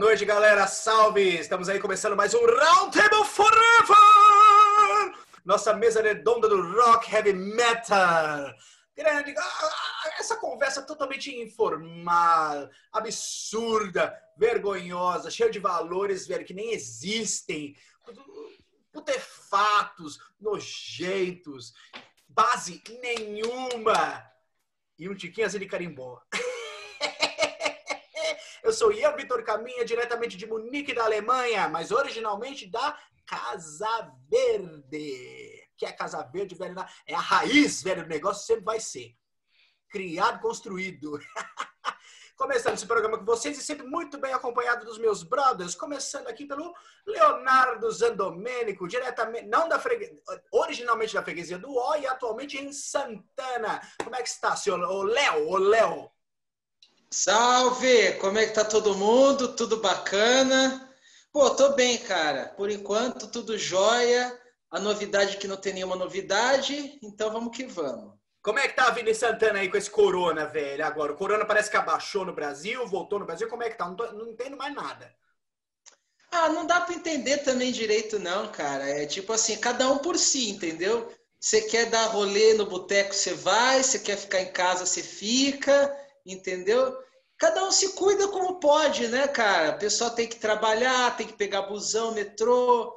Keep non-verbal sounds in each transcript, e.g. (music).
Noite, galera. Salve! Estamos aí começando mais um Roundtable Forever! Nossa mesa redonda do rock heavy metal. Grande, ah, essa conversa totalmente informal, absurda, vergonhosa, cheia de valores, velho, que nem existem. Putefatos, nojentos, base nenhuma. E um tiquinho assim de carimbó. (laughs) Eu sou Ian Vitor Caminha, diretamente de Munique, da Alemanha, mas originalmente da Casa Verde. Que é Casa Verde, velho, é a raiz, velho, o negócio sempre vai ser. Criado, construído. (laughs) Começando esse programa com vocês e sempre muito bem acompanhado dos meus brothers, começando aqui pelo Leonardo Zandomênico, diretamente, não da originalmente da freguesia do O e atualmente em Santana. Como é que está, senhor? O Léo, o Léo. Salve! Como é que tá todo mundo? Tudo bacana? Pô, tô bem, cara. Por enquanto, tudo jóia. A novidade é que não tem nenhuma novidade, então vamos que vamos. Como é que tá a em Santana aí com esse corona, velho? Agora, o corona parece que abaixou no Brasil, voltou no Brasil. Como é que tá? Não, tô, não entendo mais nada. Ah, não dá para entender também direito, não, cara. É tipo assim, cada um por si, entendeu? Você quer dar rolê no boteco, você vai. Você quer ficar em casa, você fica entendeu? Cada um se cuida como pode, né, cara? O pessoal tem que trabalhar, tem que pegar busão, metrô.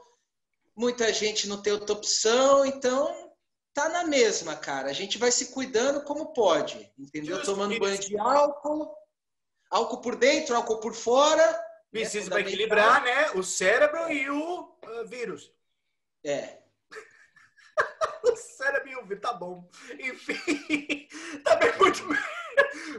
Muita gente não tem outra opção, então tá na mesma, cara. A gente vai se cuidando como pode, entendeu? Just Tomando banho de álcool, álcool por dentro, álcool por fora. Precisa é equilibrar, né? O cérebro e o uh, vírus. É. (laughs) o cérebro e o vírus, tá bom. Enfim, (laughs) também muito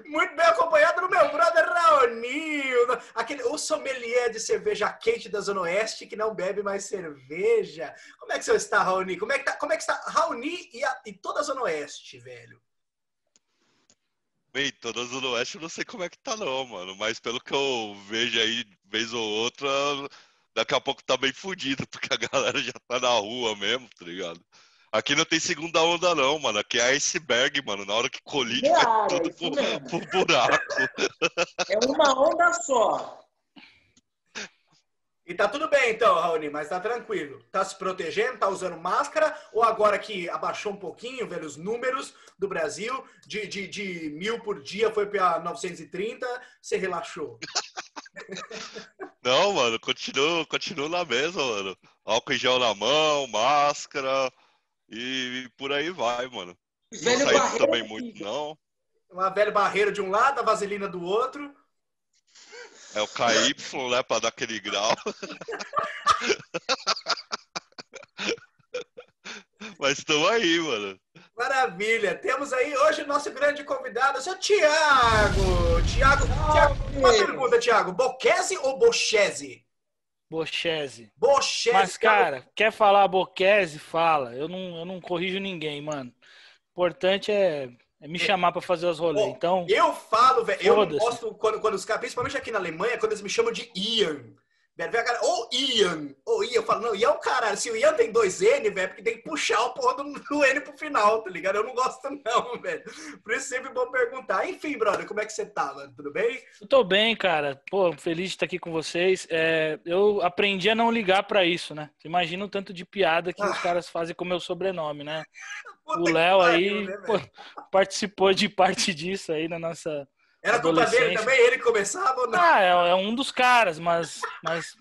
muito bem acompanhado do meu brother Raonil, aquele, o sommelier de cerveja quente da Zona Oeste que não bebe mais cerveja. Como é que você está, Raoni? Como é que, tá, como é que está Raoni e, a, e toda a Zona Oeste, velho? Bem, toda a Zona Oeste eu não sei como é que tá não, mano. Mas pelo que eu vejo aí, vez ou outra, daqui a pouco tá bem fudido, (laughs) porque a galera já tá na rua mesmo, tá ligado? Aqui não tem segunda onda, não, mano. Aqui é iceberg, mano. Na hora que colide, vai tudo pro, pro buraco. (laughs) É uma onda só. E tá tudo bem, então, Raoni, mas tá tranquilo. Tá se protegendo, tá usando máscara? Ou agora que abaixou um pouquinho, velho, os números do Brasil, de, de, de mil por dia foi pra 930, você relaxou? (laughs) Não, mano, continuo, continuo na mesma, mano. Álcool em gel na mão, máscara, e, por aí vai, mano. Velho não também muito, não. Uma velha barreira de um lado, a vaselina do outro. É o KY, né, pra dar aquele grau. (laughs) Mas estamos aí, mano. Maravilha. Temos aí hoje o nosso grande convidado, o seu Tiago. Tiago, uma pergunta, Tiago. Boquese ou Bochese? Bochese. Bochese. Mas, cara, quer falar Bochese, fala. Eu não, eu não corrijo ninguém, mano. O importante é, é me chamar para fazer os rolês. Então, eu falo, velho. Eu gosto quando, quando os caras, principalmente aqui na Alemanha, quando eles me chamam de Ian. Velho, cara, ou Ian, ou Ian, eu falo, não, Ian é o caralho. Se o Ian tem dois N, velho, porque tem que puxar o porra do, do N pro final, tá ligado? Eu não gosto, não, velho. Por isso sempre bom perguntar. Enfim, brother, como é que você tá, mano? Tudo bem? Eu tô bem, cara. Pô, feliz de estar aqui com vocês. É, eu aprendi a não ligar para isso, né? Você imagina o tanto de piada que ah. os caras fazem com o meu sobrenome, né? (laughs) Puta o Léo aí né, pô, participou de parte disso aí na nossa era culpa dele também? Ele começava ou não? Ah, é, é, um dos caras, mas. mas...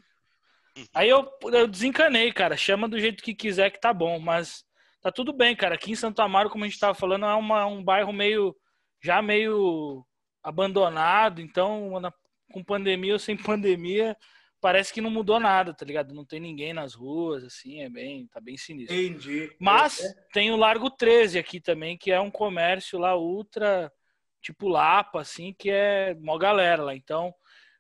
(laughs) Aí eu, eu desencanei, cara. Chama do jeito que quiser que tá bom, mas tá tudo bem, cara. Aqui em Santo Amaro, como a gente tava falando, é uma, um bairro meio. já meio abandonado, então, na, com pandemia ou sem pandemia, parece que não mudou nada, tá ligado? Não tem ninguém nas ruas, assim, é bem, tá bem sinistro. Entendi. Mas é. tem o Largo 13 aqui também, que é um comércio lá ultra tipo Lapa, assim, que é mó galera lá. Então,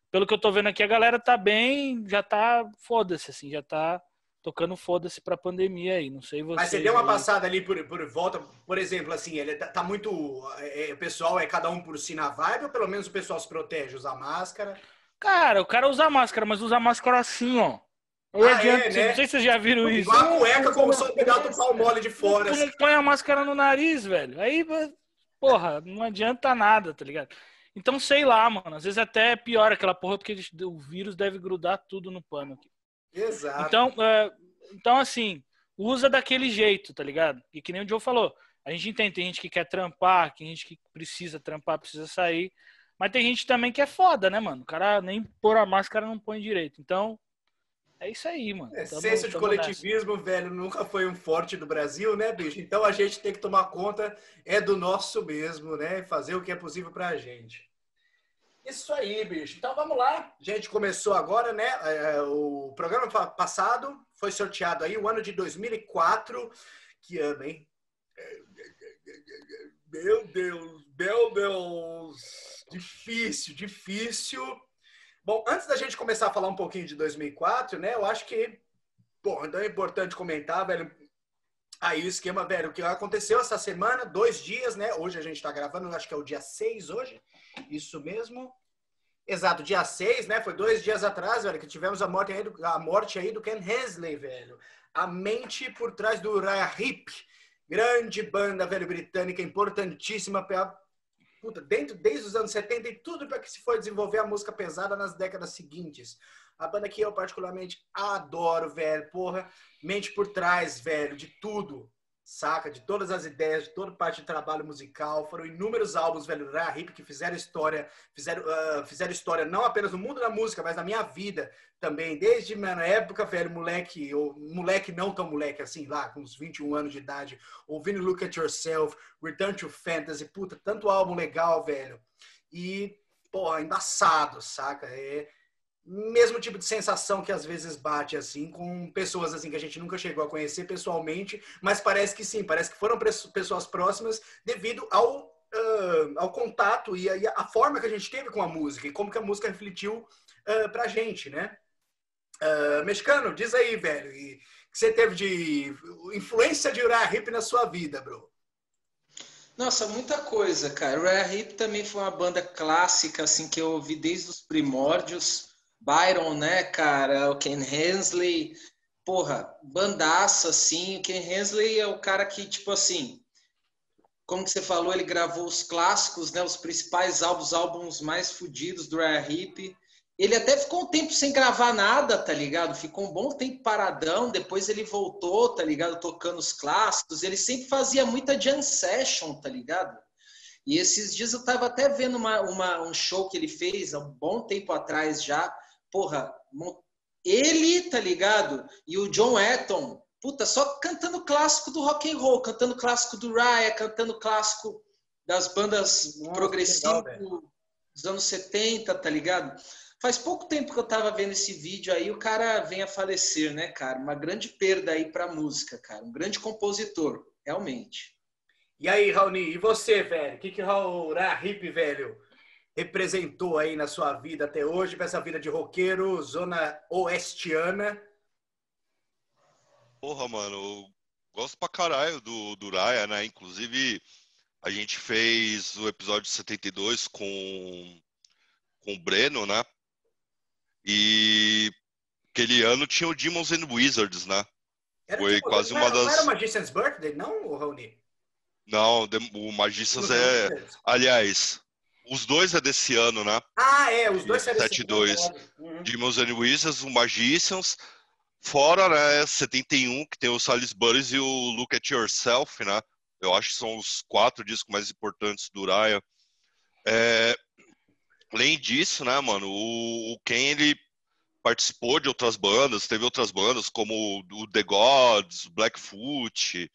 pelo que eu tô vendo aqui, a galera tá bem, já tá foda-se, assim, já tá tocando foda-se pra pandemia aí. Não sei vocês. Mas você deu uma passada ali por, por volta, por exemplo, assim, ele tá, tá muito. É, é, o pessoal é cada um por si na vibe, ou pelo menos o pessoal se protege, usa máscara? Cara, o cara usa máscara, mas usa máscara assim, ó. Eu ah, adianto, é, né? Não sei se vocês já viram isso. Igual a cueca, como só o pedaço do pau mole de fora. Assim. Põe a máscara no nariz, velho. Aí porra, não adianta nada, tá ligado? Então, sei lá, mano. Às vezes até é pior aquela porra, porque o vírus deve grudar tudo no pano. Aqui. Exato. Então, é, então, assim, usa daquele jeito, tá ligado? E que nem o Joe falou. A gente entende, tem gente que quer trampar, tem gente que precisa trampar, precisa sair. Mas tem gente também que é foda, né, mano? O cara nem pôr a máscara não põe direito. Então, é isso aí, mano. É, essência de coletivismo, nessa. velho, nunca foi um forte do Brasil, né, bicho? Então a gente tem que tomar conta é do nosso mesmo, né? Fazer o que é possível pra gente. Isso aí, bicho. Então vamos lá. A gente começou agora, né? É, o programa passado foi sorteado aí o ano de 2004. Que ano, hein? Meu Deus, meu Deus. Difícil, difícil. Bom, antes da gente começar a falar um pouquinho de 2004, né? Eu acho que, pô, então é importante comentar, velho. Aí o esquema, velho, o que aconteceu essa semana, dois dias, né? Hoje a gente tá gravando, acho que é o dia 6 hoje. Isso mesmo. Exato, dia 6, né? Foi dois dias atrás, velho, que tivemos a morte aí do, a morte aí do Ken Hensley, velho. A mente por trás do Uriah Heep. Grande banda, velho, britânica, importantíssima pra, puta, dentro, desde os anos 70 e tudo para que se foi desenvolver a música pesada nas décadas seguintes. A banda que eu particularmente adoro, velho, porra, mente por trás, velho, de tudo saca? De todas as ideias, de toda parte de trabalho musical. Foram inúmeros álbuns, velho, da hip que fizeram história, fizeram, uh, fizeram história não apenas no mundo da música, mas na minha vida também. Desde na época, velho, moleque, ou moleque não tão moleque assim, lá, com uns 21 anos de idade, ouvindo Look at Yourself, Return to Fantasy, puta, tanto álbum legal, velho. E, pô, embaçado, saca? É mesmo tipo de sensação que às vezes bate assim com pessoas assim que a gente nunca chegou a conhecer pessoalmente, mas parece que sim, parece que foram pessoas próximas devido ao, uh, ao contato e a, a, forma que a gente teve com a música e como que a música refletiu uh, pra gente, né? Uh, mexicano, diz aí, velho, e que você teve de influência de Uriah Heep na sua vida, bro? Nossa, muita coisa, cara. Uriah Heep também foi uma banda clássica, assim, que eu ouvi desde os primórdios. Byron, né, cara? O Ken Hensley. Porra, bandaça, assim. O Ken Hensley é o cara que, tipo assim, como que você falou, ele gravou os clássicos, né? Os principais álbuns, álbuns mais fodidos do Rare Hip. Ele até ficou um tempo sem gravar nada, tá ligado? Ficou um bom tempo paradão, depois ele voltou, tá ligado? Tocando os clássicos. Ele sempre fazia muita jam session, tá ligado? E esses dias eu tava até vendo uma, uma, um show que ele fez há um bom tempo atrás já, porra, ele, tá ligado? E o John Etton, puta, só cantando clássico do rock and roll, cantando clássico do Raya, cantando clássico das bandas progressivas dos anos 70, tá ligado? Faz pouco tempo que eu tava vendo esse vídeo aí, o cara vem a falecer, né, cara? Uma grande perda aí pra música, cara. Um grande compositor, realmente. E aí, Raoni, e você, velho? O que que Raul Hip, velho, representou aí na sua vida até hoje, para essa vida de roqueiro, zona oestiana? Porra, mano, eu gosto pra caralho do, do Raya, né? Inclusive, a gente fez o episódio 72 com, com o Breno, né? E aquele ano tinha o Demons and Wizards, né? Era Foi tipo, quase uma das. Não era Magician's Birthday, não, Raoni? Não, o Magician's é. Aliás, os dois é desse ano, né? Ah, é, os dois é desse 2. Uhum. Demons and Wizards, o Magicians. Fora, né, 71, que tem o Salisbury e o Look at Yourself, né? Eu acho que são os quatro discos mais importantes do Raya. É, além disso, né, mano, o, o Ken, ele participou de outras bandas, teve outras bandas como o The Gods, Blackfoot.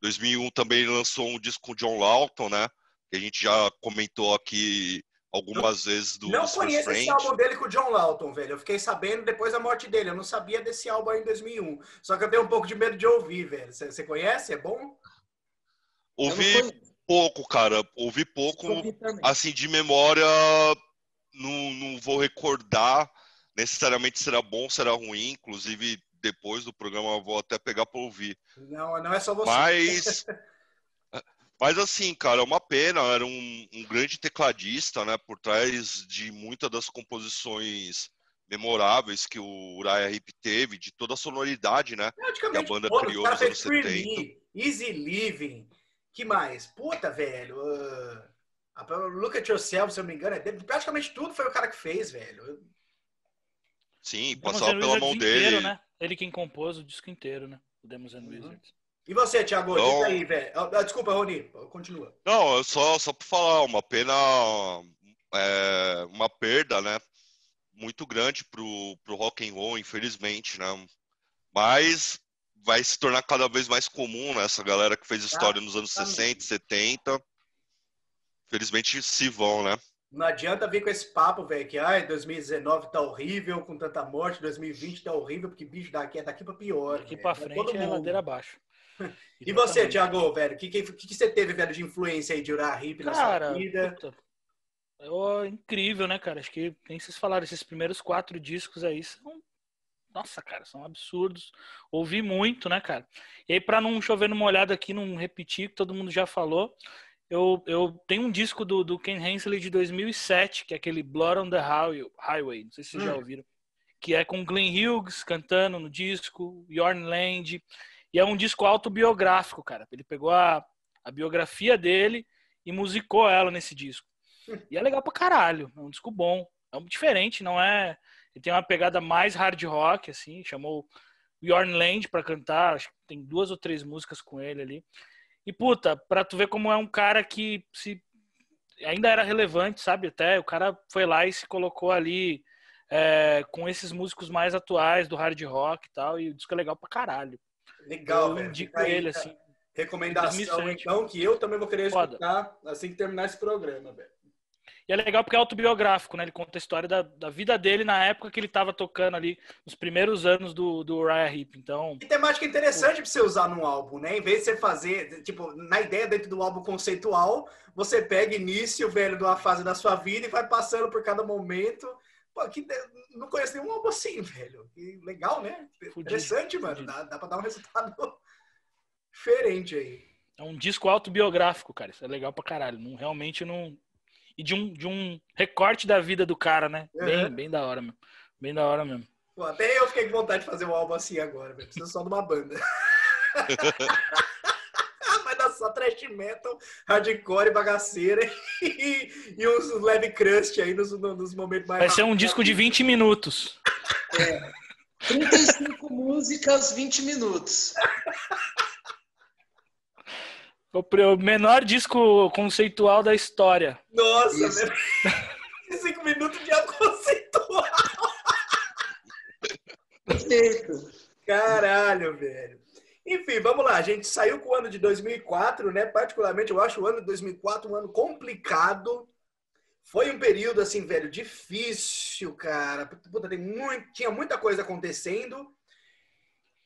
2001 também lançou um disco com John Lawton, né? Que a gente já comentou aqui algumas não, vezes do Não conheço esse álbum dele com o John Lawton, velho. Eu fiquei sabendo depois da morte dele. Eu não sabia desse álbum aí em 2001. Só que eu tenho um pouco de medo de ouvir, velho. Você conhece? É bom? Ouvi pouco, cara. Ouvi pouco. assim, de memória, não, não vou recordar necessariamente será bom, será ruim. Inclusive, depois do programa eu vou até pegar para ouvir. Não, não é só você. Mas (laughs) Mas assim, cara, é uma pena, era um, um, grande tecladista, né, por trás de muitas das composições memoráveis que o Uriah Heep teve, de toda a sonoridade, né, que a banda criou nos anos 70. Me, Easy Living, que mais? Puta, velho, uh... A Look at Yourself, se eu não me engano, é dele. praticamente tudo foi o cara que fez, velho. Sim, passava pela mão inteiro, dele. né? Ele quem compôs o disco inteiro, né? O Demos and Uhum. Wizards. E você, Thiago? Então- Diga aí, velho. Ah, ah, desculpa, Rony. Continua. Não, é só, só pra falar, uma pena, é, uma perda, né? Muito grande pro, pro rock and roll, infelizmente, né? Mas vai se tornar cada vez mais comum, né? Essa galera que fez história nos anos tá 60, 70. Felizmente se vão, né? Não adianta vir com esse papo, velho, que ai, 2019 tá horrível, com tanta morte, 2020 tá horrível, porque bicho daqui é daqui pra pior. Daqui velho. pra Pra frente todo é mundo. ladeira abaixo. (laughs) E você. Thiago, velho? O que, que, que, você teve, velho, de influência aí de orar hip na Cara, sua vida? puta, é incrível, né, cara? Acho que, nem vocês falaram, esses primeiros quatro discos aí são. Nossa, cara, são absurdos. Ouvi muito, né, cara? E aí, pra não chover numa olhada aqui, não repetir, que todo mundo já falou, eu, eu tenho um disco do, do Ken Hensley de 2007, que é aquele Blood on the Highway, não sei se vocês já Hum. ouviram, que é com Glenn Hughes cantando no disco, Yorn Land, e é um disco autobiográfico, cara. Ele pegou a, a biografia dele e musicou ela nesse disco. (laughs) E é legal pra caralho, é um disco bom, é um diferente, não é... Ele tem uma pegada mais hard rock, assim, chamou o Yorn Land pra cantar, acho que tem duas ou três músicas com ele ali. E, puta, pra tu ver como é um cara que se ainda era relevante, sabe? Até o cara foi lá e se colocou ali é, com esses músicos mais atuais do hard rock e tal, e o disco é legal pra caralho. Legal, eu velho. indico aí, ele, assim. Recomendação, 2007. então, que eu também vou querer Foda. escutar assim que terminar esse programa, velho. E é legal porque é autobiográfico, né? Ele conta a história da, da vida dele na época que ele tava tocando ali, nos primeiros anos do, do Uriah Heep. Então, E temática interessante pra você usar num álbum, né? Em vez de você fazer, tipo, na ideia dentro do álbum conceitual, você pega início, velho, de uma fase da sua vida e vai passando por cada momento. Pô, que de- não conheço nenhum álbum assim, velho. E legal, né? Fudido, Interessante, mano. fudido. Dá, dá pra dar um (laughs) resultado diferente aí. é um disco autobiográfico, cara. Isso é legal pra caralho. Não, realmente não. E de um, de um recorte da vida do cara, né? Bem, Uhum. bem da hora mesmo. Bem da hora mesmo. Pô, até eu fiquei com vontade de fazer um álbum assim agora, velho. Preciso só de uma banda. (laughs) Trash metal, hardcore, bagaceira (laughs) e, e uns leve crust aí nos, nos momentos mais. Vai ser um disco de 20 minutos. 35 músicas, 20 minutos. O menor disco conceitual da história. Nossa, Isso. velho. Cinco minutos de álbum conceitual. Perfeito. Caralho, velho. Enfim, vamos lá. A gente saiu com o ano de 2004, né? Particularmente, eu acho o ano de 2004 um ano complicado. Foi um período, assim, velho, difícil, cara. Puta, tem muito, tinha muita coisa acontecendo.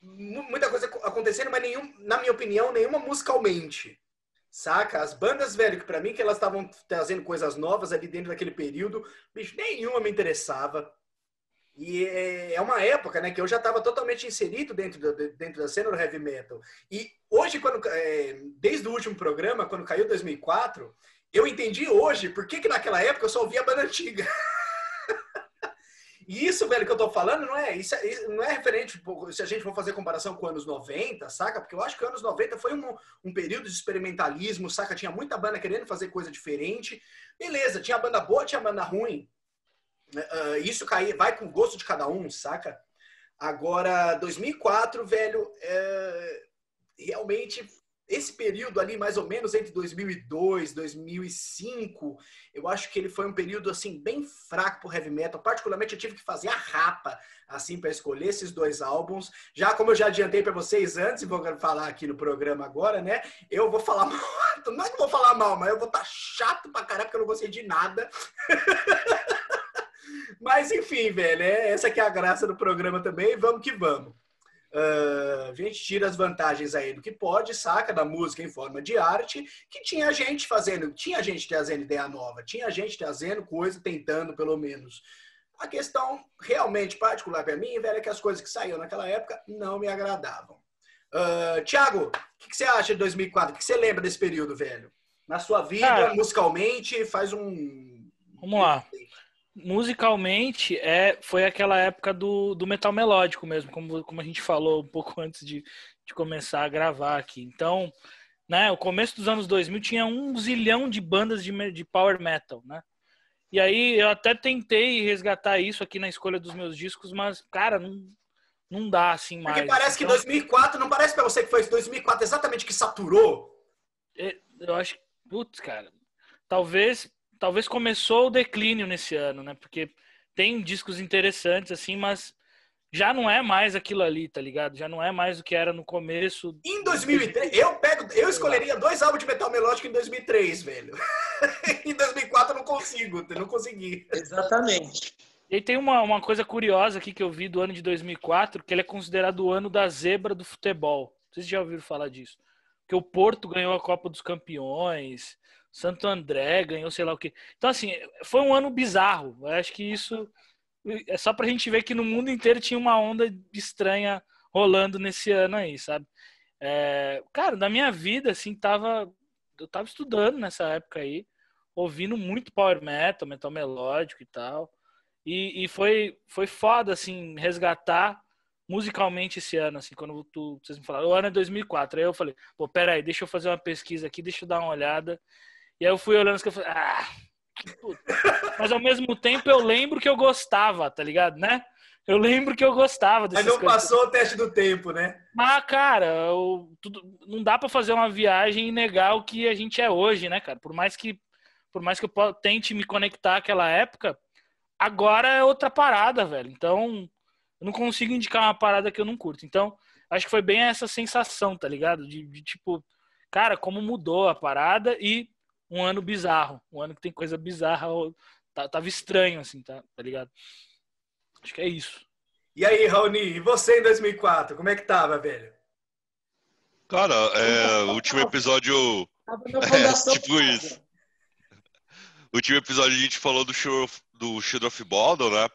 Mu- Muita coisa co- acontecendo, mas nenhum, na minha opinião, nenhuma musicalmente. Saca? As bandas, velho, que pra mim que elas estavam trazendo coisas novas ali dentro daquele período, bicho, nenhuma me interessava. E é é uma época, né, que eu já estava totalmente inserido dentro, do- dentro da cena do heavy metal. E hoje, quando, é, desde o último programa, quando caiu 2004, eu entendi hoje por que, que naquela época eu só ouvia banda antiga. (laughs) E isso, velho, que eu tô falando, não é, isso, é- isso não é referente, se a gente for fazer comparação com anos 90, saca? Porque eu acho que anos 90 foi um, um período de experimentalismo, saca? Tinha muita banda querendo fazer coisa diferente. Beleza, tinha banda boa, tinha banda ruim. Ah, isso cair, vai com o gosto de cada um, saca? Agora, 2004, velho, é, realmente esse período ali, mais ou menos entre 2002, 2005, eu acho que ele foi um período assim bem fraco pro heavy metal. Particularmente, eu tive que fazer a rapa assim para escolher esses dois álbuns. Já como eu já adiantei para vocês antes e vou falar aqui no programa agora, né? Eu vou falar (laughs) mal, não é que eu vou falar mal, mas eu vou estar chato pra caralho porque eu não gostei de nada. (laughs) Mas enfim, velho, é, essa que é a graça do programa também. Vamos que vamos. Ah, a gente tira as vantagens aí do que pode, saca, da música em forma de arte, que tinha gente fazendo, tinha gente trazendo ideia nova, tinha gente trazendo coisa, tentando pelo menos. A questão realmente particular para mim, velho, é que as coisas que saíram naquela época não me agradavam. Ah, Tiago, o que, que você acha de 2004? O que você lembra desse período, velho? Na sua vida, Cara, musicalmente, faz um. Vamos lá. Musicalmente, é, foi aquela época do, do metal melódico mesmo, como, como a gente falou um pouco (laughs) antes de, de começar a gravar aqui. Então, né? O começo dos anos 2000 tinha um zilhão de bandas de, de power metal, né? E aí eu até tentei resgatar isso aqui na escolha dos meus discos, mas, cara, não, não dá assim mais. Porque parece então, que 2004, não parece pra você que foi 2004 exatamente que saturou? É, eu acho que, putz, cara, talvez, talvez começou o declínio nesse ano, né? Porque tem discos interessantes, assim, mas já não é mais aquilo ali, tá ligado? Já não é mais o que era no começo. Em 2003, eu pego, eu escolheria dois álbuns de metal melódico em 2003, velho. (laughs) em 2004 eu não consigo, eu não consegui. Exatamente. E tem uma, uma coisa curiosa aqui que eu vi do ano de 2004, que ele é considerado o ano da zebra do futebol. Vocês já ouviram falar disso? Que o Porto ganhou a Copa dos Campeões, Santo André ganhou sei lá o quê. Então, assim, foi um ano bizarro. Eu acho que isso é só pra gente ver que no mundo inteiro tinha uma onda estranha rolando nesse ano aí, sabe? É, cara, na minha vida, assim, tava. Eu tava estudando nessa época aí, ouvindo muito power metal, metal melódico e tal. E, e foi, foi foda, assim, resgatar musicalmente esse ano, assim, quando tu, vocês me falaram, o ano é 2004. Aí eu falei, pô, peraí, deixa eu fazer uma pesquisa aqui, deixa eu dar uma olhada. E aí eu fui olhando que eu falei, ah, puta. Mas ao mesmo tempo eu lembro que eu gostava, tá ligado, né? Eu lembro que eu gostava Mas não coisas. passou o teste do tempo, né? Mas, cara, eu, tudo, não dá para fazer uma viagem e negar o que a gente é hoje, né, cara? Por mais que, por mais que eu tente me conectar àquela época, agora é outra parada, velho. Então, eu não consigo indicar uma parada que eu não curto. Então, acho que foi bem essa sensação, tá ligado? De, de tipo, cara, como mudou a parada e um ano bizarro. Um ano que tem coisa bizarra. Tá, tava estranho, assim, tá, tá ligado? Acho que é isso. E aí, Raoni, e você em 2004? Como é que tava, velho? Cara, é, o último episódio. (laughs) É, tipo isso. O último episódio a gente falou do show do Shield of Bottle, né?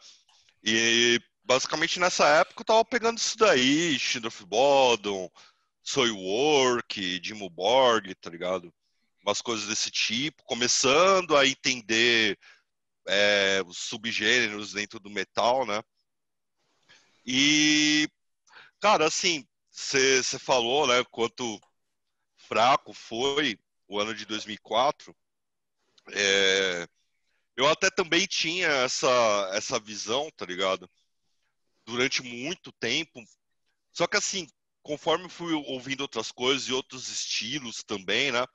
E basicamente nessa época eu tava pegando isso daí, Shield of Bottle, Soy Work, Dimo Borg, tá ligado? Umas coisas desse tipo, começando a entender é, os subgêneros dentro do metal, né? E, cara, assim, você falou, né, quanto fraco foi o ano de 2004. É, eu até também tinha essa, essa visão, tá ligado? Durante muito tempo. Só que assim, conforme fui ouvindo outras coisas e outros estilos também, né?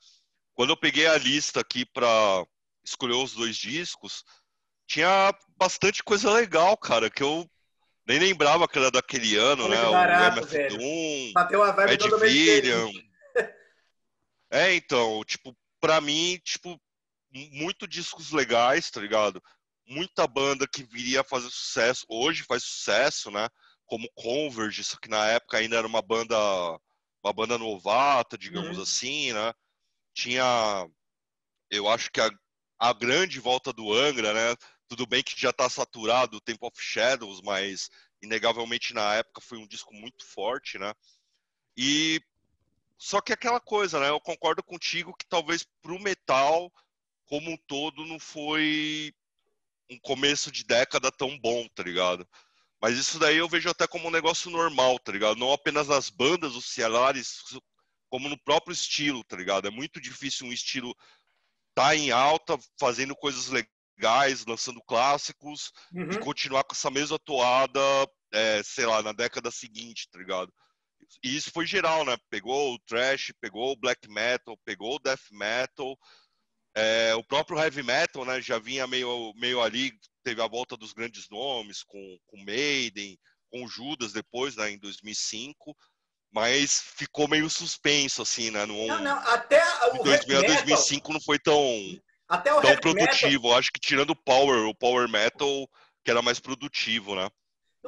Quando eu peguei a lista aqui para escolher os dois discos, tinha bastante coisa legal, cara, que eu nem lembrava que era daquele ano, Olha né? Barato, o MF Doom, Bateu uma vibe Ed William. (laughs) É, então, tipo, pra mim, tipo, muito discos legais, tá ligado? Muita banda que viria a fazer sucesso, hoje faz sucesso, né? Como Converge, isso que na época ainda era uma banda, uma banda novata, digamos Uhum. assim, né? Tinha, eu acho que a, a grande volta do Angra, né? Tudo bem que já tá saturado o Temple of Shadows, mas inegavelmente na época foi um disco muito forte, né? E só que aquela coisa, né? Eu concordo contigo que talvez pro metal como um todo não foi um começo de década tão bom, tá ligado? Mas isso daí eu vejo até como um negócio normal, tá ligado? Não apenas nas bandas oscilares, como no próprio estilo, tá ligado? É muito difícil um estilo tá em alta, fazendo coisas legais, lançando clássicos Uhum. e continuar com essa mesma toada, é, sei lá, na década seguinte, tá ligado? E isso foi geral, né? Pegou o thrash, pegou o black metal, pegou o death metal, é, o próprio heavy metal, né? Já vinha meio, meio ali, teve a volta dos grandes nomes, com, com Maiden, com Judas depois, né? Em 2005, mas ficou meio suspenso, assim, né? No, Não, não, até de o 2000 a heavy metal, 2005 não foi tão, até o tão heavy metal, produtivo. Acho que tirando o power, o power metal, que era mais produtivo, né?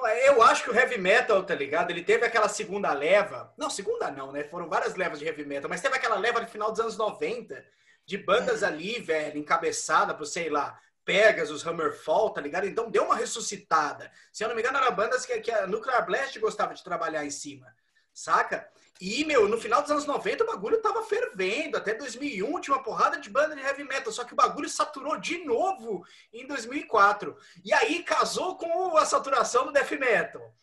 É, Eu acho que o heavy metal, tá ligado? Ele teve aquela segunda leva. Não, segunda não, né? Foram várias levas de heavy metal, mas teve aquela leva no final dos anos 90 de bandas ali, velho, encabeçada por, sei lá, Pegasus, Hammerfall, tá ligado? Então deu uma ressuscitada. Se eu não me engano, eram bandas que, que a Nuclear Blast gostava de trabalhar em cima, saca? E, meu, no final dos anos 90 o bagulho tava fervendo. Até 2001 tinha uma porrada de banda de heavy metal, só que o bagulho saturou de novo em 2004. E aí casou com a saturação do death metal.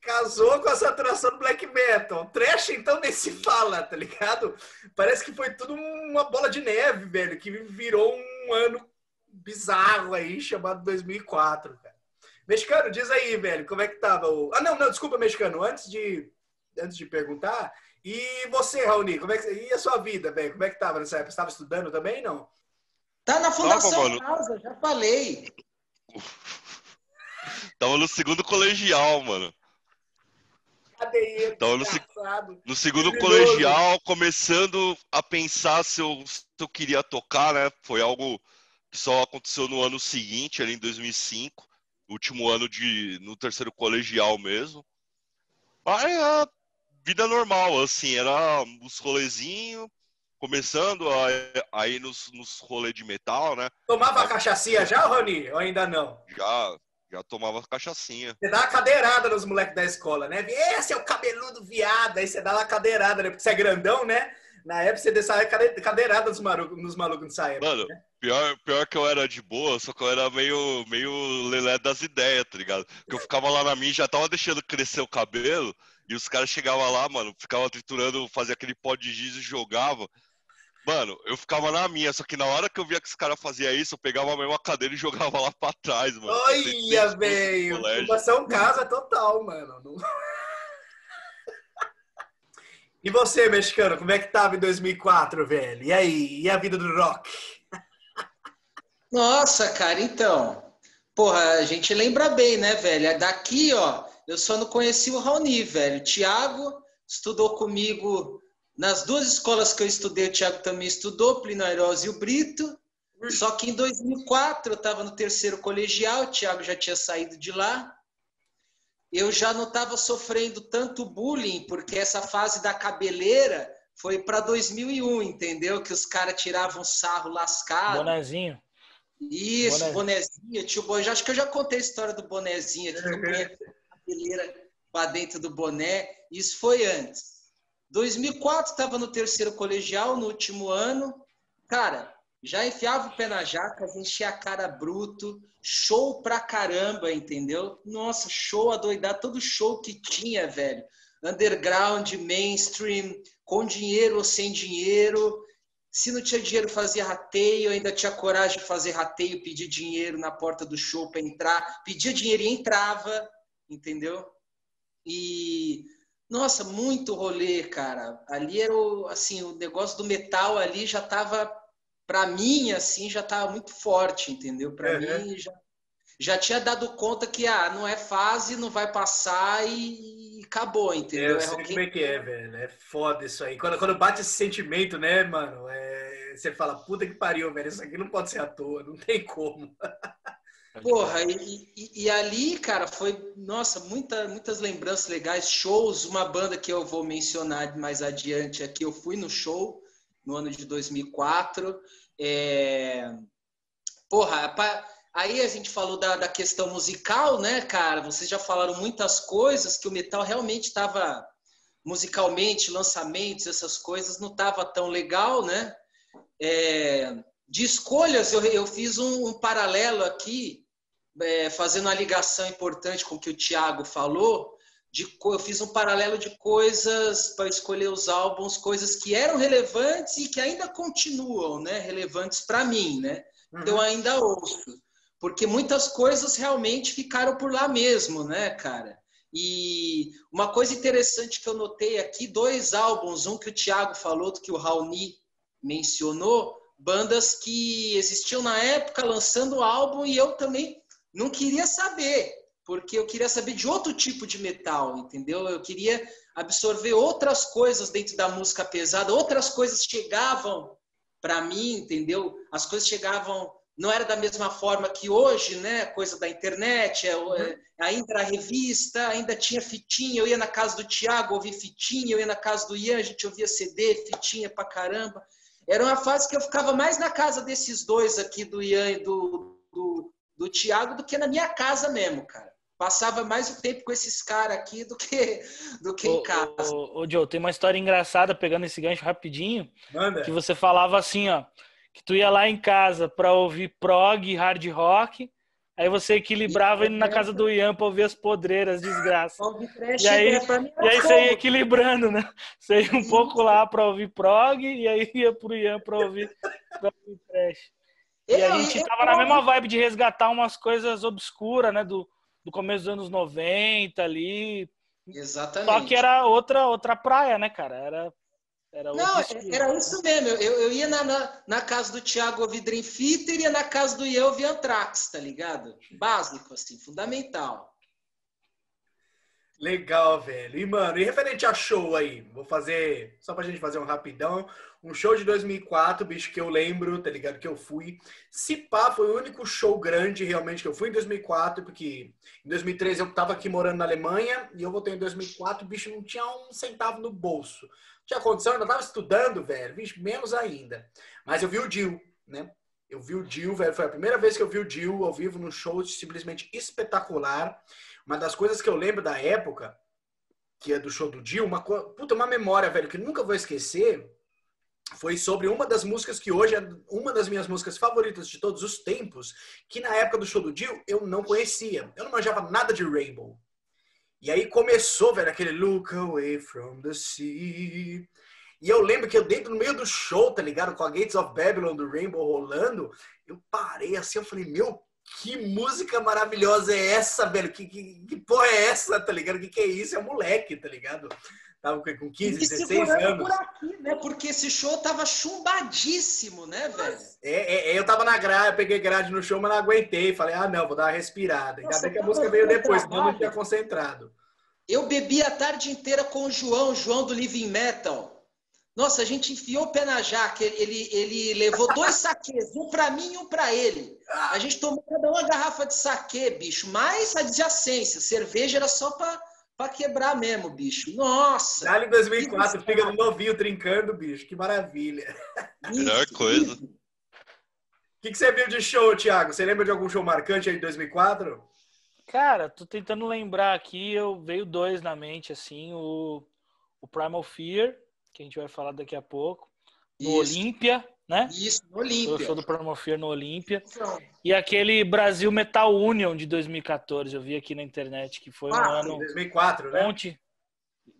casou com a saturação do black metal. Trash, então, nem se fala, tá ligado? Parece que foi tudo uma bola de neve, velho, que virou um ano bizarro aí, chamado 2004, cara. Mexicano, diz aí, velho, como é que tava o... Ah, não, não, desculpa, mexicano, antes de, antes de perguntar, e você, Raoni, como é que... e a sua vida, velho, como é que tava nessa época? Você estava estudando também, não? Tá na Fundação Casa, já falei. (laughs) Tava no segundo colegial, mano. Tava no, no segundo colegial, começando a pensar se eu, se eu queria tocar, né? Foi algo que só aconteceu no ano seguinte, ali em 2005, último ano de no terceiro colegial mesmo. Mas a vida normal, assim, era os rolezinhos, começando a, a ir nos, nos rolês de metal, né? Tomava cachaçinha já, Rony? Ou ainda não? Já, já tomava cachaçinha. Você dá uma cadeirada nos moleques da escola, né? Esse é o cabeludo viado. Aí você dá uma cadeirada, né? Porque você é grandão, né? Na época você deixava cadeirada nos malucos, nos malucos nessa época. Mano, né? pior, pior que eu era de boa, só que eu era meio, meio lelé das ideias, tá ligado? Porque eu ficava lá na minha, já tava deixando crescer o cabelo, e os caras chegavam lá, mano, ficavam triturando, fazia aquele pó de giz e jogava. Mano, eu ficava na minha, só que na hora que eu via que os caras faziam isso, eu pegava a mesma cadeira e (laughs) jogava lá pra trás, mano. Olha, velho! Ocupação casa total, mano. (laughs) e você, mexicano, como é que tava em 2004, velho? E aí? E a vida do rock? Nossa, cara, então. Porra, a gente lembra bem, né, velho? É daqui, ó, eu só não conheci o Raoni, velho. O Thiago estudou comigo nas duas escolas que eu estudei, o Thiago também estudou, Plínio Airós e o Brito. Só que em 2004 eu estava no terceiro colegial, o Thiago já tinha saído de lá. Eu já não estava sofrendo tanto bullying, porque essa fase da cabeleira foi para 2001, entendeu? Que os caras tiravam sarro lascado. Bonezinho. Isso, bonezinho. bonezinho. Tio, já, acho que eu já contei a história do bonezinho aqui, que eu (laughs) punha a cabeleira para dentro do boné. Isso foi antes. 2004 estava no terceiro colegial, no último ano. Cara, já enfiava o pé na jaca, enchia a cara bruto, show pra caramba, entendeu? Nossa, show adoidado, todo show que tinha, velho. Underground, mainstream, com dinheiro ou sem dinheiro. Se não tinha dinheiro, fazia rateio, ainda tinha coragem de fazer rateio, pedir dinheiro na porta do show para entrar. Pedia dinheiro e entrava, entendeu? E nossa, muito rolê, cara. Ali era o, assim, o negócio do metal ali já tava, para mim, assim, já tava muito forte, entendeu? Para uhum. mim já, já tinha dado conta que, ah, não é fase, não vai passar e, e acabou, entendeu? É, eu sei é como é que é, velho. É foda isso aí. Quando, quando bate esse sentimento, né, mano? É, você fala, puta que pariu, velho. Isso aqui não pode ser à toa, não tem como. (laughs) Porra, e, e, e, ali, cara, foi, nossa, muita, muitas lembranças legais, shows, uma banda que eu vou mencionar mais adiante aqui, eu fui no show no ano de 2004, é... porra, aí a gente falou da, da questão musical, né, cara, vocês já falaram muitas coisas que o metal realmente estava, musicalmente, lançamentos, essas coisas, não estava tão legal, né, é... de escolhas, eu, eu fiz um, um paralelo aqui, é, fazendo uma ligação importante com o que o Thiago falou, de, eu fiz um paralelo de coisas para escolher os álbuns, coisas que eram relevantes e que ainda continuam né, relevantes para mim, né? Uhum. Eu ainda ouço. Porque muitas coisas realmente ficaram por lá mesmo, né, cara? E uma coisa interessante que eu notei aqui, dois álbuns, um que o Thiago falou, outro que o Raoni mencionou, bandas que existiam na época lançando álbum e eu também não queria saber, porque eu queria saber de outro tipo de metal, entendeu? Eu queria absorver outras coisas dentro da música pesada, outras coisas chegavam para mim, entendeu? As coisas chegavam, não era da mesma forma que hoje, né? Coisa da internet, é, é, ainda era revista, ainda tinha fitinha. Eu ia na casa do Tiago ouvir fitinha, eu ia na casa do Ian, a gente ouvia CD, fitinha pra caramba. Era uma fase que eu ficava mais na casa desses dois aqui, do Ian e do, do, do Thiago do que na minha casa mesmo, cara. Passava mais o tempo com esses caras aqui do que, do que ô, em casa. Ô, ô, Joe, tem uma história engraçada, pegando esse gancho rapidinho, Manda. que você falava assim, ó, que tu ia lá em casa pra ouvir prog, hard rock, Aí você equilibrava indo na casa do Ian pra ouvir as podreiras, desgraça. E aí, e aí você ia equilibrando, né? Você ia um pouco lá pra ouvir prog e aí ia pro Ian pra ouvir, pra ouvir trash. E a gente tava na mesma vibe de resgatar umas coisas obscuras, né? Do, do começo dos anos 90 ali. Exatamente. Só que era outra, outra praia, né, cara? Era era não, era isso mesmo. Eu, eu ia na, na, na, casa do Thiago Theater e ia na casa do Ian ouvir Anthrax, tá ligado? Básico, assim, fundamental. Legal, velho. E, mano, e referente a show aí? Vou fazer, só pra gente fazer um rapidão. Um show de 2004, bicho, que eu lembro, tá ligado? Que eu fui. Se pá, foi o único show grande realmente que eu fui em 2004, porque em 2013 eu tava aqui morando na Alemanha e eu voltei em 2004, bicho, não tinha um centavo no bolso tinha condição, ainda tava estudando, velho, vixe, menos ainda. Mas eu vi o Dio, né? Eu vi o Dio, velho, foi a primeira vez que eu vi o Dio ao vivo num show simplesmente espetacular. Uma das coisas que eu lembro da época, que é do show do Dio, uma, puta, uma memória, velho, que nunca vou esquecer, foi sobre uma das músicas que hoje é uma das minhas músicas favoritas de todos os tempos, que na época do show do Dio eu não conhecia. Eu não manjava nada de Rainbow. E aí começou, velho, aquele Look Away from the Sea. E eu lembro que eu dentro no meio do show, tá ligado? Com a Gates of Babylon do Rainbow rolando, eu parei assim, eu falei, meu, que música maravilhosa é essa, velho? Que, que, que porra é essa, tá ligado? Que que é isso? É um moleque, tá ligado? Tava com 15, 16 anos. Por aqui, né? Porque esse show tava chumbadíssimo, né, velho? É, é, eu tava na grade, peguei grade no show, mas não aguentei. Falei, ah, não, vou dar uma respirada. Ainda bem que a música veio depois, senão eu não tinha concentrado. Eu bebi a tarde inteira com o João, João do Living Metal. Nossa, a gente enfiou o pé na jaca. Ele, ele levou dois saques, um para mim e um para ele. A gente tomou cada uma garrafa de saque, bicho. Mais adjacência. Cerveja era só para pra quebrar mesmo, bicho. Nossa! Dali 2004, fica no novinho trincando, bicho. Que maravilha. Melhor coisa. O que, que você viu de show, Thiago? Você lembra de algum show marcante aí de 2004? Cara, tô tentando lembrar aqui, eu veio dois na mente, assim, o, o Primal Fear, que a gente vai falar daqui a pouco, no Olímpia, né? Isso, no Olímpia. Eu sou do Primal Fear no Olímpia. E aquele Brasil Metal Union de 2014, eu vi aqui na internet, que foi ah, um ano... 2004, né? Monte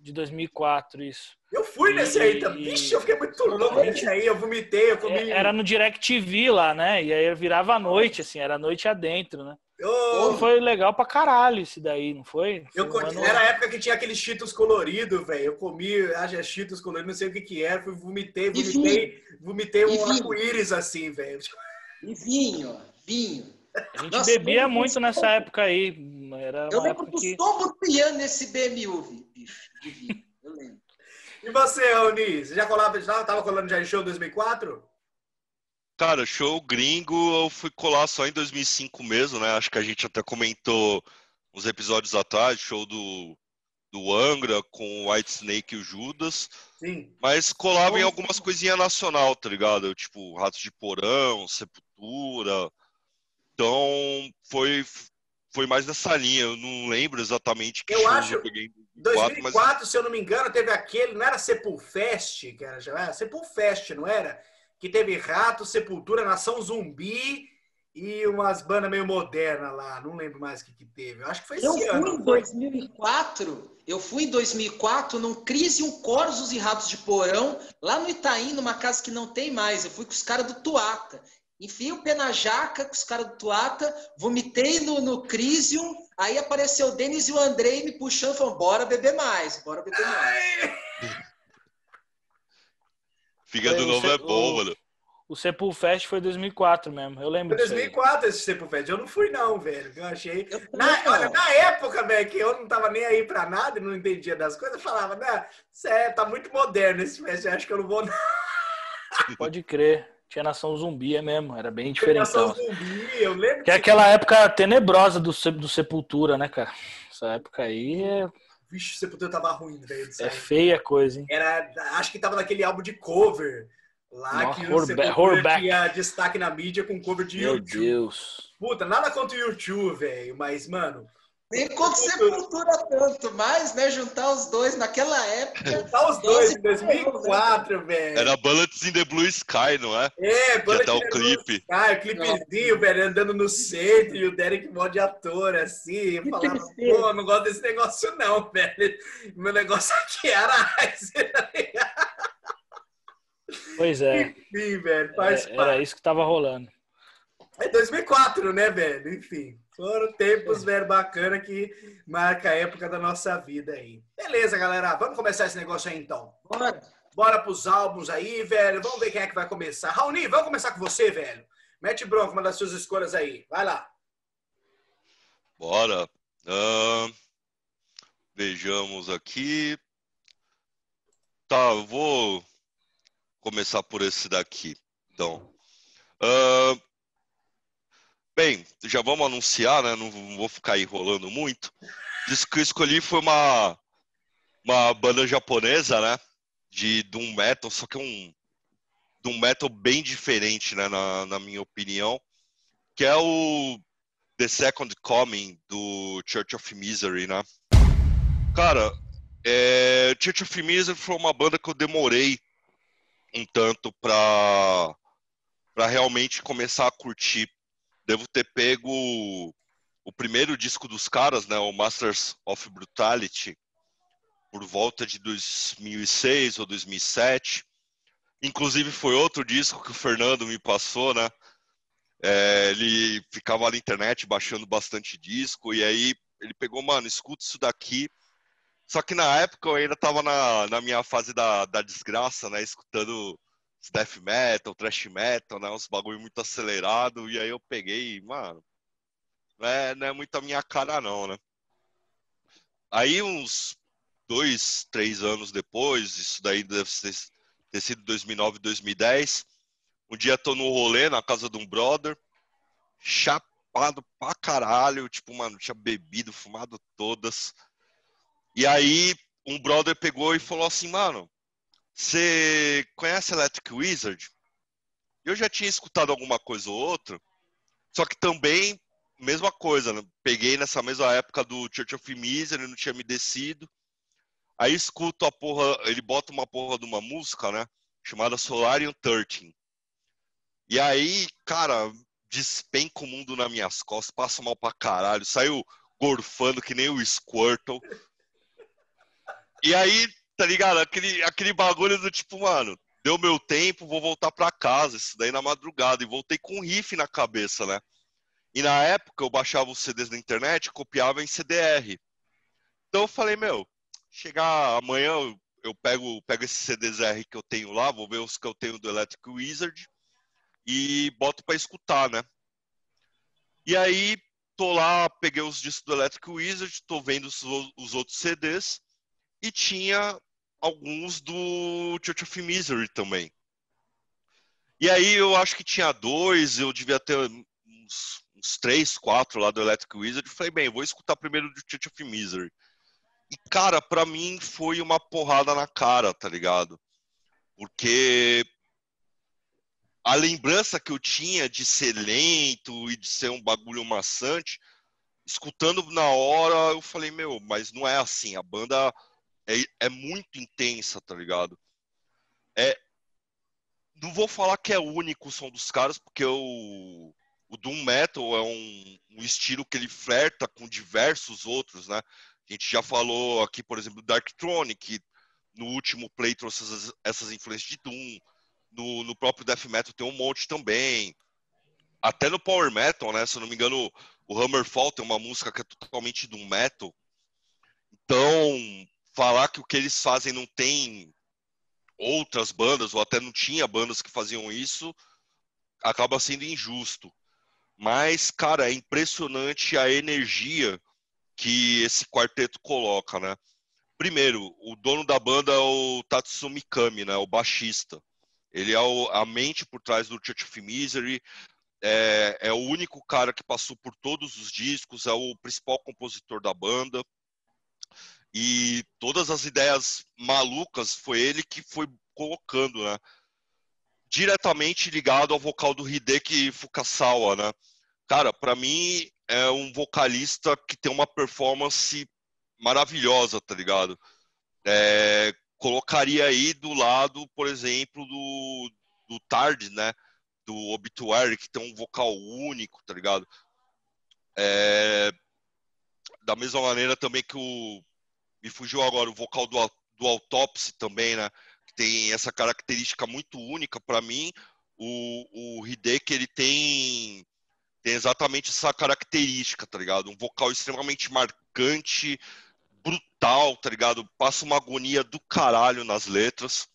de 2004, isso. Eu fui nesse e... aí também. Vixe, eu fiquei muito louco nesse aí. Eu vomitei, eu comi. É, era no DirecTV lá, né? E aí eu virava à noite, assim, era noite adentro, né? Oh. Foi legal pra caralho isso daí, não foi? foi eu. Era a época que tinha aqueles cheetos coloridos, velho. Eu comi, acho é cheetos coloridos, não sei o que que era. Fui, vomitei, vomitei, vomitei um arco-íris assim, velho. E vinho, vinho. A gente Nossa, bebia muito nessa época aí. Era eu lembro do que... tombo piano nesse BMU, bicho, de vinho. Eu lembro. E você, Raoni? Você já colava, já tava colando já em show 2004? Cara, show gringo eu fui colar só em 2005 mesmo, né? Acho que a gente até comentou uns episódios atrás, show do, do Angra com o White Snake e o Judas. Sim. Mas colava em algumas coisinhas nacional, tá ligado? Tipo, Ratos de Porão, Sepultura. Então, foi, foi mais nessa linha. Eu não lembro exatamente que eu acho, eu peguei. 2004, 2004 mas... se eu não me engano, teve aquele, não era Sepulfest, que era, era Sepulfest, não era? Que teve Rato, Sepultura, Nação Zumbi e umas bandas meio modernas lá. Não lembro mais o que, que teve. Eu acho que foi eu esse ano. Eu fui em 2004, eu fui em 2004 num Crise, um Corsos e Ratos de Porão, lá no Itaim, numa casa que não tem mais. Eu fui com os caras do Tuata. Enfiei o pé na jaca com os caras do Tuata, vomitei no, no Crisium, aí apareceu o Denis e o Andrei me puxando, falando, bora beber mais, bora beber mais. Fígado novo é bom, mano. O Sepulfest foi 2004 mesmo, eu lembro Foi 2004 esse Sepulfest, eu não fui não, velho, eu achei... Eu na, olha, na época, velho, que eu não tava nem aí pra nada e não entendia das coisas, eu falava, né, é, tá muito moderno esse fest, eu acho que eu não vou... (laughs) Pode crer. Tinha Nação Zumbi, é mesmo, era bem diferente. Nação Zumbi, eu lembro. Que é aquela época tenebrosa do, do Sepultura, né, cara? Essa época aí é. Vixe, Sepultura tava ruim, velho. É feia a coisa, hein? Era, acho que tava naquele álbum de cover. Lá Nossa, que o Sepultura tinha destaque na mídia com cover de Meu YouTube. Deus. Puta, nada contra o YouTube, velho, mas, mano, Nem quanto Sepultura tanto, mas, né, juntar os dois naquela época. Juntar os dois, em 2004, né? velho. Era Bullets in the Blue Sky, não é? É, Bullets in the clipe. Blue Sky, o clipezinho, velho, andando no centro e o Derek Mó de ator, assim. Eu falava, pô, não gosto desse negócio não, velho. Meu negócio aqui era (laughs) Pois é. Enfim, velho, faz é, Era isso que tava rolando. É 2004, né, velho? Enfim, foram tempos, velho, bacana que marca a época da nossa vida aí. Beleza, galera, vamos começar esse negócio aí então. Bora. Bora pros álbuns aí, velho. Vamos ver quem é que vai começar. Raoni, vamos começar com você, velho. Mete bronca, uma das suas escolhas aí. Vai lá. Bora. Uh, vejamos aqui. Tá, eu vou começar por esse daqui. Então, uh, bem, já vamos anunciar, né? Não vou ficar enrolando muito. Disco que eu escolhi foi uma, uma banda japonesa, né? De Doom Metal, só que é um Doom Metal bem diferente, né? Na, na minha opinião. Que é o The Second Coming do Church of Misery, né? Cara, é, Church of Misery foi uma banda que eu demorei um tanto para para realmente começar a curtir. Devo ter pego o primeiro disco dos caras, né, o Masters of Brutality, por volta de 2006 ou 2007. Inclusive foi outro disco que o Fernando me passou, né? É, ele ficava na internet baixando bastante disco e aí ele pegou, mano, escuta isso daqui só que na época eu ainda tava na, na minha fase da, da desgraça, né? Escutando death metal, thrash metal, né? Uns bagulho muito acelerado. E aí eu peguei, mano, não é, não é muito a minha cara não, né? Aí uns dois, três anos depois, isso daí deve ter sido 2009, 2010. Um dia tô no rolê na casa de um brother, chapado pra caralho, tipo, mano, tinha bebido, fumado todas. E aí um brother pegou e falou assim, mano, você conhece Electric Wizard? Eu já tinha escutado alguma coisa ou outra, só que também, mesma coisa, né? peguei nessa mesma época do Church of Misery, não tinha me descido. Aí escuto a porra, ele bota uma porra de uma música, né? Chamada Solarium 13. E aí, cara, despenca o mundo nas minhas costas, passa mal pra caralho, saiu gorfando que nem o Squirtle. E aí, tá ligado? Aquele, aquele bagulho do tipo, mano, deu meu tempo, vou voltar pra casa. Isso daí na madrugada. E voltei com um riff na cabeça, né? E na época eu baixava os CDs na internet copiava em CDR. Então eu falei, meu, chegar amanhã eu, eu pego, pego esses CDs R que eu tenho lá, vou ver os que eu tenho do Electric Wizard e boto para escutar, né? E aí tô lá, peguei os discos do Electric Wizard, tô vendo os, os outros CDs e tinha alguns do Church of Misery também. E aí eu acho que tinha dois, eu devia ter uns, uns três, quatro lá do Electric Wizard. Falei, bem, vou escutar primeiro do Church of Misery. E, cara, para mim foi uma porrada na cara, tá ligado? Porque a lembrança que eu tinha de ser lento e de ser um bagulho maçante, escutando na hora, eu falei, meu, mas não é assim. A banda é, é muito intensa, tá ligado? É, não vou falar que é único o som dos caras, porque o, o Doom Metal é um, um, estilo que ele flerta com diversos outros, né? A gente já falou aqui, por exemplo, do Darktronic, no último play trouxe essas, essas influências de Doom, no, no, próprio Death Metal tem um monte também. Até no Power Metal, né? Se eu não me engano, o Hammerfall tem uma música que é totalmente Doom Metal. Então, falar que o que eles fazem não tem outras bandas, ou até não tinha bandas que faziam isso, acaba sendo injusto. Mas, cara, é impressionante a energia que esse quarteto coloca, né? Primeiro, o dono da banda é o Tatsumi Kami, né? O baixista. Ele é o, a mente por trás do Church of Misery, é, é, o único cara que passou por todos os discos, é o principal compositor da banda. E todas as ideias malucas foi ele que foi colocando, né? Diretamente ligado ao vocal do Hideki Fukasawa, né? Cara, para mim, é um vocalista que tem uma performance maravilhosa, tá ligado? É, colocaria aí do lado, por exemplo, do, do Tard, né? Do Obituary, que tem um vocal único, tá ligado? É, da mesma maneira também que o. Me fugiu agora o vocal do, do Autopsy também, né? Que tem essa característica muito única para mim. O, o Hideki, ele tem, tem exatamente essa característica, tá ligado? Um vocal extremamente marcante, brutal, tá ligado? Passa uma agonia do caralho nas letras.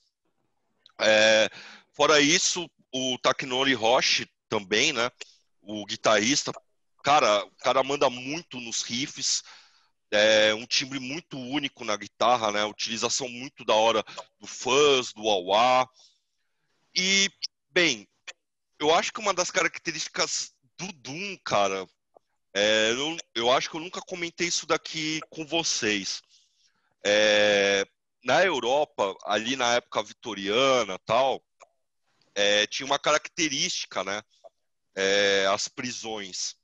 É, fora isso, o Takinori Roshi também, né? O guitarrista, cara, o cara manda muito nos riffs. É um timbre muito único na guitarra, né? Utilização muito da hora do fuzz, do wah E, bem, eu acho que uma das características do Doom, cara, é, eu, eu, acho que eu nunca comentei isso daqui com vocês. É, na Europa, ali na época vitoriana tal, é, tinha uma característica, né? É, as prisões.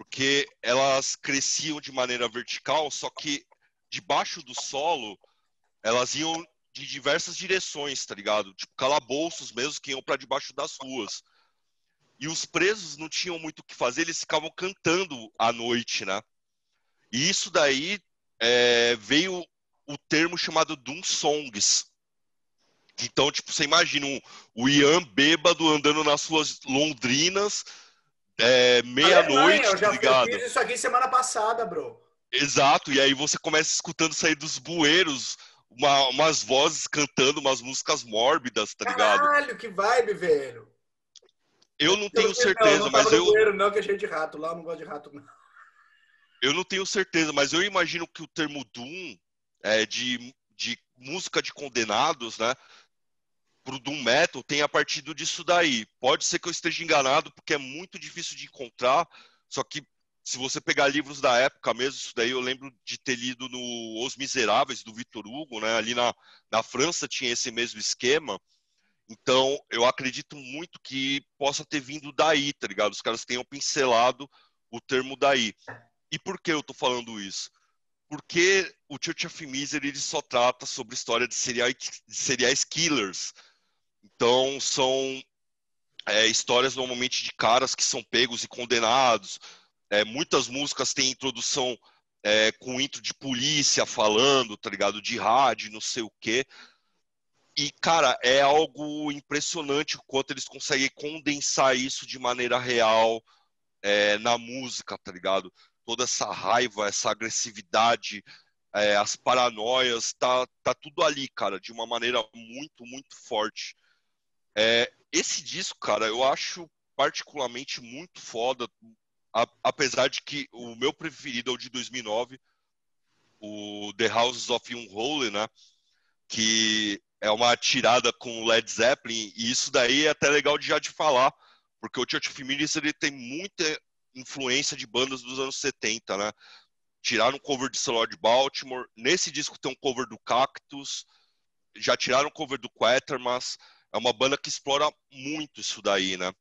Porque elas cresciam de maneira vertical, só que debaixo do solo, elas iam de diversas direções, tá ligado? Tipo, calabouços mesmo que iam para debaixo das ruas. E os presos não tinham muito o que fazer, eles ficavam cantando à noite, né? E isso daí é, veio o termo chamado Doom Songs. Então, tipo, você imagina o Ian bêbado andando nas suas londrinas, é, meia-noite, Eu já ligado? fiz isso aqui semana passada, bro. Exato, e aí você começa escutando sair dos bueiros uma, umas vozes cantando umas músicas mórbidas, tá ligado? Caralho, que vibe, velho. Eu não tenho certeza, não, não mas eu. Bueiro, não, que é cheio de rato. Lá eu não gosto de rato, não. Eu não tenho certeza, mas eu imagino que o termo Doom é, de, de música de condenados, né? Pro Doom Metal tem a partir disso daí. Pode ser que eu esteja enganado, porque é muito difícil de encontrar. Só que se você pegar livros da época mesmo, isso daí eu lembro de ter lido no Os Miseráveis, do Victor Hugo, né? Ali na, na França tinha esse mesmo esquema. Então, eu acredito muito que possa ter vindo daí, tá ligado? Os caras tenham pincelado o termo daí. E por que eu tô falando isso? Porque o Church of Misery ele só trata sobre história de serial, de serial killers. Então, são é, histórias normalmente de caras que são pegos e condenados. É, muitas músicas têm introdução é, com intro de polícia falando, tá ligado? De rádio, não sei o quê. E, cara, é algo impressionante o quanto eles conseguem condensar isso de maneira real é, na música, tá ligado? Toda essa raiva, essa agressividade, é, as paranoias, tá, tá tudo ali, cara, de uma maneira muito, muito forte. É, esse disco, cara, eu acho particularmente muito foda, a, apesar de que o meu preferido é o de 2009, o The Houses of Unholy, né? Que é uma tirada com Led Zeppelin, e isso daí é até legal de já de falar, porque o Church of Minis, ele tem muita influência de bandas dos anos 70, né? Tiraram um cover de Cellar de Baltimore, nesse disco tem um cover do Cactus, já tiraram um cover do Quatermass, é uma banda que explora muito isso daí, né?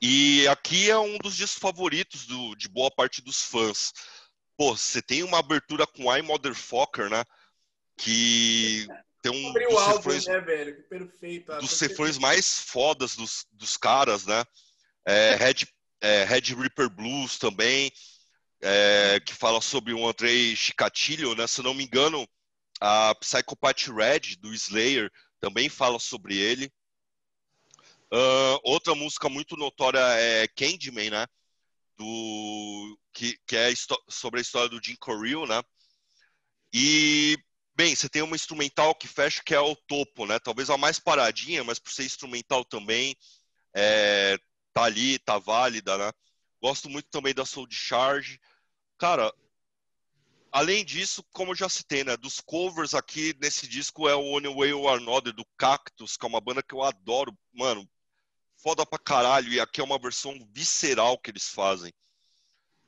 E aqui é um dos discos favoritos do, de boa parte dos fãs. Pô, você tem uma abertura com I Motherfucker, né? Que tem um Abriu dos álbum, refrões, né, velho? Que perfeito. Ah, dos refrões mais fodas dos, dos caras, né? É, Red, é, Red Reaper Blues também, é, que fala sobre o Andrei Chicatilho, né? Se não me engano, a Psychopath Red, do Slayer, também fala sobre ele. Uh, outra música muito notória é Candyman, né? Do, que, que é sobre a história do Jim Correal, né? E Bem, você tem uma instrumental que fecha, que é o topo, né? Talvez a mais paradinha, mas por ser instrumental também, é, tá ali, tá válida, né? Gosto muito também da Soul Charge. Cara, além disso, como eu já citei, né? Dos covers aqui nesse disco é o One Way or Another, do Cactus, que é uma banda que eu adoro. Mano, foda pra caralho. E aqui é uma versão visceral que eles fazem.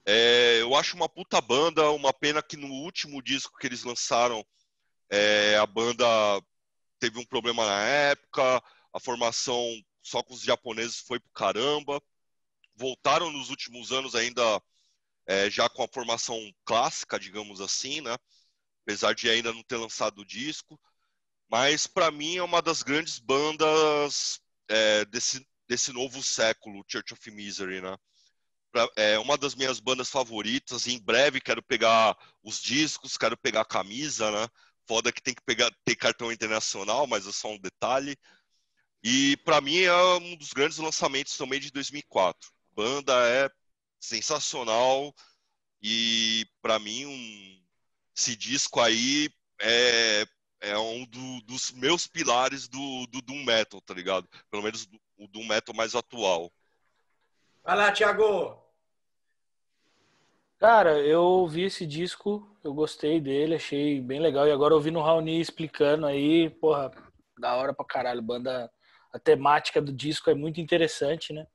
É, eu acho uma puta banda, uma pena que no último disco que eles lançaram é, a banda teve um problema na época, a formação só com os japoneses foi pro caramba. Voltaram nos últimos anos ainda é, já com a formação clássica, digamos assim, né? Apesar de ainda não ter lançado o disco. Mas para mim é uma das grandes bandas é, desse, desse novo século, Church of Misery, né? Pra, é uma das minhas bandas favoritas. Em breve quero pegar os discos, quero pegar a camisa, né? Foda que tem que pegar, ter cartão internacional, mas é só um detalhe. E para mim é um dos grandes lançamentos também de 2004. A banda é sensacional e para mim um, esse disco aí é, é um do, dos meus pilares do, do Doom Metal, tá ligado? Pelo menos do, o Doom Metal mais atual. Vai lá, Thiago! Cara, eu ouvi esse disco, eu gostei dele, achei bem legal. E agora ouvindo o Raoni explicando aí, porra, da hora pra caralho. Banda, a temática do disco é muito interessante, né?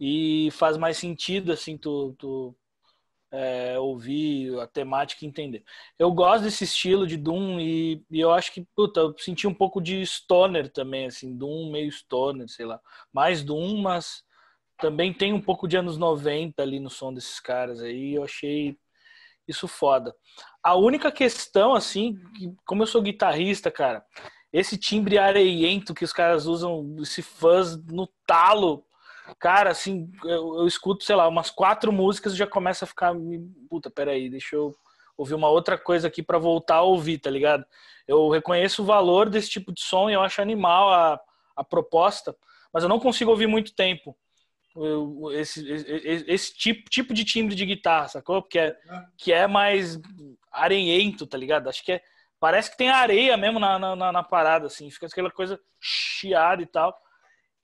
E faz mais sentido, assim, tu, tu é, ouvir a temática e entender. Eu gosto desse estilo de Doom e, e, eu acho que, puta, eu senti um pouco de stoner também, assim, Doom meio stoner, sei lá. Mais Doom, mas também tem um pouco de anos 90 ali no som desses caras aí, eu achei isso foda. A única questão, assim, como eu sou guitarrista, cara, esse timbre areiento que os caras usam, esse fuzz no talo, cara, assim, eu, eu escuto, sei lá, umas quatro músicas e já começa a ficar, puta, peraí, deixa eu ouvir uma outra coisa aqui para voltar a ouvir, tá ligado? Eu reconheço o valor desse tipo de som e eu acho animal a, a proposta, mas eu não consigo ouvir muito tempo esse, esse, esse, tipo, tipo de timbre de guitarra, sacou? Que é, que é mais areiento, tá ligado? Acho que é, parece que tem areia mesmo na, na, na parada, assim, fica aquela coisa chiada e tal.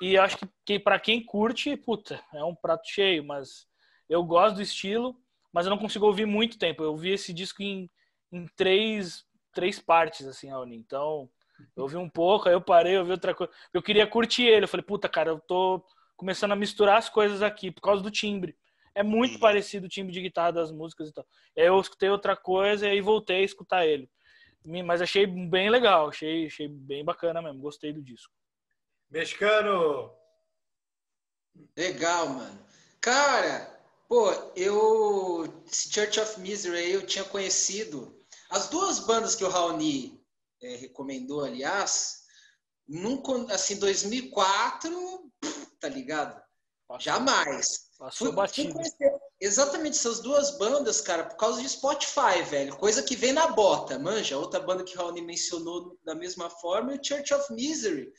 E acho que, que para quem curte, puta, é um prato cheio, mas eu gosto do estilo, mas eu não consigo ouvir muito tempo. Eu ouvi esse disco em, em três, três partes, assim, Raoni. Então, eu ouvi um pouco, aí eu parei, eu ouvi outra coisa. Eu queria curtir ele. Eu falei, puta, cara, eu tô começando a misturar as coisas aqui por causa do timbre. É muito uhum. parecido o timbre de guitarra das músicas e tal. Aí eu escutei outra coisa e aí voltei a escutar ele. Mas achei bem legal, achei, achei bem bacana mesmo, gostei do disco. Mexicano! Legal, mano. Cara, pô, eu. Church of Misery eu tinha conhecido. As duas bandas que o Raoni é, recomendou, aliás, nunca, assim, 2004, tá ligado? Passou. Jamais. Passou fui, batido. Fui exatamente essas duas bandas, cara, por causa de Spotify, velho. Coisa que vem na bota, manja. Outra banda que o Raoni mencionou da mesma forma é o Church of Misery.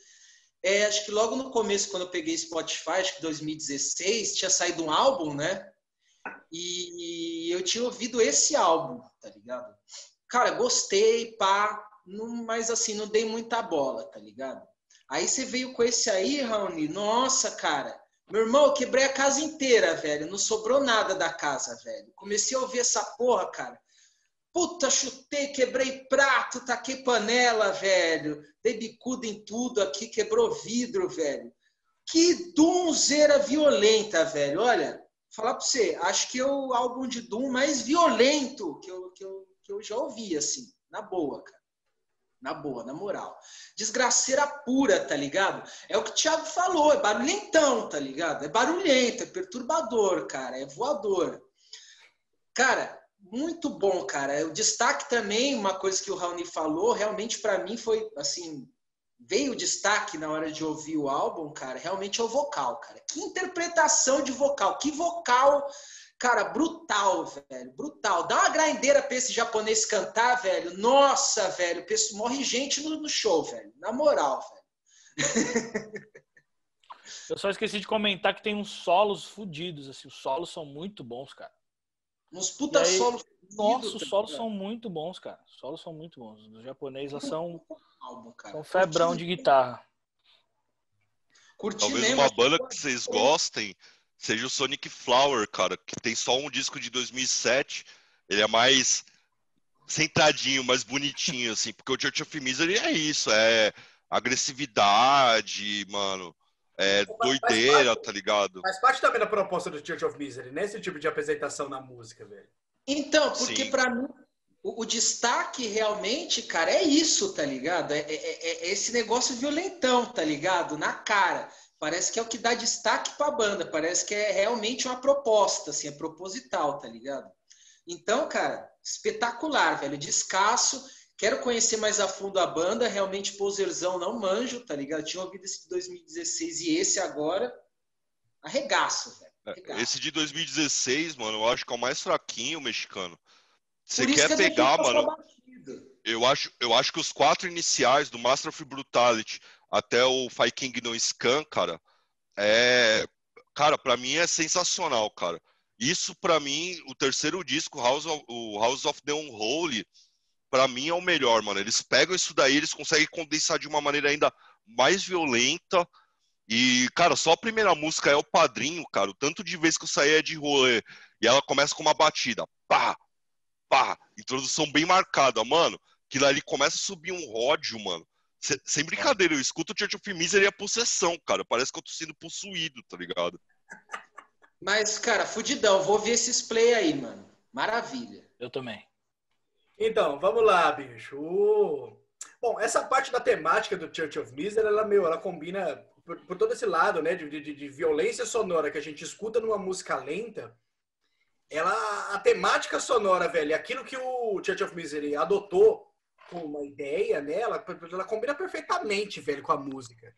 É, acho que logo no começo, quando eu peguei Spotify, acho que 2016, tinha saído um álbum, né? E eu tinha ouvido esse álbum, tá ligado? Cara, gostei, pá, não, mas assim, não dei muita bola, tá ligado? Aí você veio com esse aí, Raoni, nossa, cara. Meu irmão, eu quebrei a casa inteira, velho. Não sobrou nada da casa, velho. Comecei a ouvir essa porra, cara. Puta, chutei, quebrei prato, taquei panela, velho. Dei bicudo em tudo aqui, quebrou vidro, velho. Que Doomzeira violenta, velho. Olha, falar pra você, acho que é o álbum de Doom mais violento que eu, que eu, que eu já ouvi, assim, na boa, cara. Na boa, na moral. Desgraceira pura, tá ligado? É o que o Thiago falou, é barulhentão, tá ligado? É barulhento, é perturbador, cara, é voador. Cara, muito bom, cara. O destaque também, uma coisa que o Raoni falou, realmente para mim foi assim, veio o destaque na hora de ouvir o álbum, cara, realmente é o vocal, cara. Que interpretação de vocal, que vocal Cara, brutal, velho, brutal. Dá uma grindeira pra esse japonês cantar, velho. Nossa, velho, morre gente no, no show, velho. Na moral, velho. (laughs) Eu só esqueci de comentar que tem uns solos fodidos, assim. Os solos são muito bons, cara. Uns puta aí, solos. Nossa, os tá solos são muito bons, cara. Os solos são muito bons. Os japoneses são, são febrão de guitarra. Curti Talvez mesmo, uma banda que vocês gostem seja o Sonic Flower, cara, que tem só um disco de 2007. Ele é mais centradinho, mais bonitinho, assim, porque o Church of Misery é isso, é agressividade, mano, é doideira, parte, tá ligado? Faz parte também da proposta do Church of Misery, nesse né? tipo de apresentação na música, velho. Então, porque para mim, o, o, destaque realmente, cara, é isso, tá ligado? É, é, é, é esse negócio violentão, tá ligado? Na cara parece que é o que dá destaque para a banda, parece que é realmente uma proposta, assim, é proposital, tá ligado? Então, cara, espetacular, velho, descasso. Quero conhecer mais a fundo a banda, realmente poserzão não manjo, tá ligado? Tinha ouvido esse de 2016 e esse agora, arregaço, velho. É, arregaço. Esse de 2016, mano, eu acho que é o mais fraquinho mexicano. Você quer que pegar, mano? Eu acho, eu acho que os quatro iniciais do Master of Brutality até o Fight King no Scan, cara, é. Cara, pra mim é sensacional, cara. Isso, pra mim, o terceiro disco, House of, o House of the Unholy, pra mim é o melhor, mano. Eles pegam isso daí, eles conseguem condensar de uma maneira ainda mais violenta. E, cara, só a primeira música é o padrinho, cara. O tanto de vezes que eu saía de rolê e ela começa com uma batida. Pá, pá, introdução bem marcada, mano. Que ali começa a subir um ródio, mano. Sem brincadeira, eu escuto o Church of Misery e a possessão, cara. Parece que eu tô sendo possuído, tá ligado? Mas, cara, fudidão. Vou ver esses play aí, mano. Maravilha. Eu também. Então, vamos lá, bicho. Bom, essa parte da temática do Church of Misery, ela, meu, ela combina por, por todo esse lado, né, de, de, de violência sonora que a gente escuta numa música lenta ela a temática sonora, velho, aquilo que o Church of Misery adotou como uma ideia, né? Ela, ela combina perfeitamente, velho, com a música.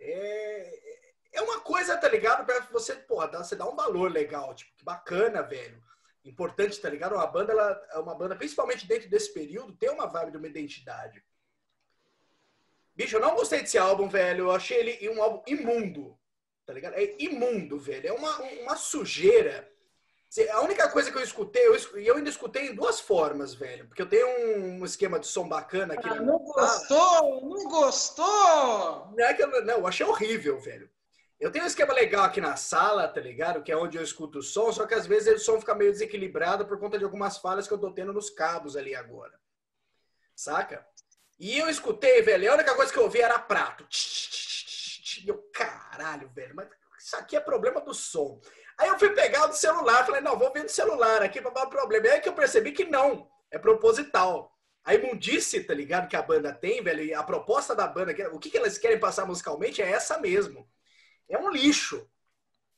É, é uma coisa, tá ligado? Pra você, porra, dá, você dá um valor legal, tipo, que bacana, velho. Importante, tá ligado? Uma banda, ela é uma banda, principalmente dentro desse período, tem uma vibe de uma identidade. Bicho, eu não gostei desse álbum, velho. Eu achei ele um álbum imundo, tá ligado? É imundo, velho. É uma, uma sujeira a única coisa que eu escutei, eu, eu ainda escutei em duas formas, velho. Porque eu tenho um esquema de som bacana aqui. Ah, não gostou? Não gostou? Não é que eu, não, eu achei horrível, velho. Eu tenho um esquema legal aqui na sala, tá ligado? Que é onde eu escuto o som, só que às vezes o som fica meio desequilibrado por conta de algumas falhas que eu tô tendo nos cabos ali agora. Saca? E eu escutei, velho, a única coisa que eu ouvi era prato. E eu, caralho, velho, mas isso aqui é problema do som. Aí eu fui pegar o do celular, falei, não, vou ver do celular aqui para dar problema. E aí que eu percebi que não, é proposital. A imundice, tá ligado, que a banda tem, velho, e a proposta da banda, o que, que elas querem passar musicalmente é essa mesmo. É um lixo.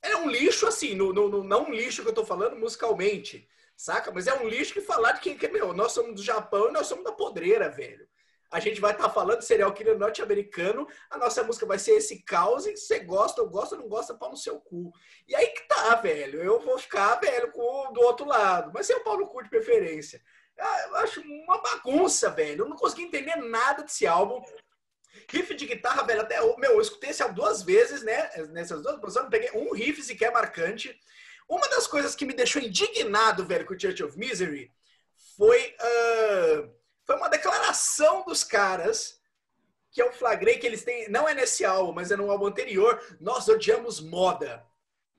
É um lixo, assim, no, no, no, não um lixo que eu tô falando musicalmente, saca? Mas é um lixo que falar de quem que, meu, nós somos do Japão e nós somos da podreira, velho a gente vai estar tá falando serial killer norte-americano, a nossa música vai ser esse caos, e você gosta ou gosta, não gosta, pau no seu cu. E aí que tá, velho, eu vou ficar, velho, com, do outro lado, mas sem o pau no cu de preferência. Ah, eu acho uma bagunça, velho, eu não consegui entender nada desse álbum. Riff de guitarra, velho, até, meu, eu escutei esse álbum duas vezes, né, nessas duas produções, peguei um riff sequer marcante. Uma das coisas que me deixou indignado, velho, com o Church of Misery foi... Uh foi uma declaração dos caras que eu flagrei que eles têm, não é nesse álbum, mas é no álbum anterior, nós odiamos moda.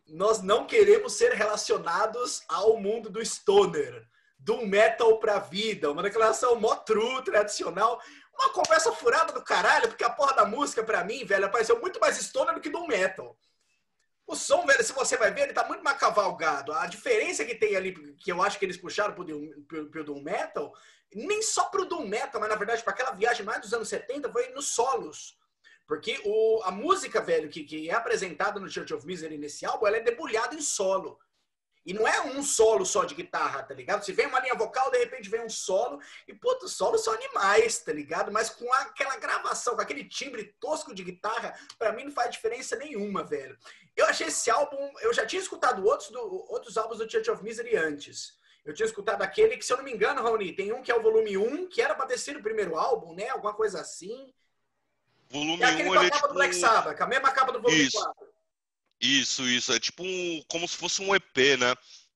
Nós não queremos ser relacionados ao mundo do stoner, do metal pra vida, uma declaração mó true, tradicional, uma conversa furada do caralho, porque a porra da música pra mim, velho, apareceu muito mais stoner do que do metal. O som, velho, se você vai ver, ele tá muito mais cavalgado. A diferença que tem ali, que eu acho que eles puxaram pro, pro, pro Doom Metal, nem só pro Doom Metal, mas na verdade para aquela viagem mais dos anos 70 foi nos solos. Porque o, a música, velho, que, que é apresentada no Church of Misery nesse álbum, ela é debulhada em solo. E não é um solo só de guitarra, tá ligado? Se vem uma linha vocal, de repente vem um solo, e, puto, solos são animais, tá ligado? Mas com aquela gravação, com aquele timbre tosco de guitarra, para mim não faz diferença nenhuma, velho. Eu achei esse álbum, eu já tinha escutado outros, do, outros álbuns do Church of Misery antes. Eu tinha escutado aquele que, se eu não me engano, Raoni, tem um que é o volume 1, que era para ter sido o primeiro álbum, né? Alguma coisa assim. Volume é aquele 1, com a ele é capa tipo... do Black Sabbath, a mesma capa do volume isso. 4. Isso, isso. É tipo um, como se fosse um EP, né?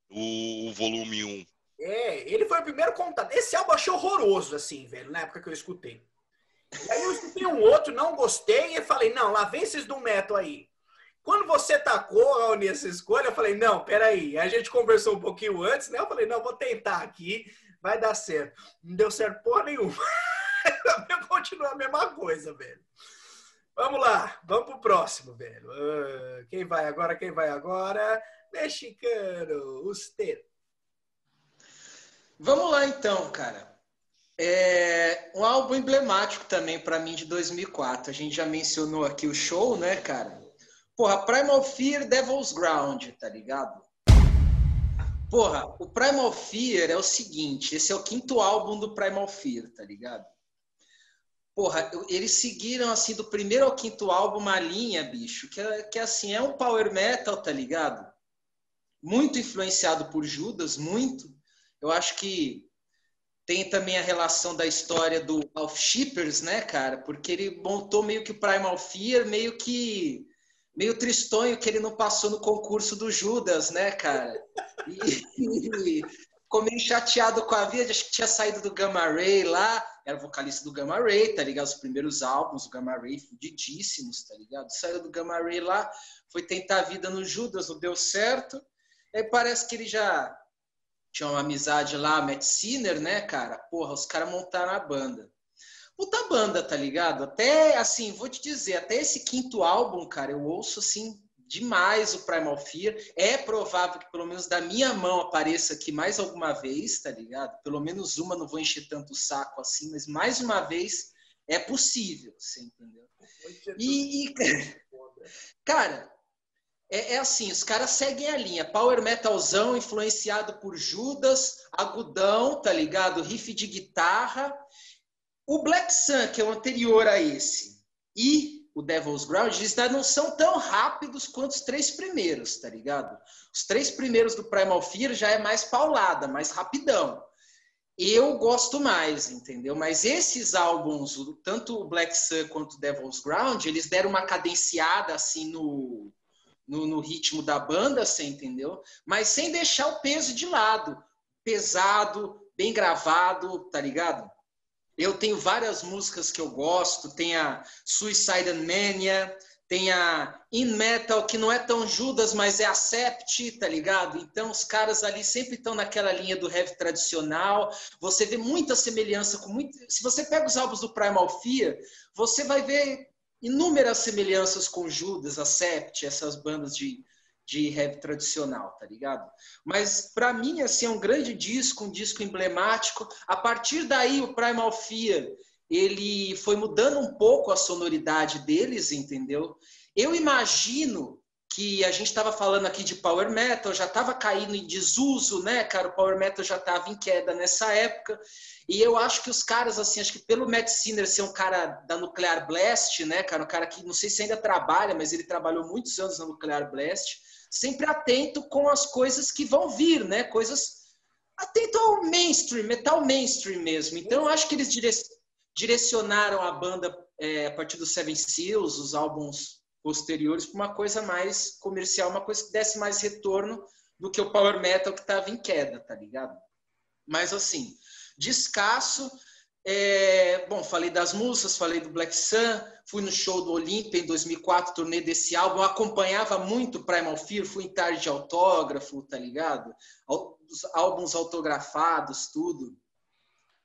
O, o volume 1. É, ele foi o primeiro contato. Esse álbum eu achei horroroso, assim, velho, na época que eu escutei. E aí eu escutei um outro, não gostei, e falei, não, lá vem esses do metal aí. Quando você tacou, Raoni, essa escolha, eu falei, não, peraí. A gente conversou um pouquinho antes, né? Eu falei, não, vou tentar aqui, vai dar certo. Não deu certo porra nenhuma. (laughs) Continua a mesma coisa, velho. Vamos lá, vamos pro próximo, velho. Uh, quem vai agora? Quem vai agora? Mexicano, você. Vamos lá então, cara. É um álbum emblemático também para mim de 2004. A gente já mencionou aqui o show, né, cara? Porra, Primal Fear, Devil's Ground, tá ligado? Porra, o Primal Fear é o seguinte, esse é o quinto álbum do Primal Fear, tá ligado? Porra, eles seguiram, assim, do primeiro ao quinto álbum uma linha, bicho, que, é, que assim, é um power metal, tá ligado? Muito influenciado por Judas, muito. Eu acho que tem também a relação da história do Alf Shippers, né, cara? Porque ele montou meio que o Primal Fear, meio que meio tristonho que ele não passou no concurso do Judas, né, cara? E, (laughs) e ficou meio chateado com a vida, acho que tinha saído do Gamma Ray lá, era vocalista do Gamma Ray, tá ligado? Os primeiros álbuns do Gamma Ray, fudidíssimos, tá ligado? Saiu do Gamma Ray lá, foi tentar a vida no Judas, não deu certo. Aí parece que ele já tinha uma amizade lá, Matt Sinner, né, cara? Porra, os caras montaram a banda puta banda, tá ligado? Até, assim, vou te dizer, até esse quinto álbum, cara, eu ouço, assim, demais o Primal Fear. É provável que pelo menos da minha mão apareça aqui mais alguma vez, tá ligado? Pelo menos uma, não vou encher tanto o saco assim, mas mais uma vez é possível, você entendeu? E, e cara, é, é, assim, os caras seguem a linha. Power metalzão influenciado por Judas, agudão, tá ligado? Riff de guitarra o Black Sun, que é o anterior a esse, e o Devil's Ground, eles não são tão rápidos quanto os três primeiros, tá ligado? Os três primeiros do Primal Fear já é mais paulada, mais rapidão. Eu gosto mais, entendeu? Mas esses álbuns, tanto o Black Sun quanto o Devil's Ground, eles deram uma cadenciada assim no, no, no ritmo da banda, você entendeu? Mas sem deixar o peso de lado. Pesado, bem gravado, tá ligado? Eu tenho várias músicas que eu gosto, tem a Suicide Mania, tem a In Metal, que não é tão Judas, mas é a Sept, tá ligado? Então os caras ali sempre estão naquela linha do heavy tradicional. Você vê muita semelhança com muito. Se você pega os álbuns do Primal Fear, você vai ver inúmeras semelhanças com Judas, a Sept, essas bandas de de rap tradicional, tá ligado? Mas para mim assim é um grande disco, um disco emblemático. A partir daí o Primal Fear, ele foi mudando um pouco a sonoridade deles, entendeu? Eu imagino que a gente estava falando aqui de power metal, já estava caindo em desuso, né, cara? O power metal já estava em queda nessa época. E eu acho que os caras, assim, acho que pelo Matt Sinner ser um cara da Nuclear Blast, né, cara? Um cara que não sei se ainda trabalha, mas ele trabalhou muitos anos na Nuclear Blast sempre atento com as coisas que vão vir, né? Coisas atento ao mainstream, metal mainstream mesmo. Então, acho que eles direcionaram a banda é, a partir dos Seven Seals, os álbuns posteriores, para uma coisa mais comercial, uma coisa que desse mais retorno do que o power metal que estava em queda, tá ligado? Mas assim, descasso. É, bom, falei das músicas, falei do Black Sun, fui no show do Olympia em 2004, turnê desse álbum, acompanhava muito Primal Fear, fui em tarde de autógrafo, tá ligado? Os álbuns autografados, tudo.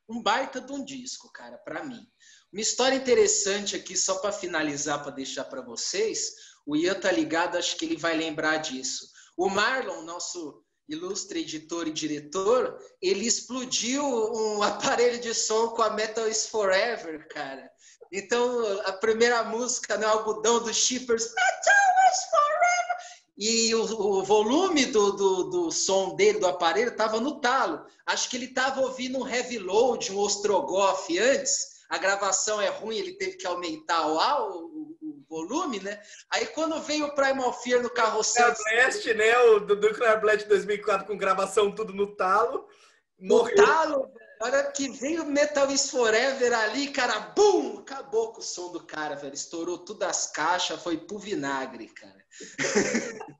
Um baita de um disco, cara, para mim. Uma história interessante aqui, só para finalizar, para deixar para vocês, o Ian tá ligado, acho que ele vai lembrar disso. O Marlon, nosso ilustre editor e diretor, ele explodiu um aparelho de som com a Metal is Forever, cara. Então, a primeira música, né, algodão dos Shippers, Metal is Forever! E o, o volume do, do, do, som dele, do aparelho, estava no talo. Acho que ele estava ouvindo um heavy load, um Ostrogoth antes. A gravação é ruim, ele teve que aumentar o, volume, né? Aí quando veio o Primal Fear no carrossel... Nuclear Blast, né? O do Nuclear Blast 2004 com gravação tudo no talo. Morreu. No talo, a hora que veio o Metal is Forever ali, cara, bum! Acabou com o som do cara, velho. Estourou todas as caixas, foi pro vinagre, cara. (laughs)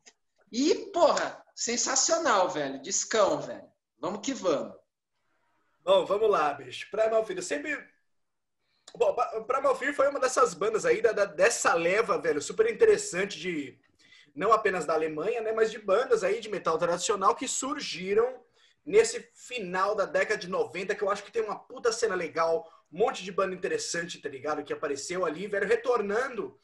e, porra, sensacional, velho. Discão, velho. Vamos que vamos. Bom, vamos lá, bicho. Primal Fear, sempre Bom, Primal Fear foi uma dessas bandas aí, da, dessa leva, velho, super interessante de, não apenas da Alemanha, né, mas de bandas aí de metal tradicional que surgiram nesse final da década de 90, que eu acho que tem uma puta cena legal, um monte de banda interessante, tá ligado, que apareceu ali, velho, retornando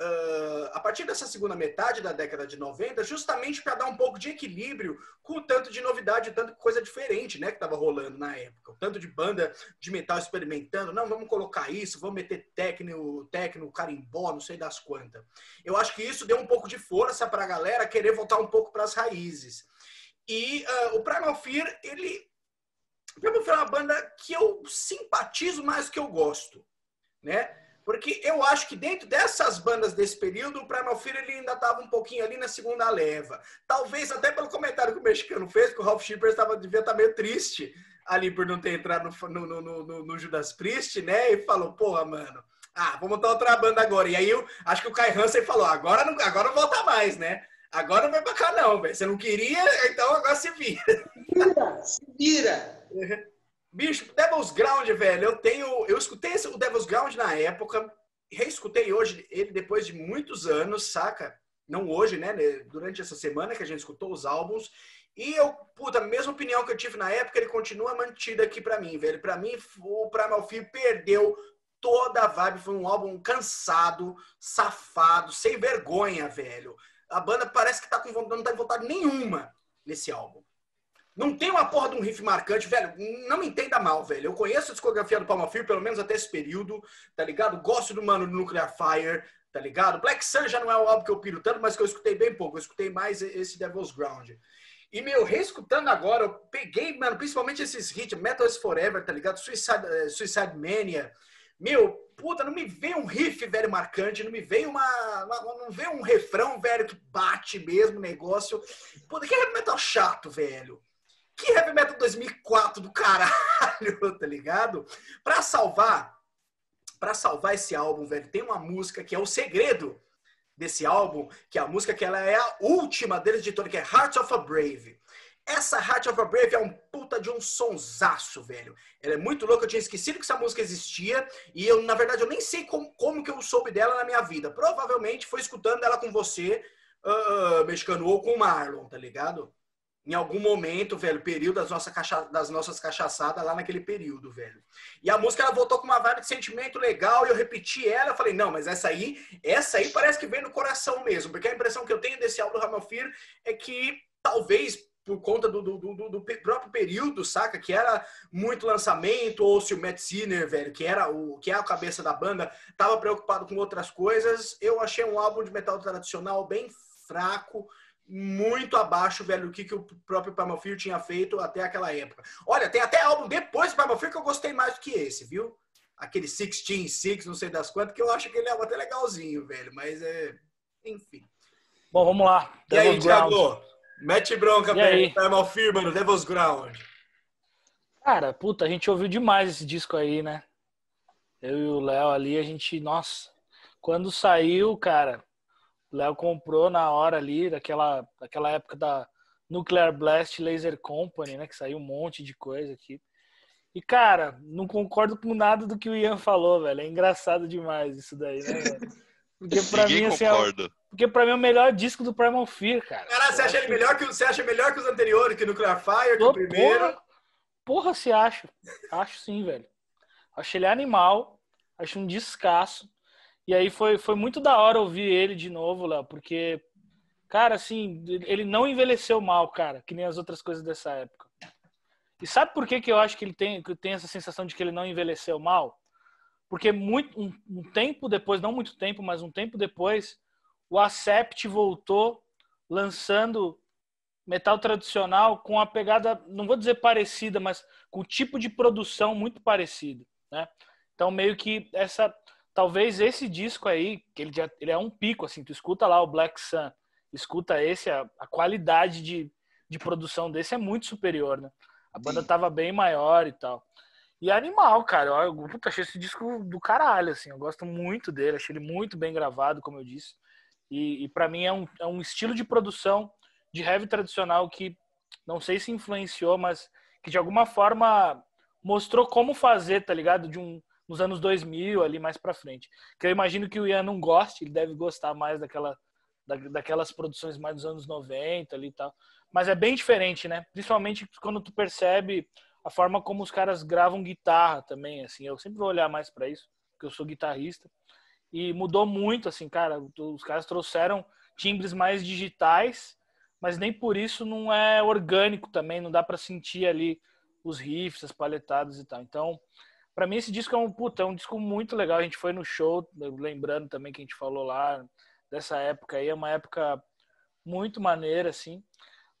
uh, a partir dessa segunda metade da década de 90, justamente para dar um pouco de equilíbrio com o tanto de novidade, o tanto de coisa diferente, né, que estava rolando na época. O tanto de banda de metal experimentando, não, vamos colocar isso, vamos meter técnico, técnico, carimbó, não sei das quantas. Eu acho que isso deu um pouco de força para a galera querer voltar um pouco para as raízes. E uh, o Primal Fear, ele Primal Fear é uma banda que eu simpatizo mais do que eu gosto, né? Porque eu acho que dentro dessas bandas desse período, o Primal Fear ele ainda estava um pouquinho ali na segunda leva. Talvez até pelo comentário que o mexicano fez, que o Ralph Shippers estava devia estar tá meio triste ali por não ter entrado no, no, no, no, Judas Priest, né? E falou, porra, mano, ah, vamos montar outra banda agora. E aí eu acho que o Kai Hansen falou, agora não, agora não volta mais, né? Agora não vai pra cá não, velho. Você não queria, então agora se vira. Vira, se vira. (laughs) Bicho, Devil's Ground, velho, eu tenho. Eu escutei esse, o Devil's Ground na época, reescutei hoje ele depois de muitos anos, saca? Não hoje, né? Durante essa semana que a gente escutou os álbuns. E eu, puta, a mesma opinião que eu tive na época, ele continua mantido aqui pra mim, velho. Pra mim, o Primal Fear perdeu toda a vibe. Foi um álbum cansado, safado, sem vergonha, velho. A banda parece que tá com vontade, não tá com vontade nenhuma nesse álbum. Não tem uma porra de um riff marcante, velho. Não me entenda mal, velho. Eu conheço a discografia do Palma Fear, pelo menos até esse período, tá ligado? Gosto do mano do Nuclear Fire, tá ligado? Black Sun já não é o álbum que eu piro tanto, mas que eu escutei bem pouco. Eu escutei mais esse Devil's Ground. E, meu, reescutando agora, eu peguei, mano, principalmente esses hits, Metal is Forever, tá ligado? Suicide, uh, Suicide Mania. Meu, puta, não me veio um riff, velho, marcante, não me veio uma, uma não veio um refrão, velho, que bate mesmo o negócio. Puta, que heavy metal chato, velho. Que heavy metal 2004 do caralho, (laughs) tá ligado? Pra salvar, para salvar esse álbum, velho, tem uma música que é o segredo desse álbum, que é a música que ela é a última deles de todo, que é Heart of a Brave. Essa Heart of a Brave é um puta de um sonsaço, velho. Ela é muito louca, eu tinha esquecido que essa música existia e eu, na verdade, eu nem sei como, como que eu soube dela na minha vida. Provavelmente foi escutando ela com você, uh, mexicano, ou com o Marlon, tá ligado? Em algum momento, velho, período das, nossas cacha das nossas cachaçadas lá naquele período, velho. E a música ela voltou com uma vibe de sentimento legal e eu repeti ela, eu falei, não, mas essa aí, essa aí parece que vem no coração mesmo, porque a impressão que eu tenho desse álbum do Fear é que talvez por conta do, do, do, do, próprio período, saca? Que era muito lançamento, ou se o Matt Sinner, velho, que era o que é a cabeça da banda, tava preocupado com outras coisas. Eu achei um álbum de metal tradicional bem fraco, muito abaixo, velho, do que, que o próprio Fear tinha feito até aquela época. Olha, tem até álbum depois do que eu gostei mais do que esse, viu? Aquele 16, Six, não sei das quantas, que eu acho que ele é até legalzinho, velho, mas é. Enfim. Bom, vamos lá. E aí, Thiago? Mete bronca. Primal Fear, mano, Devil's Ground. Cara, puta, a gente ouviu demais esse disco aí, né? Eu e o Léo ali, a gente, nossa, quando saiu, cara, Léo comprou na hora ali, daquela, daquela época da Nuclear Blast Laser Company, né? Que saiu um monte de coisa aqui. E, cara, não concordo com nada do que o Ian falou, velho. É engraçado demais isso daí, né, velho? Porque pra Ninguém mim, assim, concorda. É, porque pra mim é o melhor disco do Primal Fear, cara. Cara, você acha ele melhor que, você acha melhor que os anteriores, que Nuclear Fire, que o primeiro? Porra, porra, se acha. Acho sim, velho. Acho ele animal. Acho um descasso. E aí foi, foi muito da hora ouvir ele de novo, Léo, porque, cara, assim, ele não envelheceu mal, cara, que nem as outras coisas dessa época. E sabe por que, que eu acho que ele tem, que tem essa sensação de que ele não envelheceu mal? Porque muito, um, um tempo depois, não muito tempo, mas um tempo depois, o Acept voltou lançando metal tradicional com a pegada, não vou dizer parecida, mas com o tipo de produção muito parecido, né? Então meio que essa talvez esse disco aí, que ele, já, ele é um pico, assim, tu escuta lá o Black Sun, escuta esse, a, a qualidade de, de produção desse é muito superior, né? A banda Sim. tava bem maior e tal. E é animal, cara, eu, eu achei esse disco do caralho, assim, eu gosto muito dele, achei ele muito bem gravado, como eu disse. E, e para mim é um, é um estilo de produção de heavy tradicional que não sei se influenciou, mas que de alguma forma mostrou como fazer, tá ligado? De um, nos anos 2000, ali mais para frente. Que eu imagino que o Ian não goste, ele deve gostar mais daquela, da, daquelas produções mais dos anos 90 ali e tal. Mas é bem diferente, né? Principalmente quando tu percebe a forma como os caras gravam guitarra também, assim. Eu sempre vou olhar mais para isso, porque eu sou guitarrista. e mudou muito, assim, cara. Os caras trouxeram timbres mais digitais, mas nem por isso não é orgânico também, não dá para sentir ali os riffs, as paletadas e tal. Então, para mim esse disco é um puta, é um disco muito legal. A gente foi no show, lembrando também que a gente falou lá dessa época aí, é uma época muito maneira assim.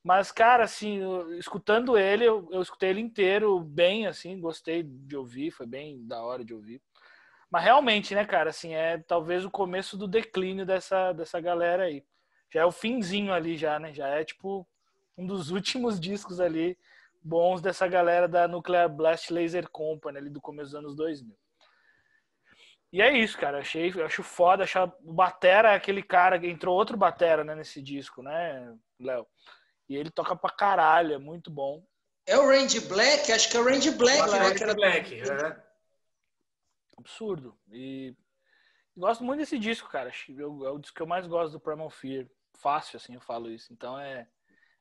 Mas, cara, assim, escutando ele, eu, eu, escutei ele inteiro bem, assim, gostei de ouvir, foi bem da hora de ouvir. Mas realmente, né, cara, assim, é talvez o começo do declínio dessa, dessa galera aí. Já é o finzinho ali, já, né? Já é, tipo, um dos (laughs) últimos discos ali bons dessa galera da Nuclear Blast Laser Company, ali do começo dos anos 2000. E é isso, cara. Achei, acho foda. Achar o Batera é aquele cara que entrou outro Batera né, nesse disco, né, Léo? E ele toca pra caralho, é muito bom. É o Range Black? Acho que é o Range Black, né? Que era Black, é. Absurdo. E gosto muito desse disco, cara. É o disco que eu mais gosto do Primal Fear. Fácil, assim, eu falo isso. Então é,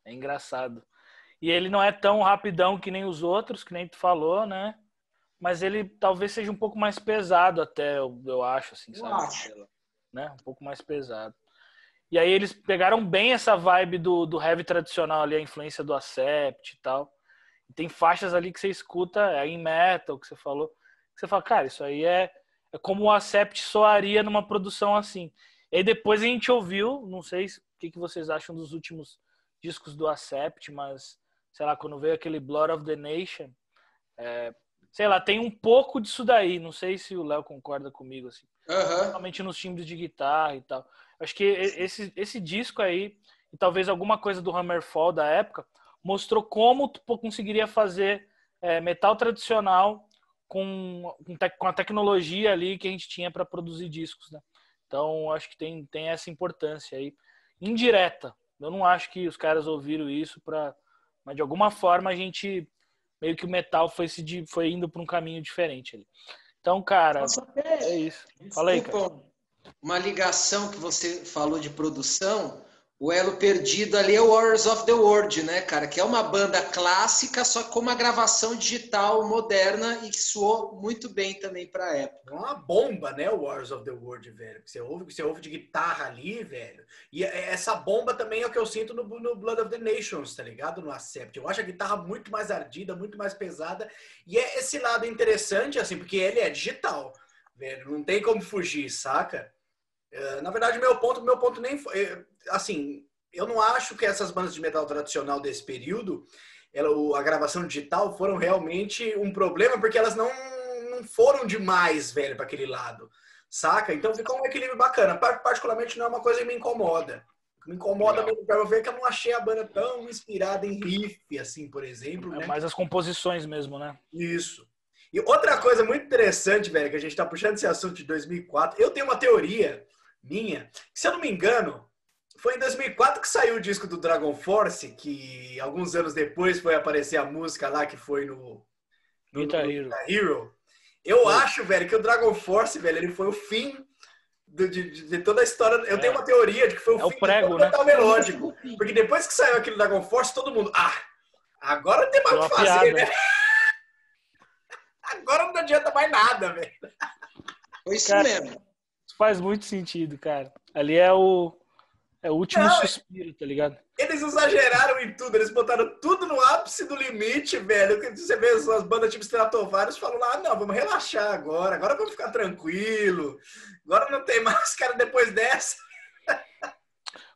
é engraçado. E ele não é tão rapidão que nem os outros, que nem tu falou, né? Mas ele talvez seja um pouco mais pesado até, eu, eu acho, assim, sabe? Eu acho. Né? Um pouco mais pesado. E aí eles pegaram bem essa vibe do, do heavy tradicional ali, a influência do Acept e tal. E tem faixas ali que você escuta, é em metal, que você falou, que você fala, cara, isso aí é, é como o Acept soaria numa produção assim. E aí depois a gente ouviu, não sei o que, que vocês acham dos últimos discos do Acept, mas, sei lá, quando veio aquele Blood of the Nation, é, sei lá, tem um pouco disso daí. Não sei se o Léo concorda comigo, assim. Uhum. Principalmente nos timbres de guitarra e tal. Acho que esse, esse disco aí, e talvez alguma coisa do Hammerfall da época, mostrou como tu conseguiria fazer é, metal tradicional com, com, a tecnologia ali que a gente tinha para produzir discos, né? Então, acho que tem, tem essa importância aí, indireta. Eu não acho que os caras ouviram isso para, mas de alguma forma a gente meio que o metal foi se foi indo para um caminho diferente ali. Então, cara, é isso. Fala aí, cara uma ligação que você falou de produção, o elo perdido ali é o Warriors of the World, né, cara? Que é uma banda clássica, só com uma gravação digital moderna e que soou muito bem também pra época. É uma bomba, né, o Warriors of the World, velho. Você ouve, você ouve de guitarra ali, velho. E é, essa bomba também é o que eu sinto no, no Blood of the Nations, tá ligado? No Accept. Eu acho a guitarra muito mais ardida, muito mais pesada. E é esse lado interessante, assim, porque ele é digital, velho. Não tem como fugir, saca? É, na verdade, meu ponto, meu ponto nem foi, é, assim, eu não acho que essas bandas de metal tradicional desse período, ela, a gravação digital foram realmente um problema porque elas não, não foram demais, velho, para aquele lado, saca? Então ficou um equilíbrio bacana. Particularmente não é uma coisa que me incomoda. Me incomoda mesmo para eu ver que eu não achei a banda tão inspirada em riff, assim, por exemplo. É né? mais as composições mesmo, né? Isso. E outra coisa muito interessante, velho, que a gente tá puxando esse assunto de 2004, eu tenho uma teoria minha. Se eu não me engano, foi em 2004 que saiu o disco do Dragon Force, que alguns anos depois foi aparecer a música lá que foi no, no Guitar Hero. Hero. Eu foi. acho, velho, que o Dragon Force, velho, ele foi o fim de, de, de toda a história. Eu é. tenho uma teoria de que foi o é fim o prego, do né? metal melódico. Porque depois que saiu aquele Dragon Force, todo mundo. Ah, agora não tem mais o que fazer, piada. né? (laughs) Agora não adianta mais nada, velho. Foi isso Cara, mesmo faz muito sentido, cara. Ali é o, é o último não, suspiro, tá ligado? Eles exageraram em tudo, eles botaram tudo no ápice do limite, velho. Você vê as bandas tipo Stratovarius falam lá, ah, não, vamos relaxar agora, agora vamos ficar tranquilo. Agora não tem (laughs) mais, cara, depois dessa.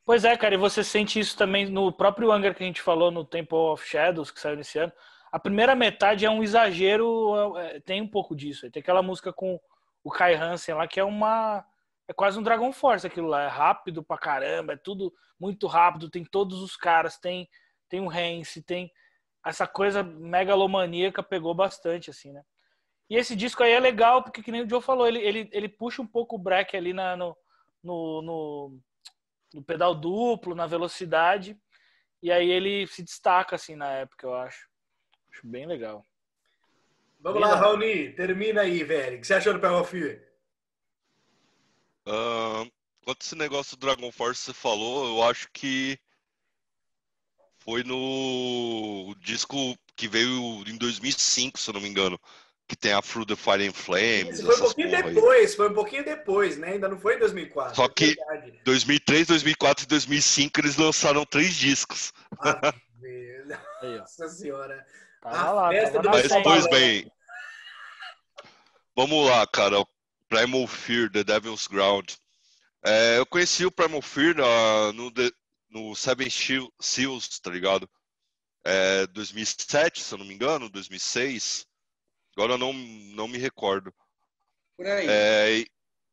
Pois é, cara, e você sente isso também no próprio Anger que a gente falou no Temple of Shadows, que saiu nesse ano. A primeira metade é um exagero, é, tem um pouco disso. Tem aquela música com o Kai Hansen lá, que é uma é quase um Dragon Force aquilo lá. É rápido pra caramba, é tudo muito rápido. Tem todos os caras, tem, tem o Hence, tem essa coisa megalomaníaca pegou bastante, assim, né? E esse disco aí é legal, porque que nem o Joe falou, ele, ele, ele puxa um pouco o break ali na, no, no, no, no pedal duplo, na velocidade. E aí ele se destaca, assim, na época, eu acho. Acho bem legal. Vamos bem lá, Raoni, termina aí, velho. O que você achou do Power of? Uh, quanto esse negócio do Dragon Force você falou, eu acho que foi no disco que veio em 2005, se eu não me engano. que tem a Through the Fire and Flames. Isso foi um pouquinho depois, aí. foi um pouquinho depois, né? Ainda não foi em 2004. Só que é 2003, 2004 e 2005 eles lançaram três discos. Ah, (laughs) Nossa senhora. Tava lá, tava Mas, pois bem, vamos lá, cara. Primal Fear, The Devil's Ground. É, eu conheci o Primal Fear na, no, no Seven Seals, tá ligado? É, 2007, se eu não me engano, 2006. Agora eu não, não me recordo. Por aí. É,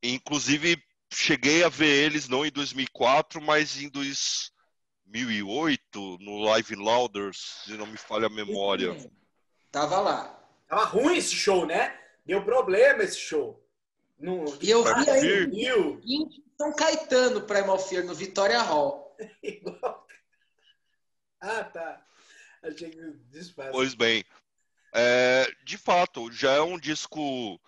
inclusive, cheguei a ver eles não em 2004, mas em 2008, no Live in Louders, se não me falha a memória. Tava lá. Tava ruim esse show, né? Deu problema esse show. No, e eu vi aí em São Caetano, Primal Fear, no Vitória Hall. (laughs) ah, tá. Achei que desfaz. Pois bem, é, de fato, já é um disco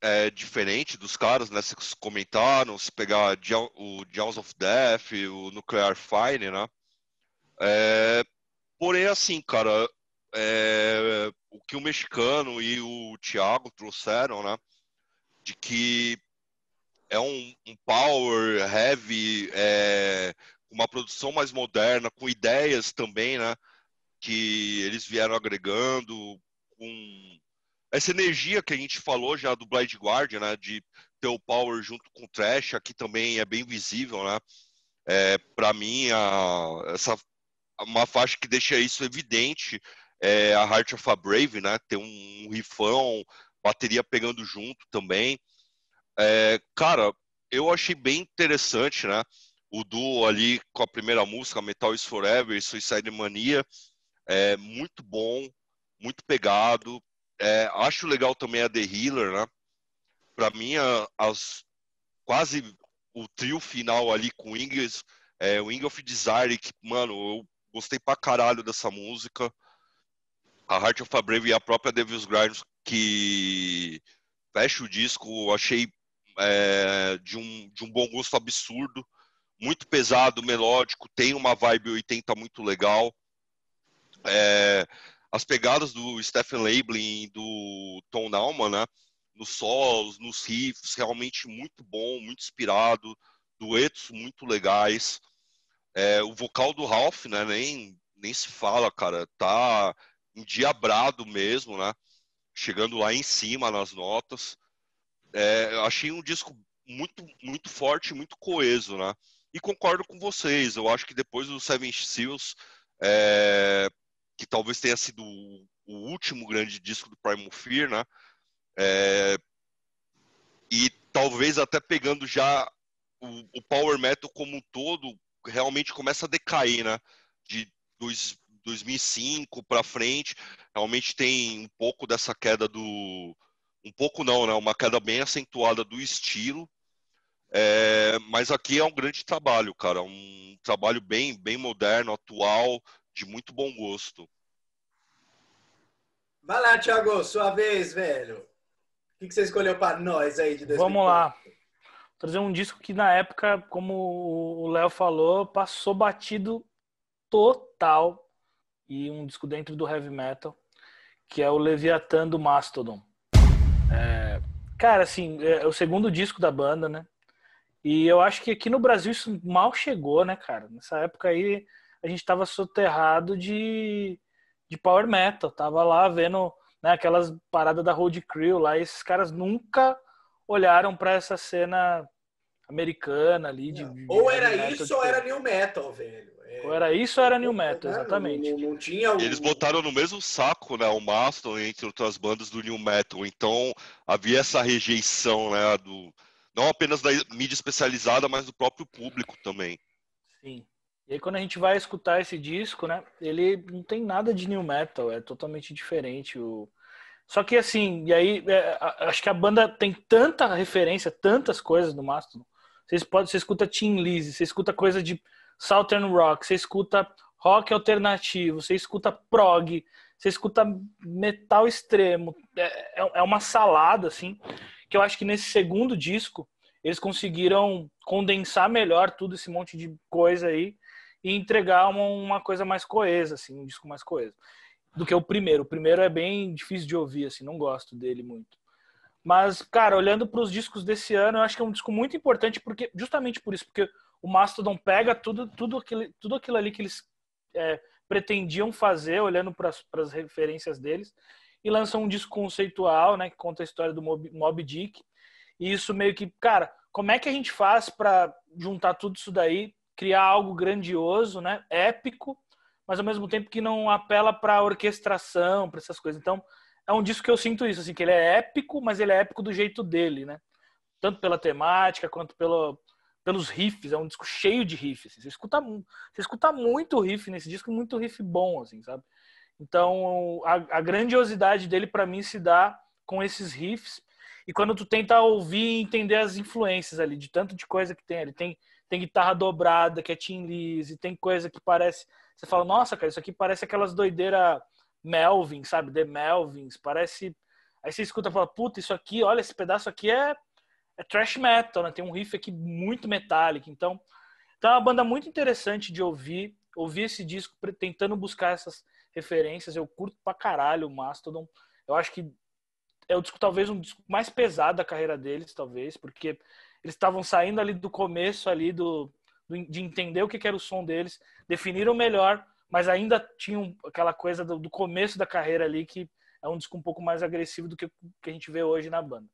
é, diferente dos caras, né? Vocês comentaram, se pegar o Jaws of Death, o Nuclear Fire, né? É, porém, assim, cara, é, o que o mexicano e o Thiago trouxeram, né? De que é um, um power heavy, é, uma produção mais moderna, com ideias também, né? Que eles vieram agregando, com essa energia que a gente falou já do Blind Guardian, né, de ter o Power junto com o Trash, aqui também é bem visível, né? É, para mim, a, essa uma faixa que deixa isso evidente é a Heart of a Brave, né? Tem um rifão, bateria pegando junto também. É, cara, eu achei bem interessante, né? O duo ali com a primeira música, Metal is Forever e Suicide Mania, é muito bom muito pegado. É, acho legal também a The Healer, né? Para mim, as, quase o trio final ali com o Ingles, é, o Wing of Desire, que, mano, eu gostei pra caralho dessa música. A Heart of a Brave e a própria Devil's Grind, que fecha o disco, achei é, de, um, de um bom gosto absurdo. Muito pesado, melódico, tem uma vibe 80 muito legal. É, as pegadas do Stephen Lablin e do Tom Nauman, né? Nos solos, nos riffs, realmente muito bom, muito inspirado, duetos muito legais. É, o vocal do Ralph, né? Nem, nem se fala, cara. Tá endiabrado mesmo, né? Chegando lá em cima nas notas. É, achei um disco muito, muito forte, muito coeso, né? E concordo com vocês. Eu acho que depois do Seven Seals, é, que talvez tenha sido o, último grande disco do Primal Fear, né? É, e talvez até pegando já o, o, power metal como um todo realmente começa a decair, né? De dois, 2005 para frente, realmente tem um pouco dessa queda do um pouco não, né? Uma queda bem acentuada do estilo. É, mas aqui é um grande trabalho, cara, um trabalho bem bem moderno, atual, de muito bom gosto. Vai lá, Thiago, sua vez, velho. O que você escolheu para nós aí de 2004? Vamos lá. Vou trazer um disco que na época, como o Léo falou, passou batido total. E um disco dentro do heavy metal, que é o Leviathan do Mastodon. É, cara, assim, é o segundo disco da banda, né? E eu acho que aqui no Brasil isso mal chegou, né, cara? Nessa época aí a gente tava soterrado de, de power metal. Tava lá vendo né, aquelas paradas da Road Crew lá. E esses caras nunca olharam para essa cena americana ali. De, de ou era isso ou era new metal, velho. Ou era isso ou era new metal, exatamente. Não, não, não tinha Eles botaram no mesmo saco, né, o Mastodon entre outras bandas do new metal. Então havia essa rejeição, né, do não apenas da mídia especializada, mas do próprio público também. Sim. E aí quando a gente vai escutar esse disco, né, ele não tem nada de new metal, é totalmente diferente o só que assim, e aí é, acho que a banda tem tanta referência, tantas coisas do Mastodon. Vocês podem, você escuta Tim Lizzy, você escuta coisa de Southern Rock, você escuta rock alternativo, você escuta prog, você escuta metal extremo. É, é, é uma salada assim, que eu acho que nesse segundo disco eles conseguiram condensar melhor tudo esse monte de coisa aí e entregar uma, uma coisa mais coesa, assim, um disco mais coeso. do que o primeiro. O primeiro é bem difícil de ouvir, assim, não gosto dele muito. Mas, cara, olhando para os discos desse ano, eu acho que é um disco muito importante, porque justamente por isso, porque o Mastodon pega tudo, tudo, aquilo, tudo aquilo ali que eles é, pretendiam fazer, olhando para as referências deles, e lança um disco conceitual, né, que conta a história do Mob, Mob Dick. E isso meio que, cara, como é que a gente faz para juntar tudo isso daí, criar algo grandioso, né, épico, mas ao mesmo tempo que não apela para orquestração, para essas coisas. Então, é um disco que eu sinto isso, assim, que ele é épico, mas ele é épico do jeito dele, né? Tanto pela temática quanto pelo, pelos riffs. É um disco cheio de riffs. Assim. Você, escuta, você escuta muito riff nesse disco, muito riff bom, assim, sabe? Então, a, a grandiosidade dele para mim se dá com esses riffs. E quando tu tenta ouvir e entender as influências ali, de tanto de coisa que tem ali, tem, tem guitarra dobrada, que é Tim Lizzy, tem coisa que parece. Você fala, nossa, cara, isso aqui parece aquelas doideiras Melvin, sabe? The Melvins, parece. Aí você escuta e fala, puta, isso aqui, olha, esse pedaço aqui é, é thrash metal, né? Tem um riff aqui muito metálico. Então, então é uma banda muito interessante de ouvir. Ouvir esse disco tentando buscar essas referências. Eu curto pra caralho o Mastodon. Eu acho que é o disco, talvez, um disco mais pesado da carreira deles, talvez, porque eles estavam saindo ali do começo ali do, do de entender o que, era o som deles, definiram melhor mas ainda tinha aquela coisa do, do, começo da carreira ali que é um disco um pouco mais agressivo do que, que a gente vê hoje na banda.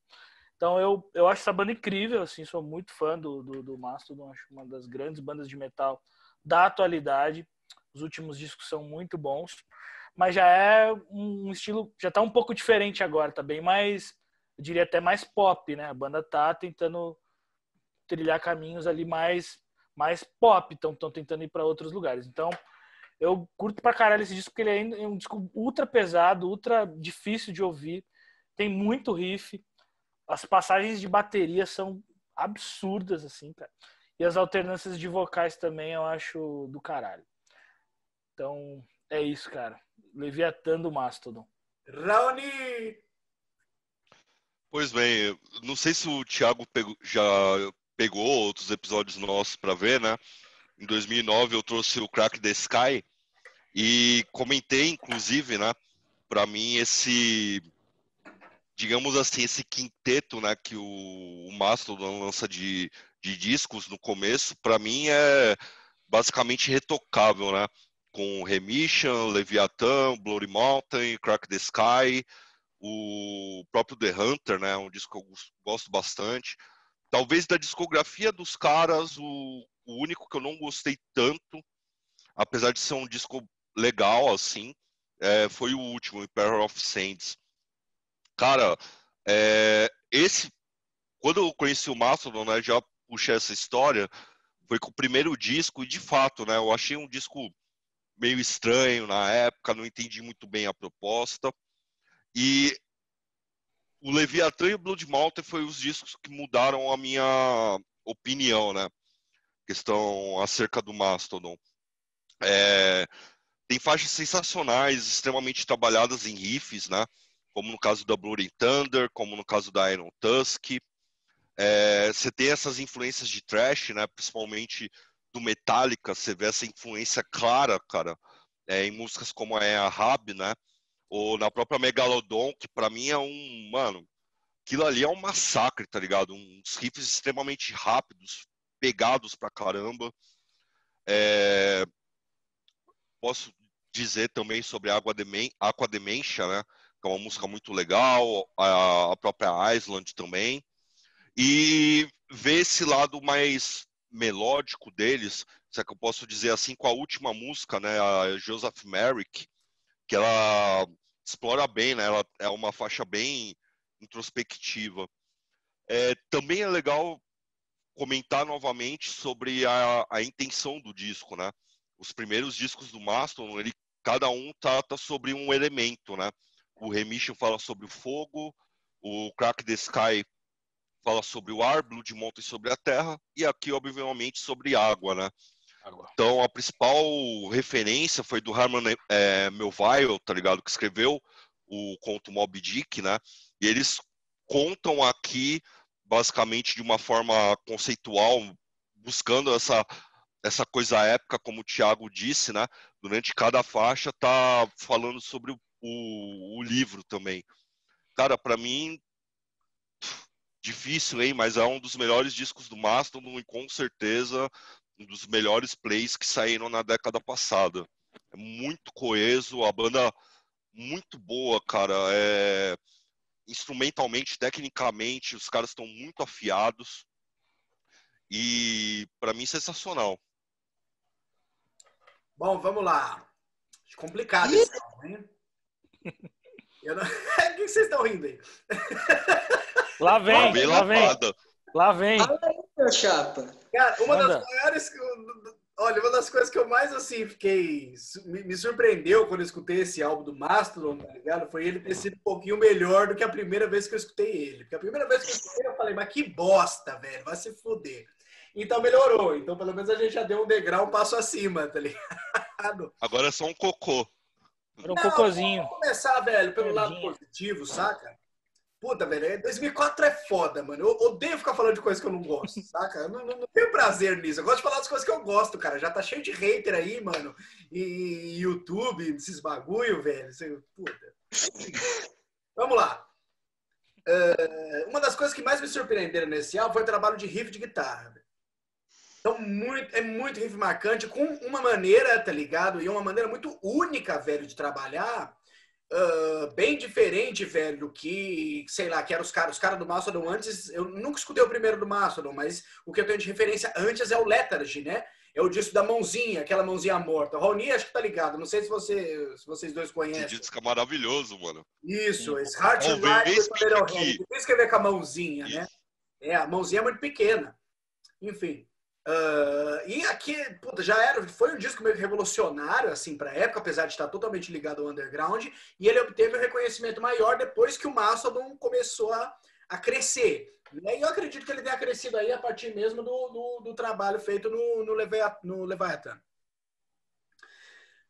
Então eu, eu acho essa banda incrível, assim, sou muito fã do, do, do Mastodon, acho uma das grandes bandas de metal da atualidade. Os últimos discos são muito bons, mas já é um estilo, já tá um pouco diferente agora, tá bem mais, eu diria até mais pop, né? A banda tá tentando trilhar caminhos ali mais mais pop, estão tentando ir para outros lugares. Então, eu curto pra caralho esse disco, porque ele é um disco ultra pesado, ultra difícil de ouvir. Tem muito riff. As passagens de bateria são absurdas, assim, cara. E as alternâncias de vocais também eu acho do caralho. Então, é isso, cara. Leviatã do Mastodon. Raoni! Pois bem, não sei se o Thiago pegou, já pegou outros episódios nossos para ver, né? Em 2009 eu trouxe o Crack the Sky e comentei, inclusive, né? Para mim esse, digamos assim, esse quinteto, né? Que o, o Mastodon lança de, de discos no começo, para mim é basicamente retocável, né? Com Remission, Leviathan, Bloody Mountain, Crack the Sky, o próprio The Hunter, né? Um disco que eu gosto bastante. Talvez da discografia dos caras, o, o único que eu não gostei tanto, apesar de ser um disco legal, assim, é, foi o último, Imperial of Saints. Cara, é, esse, quando eu conheci o Mastodon, né, já puxei essa história, foi com o primeiro disco, e de fato, né, eu achei um disco meio estranho na época, não entendi muito bem a proposta, e o Leviathan e o Blood Mountain foi os discos que mudaram a minha opinião, né? Questão acerca do Mastodon. É, tem faixas sensacionais, extremamente trabalhadas em riffs, né? Como no caso da Bloody Thunder, como no caso da Iron Tusk. É, você tem essas influências de trash, né? Principalmente do Metallica, você vê essa influência clara, cara, é, em músicas como a Rab, né? ou na própria Megalodon, que para mim é um, mano, aquilo ali é um massacre, tá ligado? Uns riffs extremamente rápidos, pegados pra caramba. É... Posso dizer também sobre Aqua Dementia, né? Que é uma música muito legal, a, própria Island também. E ver esse lado mais melódico deles, se é que eu posso dizer assim, com a última música, né? A Joseph Merrick, que ela explora bem, né? Ela é uma faixa bem introspectiva. É, também é legal comentar novamente sobre a, a intenção do disco, né? Os primeiros discos do Mastodon, ele cada um trata sobre um elemento, né? O Remission fala sobre o fogo, o Crack the Sky fala sobre o ar, Blood Mountain sobre a terra e aqui obviamente sobre água, né? Então, a principal referência foi do Herman é, Melville, tá ligado? Que escreveu o conto Moby Dick, né? E eles contam aqui, basicamente, de uma forma conceitual, buscando essa, essa coisa épica, como o Thiago disse, né? durante cada faixa tá falando sobre o, o, o livro também. Cara, para mim difícil, hein? Mas é um dos melhores discos do Mastodon e com certeza um dos melhores plays que saíram na década passada. É muito coeso, a banda muito boa, cara. É... Instrumentalmente, tecnicamente, os caras estão muito afiados. E para mim sensacional. Bom, vamos lá. Complicado isso, hein? Não... (laughs) o que vocês estão rindo aí? (laughs) Lá vem, lá vem. Lá vem. Fala aí, meu chapa. Cara, uma Manda. das maiores. Olha, uma das coisas que eu mais assim fiquei. Me, surpreendeu quando eu escutei esse álbum do Mastodon, tá ligado? Foi ele ter sido um pouquinho melhor do que a primeira vez que eu escutei ele. Porque a primeira vez que eu escutei eu falei, mas que bosta, velho, vai se fuder. Então melhorou. Então pelo menos a gente já deu um degrau, um passo acima, tá (laughs) ligado? Agora é só um cocô. Era um Não, cocôzinho. Vamos começar, velho, pelo lado positivo, saca? Puta, velho, 2004 é, é foda, mano. Eu odeio ficar falando de coisas que eu não gosto, (laughs) saca? Eu não, não, não, tenho prazer nisso. Eu gosto de falar das coisas que eu gosto, cara. Já tá cheio de hater aí, mano. E YouTube, esses bagulho, velho. Puta. Vamos lá. Uh, uma das coisas que mais me surpreenderam nesse álbum foi o trabalho de riff de guitarra. Então, muito, é muito riff marcante, com uma maneira, tá ligado? E uma maneira muito única, velho, de trabalhar Uh, bem diferente, velho, do que, sei lá, que eram os caras os cara do Mastodon antes. Eu nunca escutei o primeiro do Mastodon, mas o que eu tenho de referência antes é o Lethargy, né? É o disco da mãozinha, aquela mãozinha morta. O Raoni acho que tá ligado. Não sei se, você, se vocês dois conhecem. Que disco é maravilhoso, mano. Isso, esse Heart and Life Por isso que ver com a mãozinha, né? Isso. né? É, a mãozinha é muito pequena. Enfim. Uh, e aqui, puta, já era, foi um disco meio revolucionário, assim, pra época, apesar de estar totalmente ligado ao underground, e ele obteve um reconhecimento maior depois que o Mastodon começou a, a crescer. Né? E eu acredito que ele tenha crescido aí a partir mesmo do, do, do trabalho feito no, no, Leviathan, no Leviathan.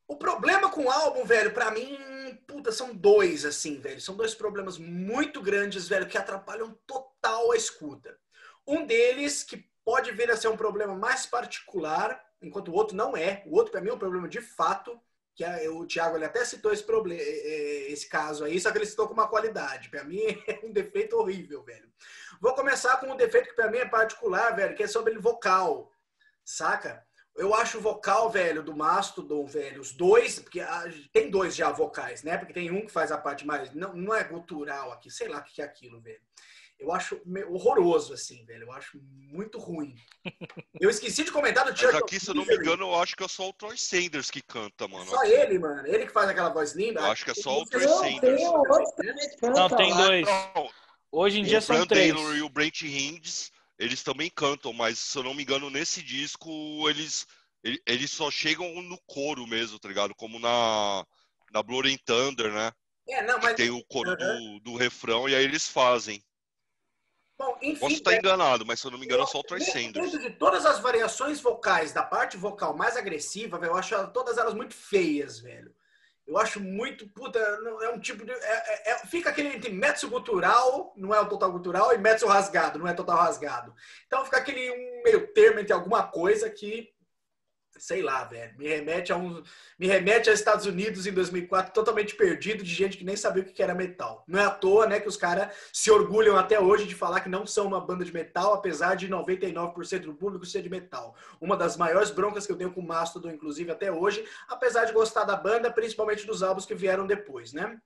O problema com o álbum, velho, para mim, puta, são dois, assim, velho. São dois problemas muito grandes, velho, que atrapalham total a escuta. Um deles, que pode vir a ser um problema mais particular, enquanto o outro não é. O outro, para mim, é um problema de fato, que é, o Thiago ele até citou esse, problema, esse caso aí, só que ele citou com uma qualidade. Para mim, (laughs) é um defeito horrível, velho. Vou começar com um defeito que para mim é particular, velho, que é sobre o vocal, saca? Eu acho o vocal, velho, do Mastodon, velho, os dois, porque tem dois já vocais, né? Porque tem um que faz a parte mais. Não, não é gutural aqui, sei lá o que é aquilo, velho. Eu acho horroroso, assim, velho. Eu acho muito ruim. Eu esqueci de comentar do Church Mas aqui, se eu não me engano, eu acho que é só o Troy Sanders que canta, mano. Só aqui. ele, mano. Ele que faz aquela voz linda. Eu acho que é só o Troy Sanders. Não, tem dois. Hoje em dia são três. O Taylor e o Brent Hinds, eles também cantam, mas se eu não me engano, nesse disco, eles, eles só chegam no coro mesmo, tá ligado? Como na, na and Thunder, né? É, não, mas... tem o coro do, do refrão e aí eles fazem. Bom, enfim, Posso estar é, enganado, mas se eu não me engano, é só o Troy Sanders. De todas as variações vocais, da parte vocal mais agressiva, eu acho todas elas muito feias, velho. Eu acho muito, puta, é um tipo de. É, é, é, fica aquele entre mezzo gutural, não é o total gutural, e mezzo rasgado, não é total rasgado. Então fica aquele um meio termo entre alguma coisa que sei lá, velho, me remete a um, me remete aos Estados Unidos em 2004 totalmente perdido de gente que nem sabia o que era metal. Não é à toa, né, que os caras se orgulham até hoje de falar que não são uma banda de metal, apesar de 99% do público ser de metal. Uma das maiores broncas que eu tenho com o Mastodon, inclusive até hoje, apesar de gostar da banda, principalmente dos álbuns que vieram depois, né?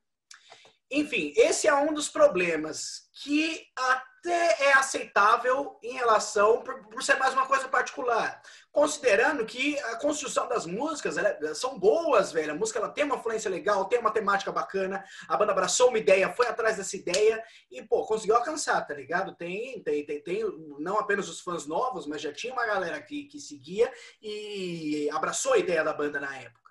Enfim, esse é um dos problemas que até é aceitável em relação por, por ser mais uma coisa particular considerando que a construção das músicas ela, são boas, velho. A música ela tem uma fluência legal, tem uma temática bacana. A banda abraçou uma ideia, foi atrás dessa ideia e, pô, conseguiu alcançar, tá ligado? Tem, tem, tem, tem não apenas os fãs novos, mas já tinha uma galera que, que seguia e abraçou a ideia da banda na época.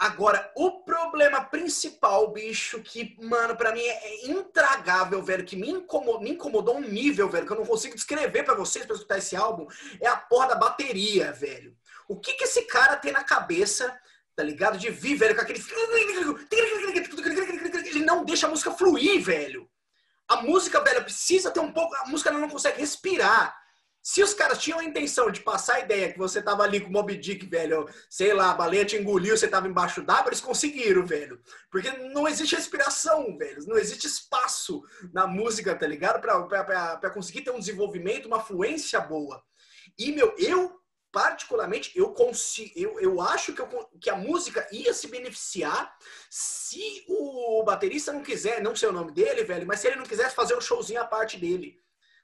Agora, o problema principal, bicho, que, mano, para mim é intragável, velho, que me incomodou, me incomodou um nível, velho, que eu não consigo descrever para vocês pra escutar esse álbum, é a porra da bateria, velho. O que que esse cara tem na cabeça, tá ligado? De vir, velho, com aquele. (laughs) Ele não deixa a música fluir, velho. A música, velho, precisa ter um pouco. A música não consegue respirar. Se os caras tinham a intenção de passar a ideia que você tava ali com o Moby Dick, velho, sei lá, a baleia te engoliu, você tava embaixo d'água, eles conseguiram, velho. Porque não existe respiração, velho. Não existe espaço na música, tá ligado? Pra, pra, pra, conseguir ter um desenvolvimento, uma fluência boa. E, meu, eu, particularmente, eu consigo, eu, eu acho que, eu, que a música ia se beneficiar se o baterista não quiser, não sei o nome dele, velho, mas se ele não quisesse fazer um showzinho à parte dele.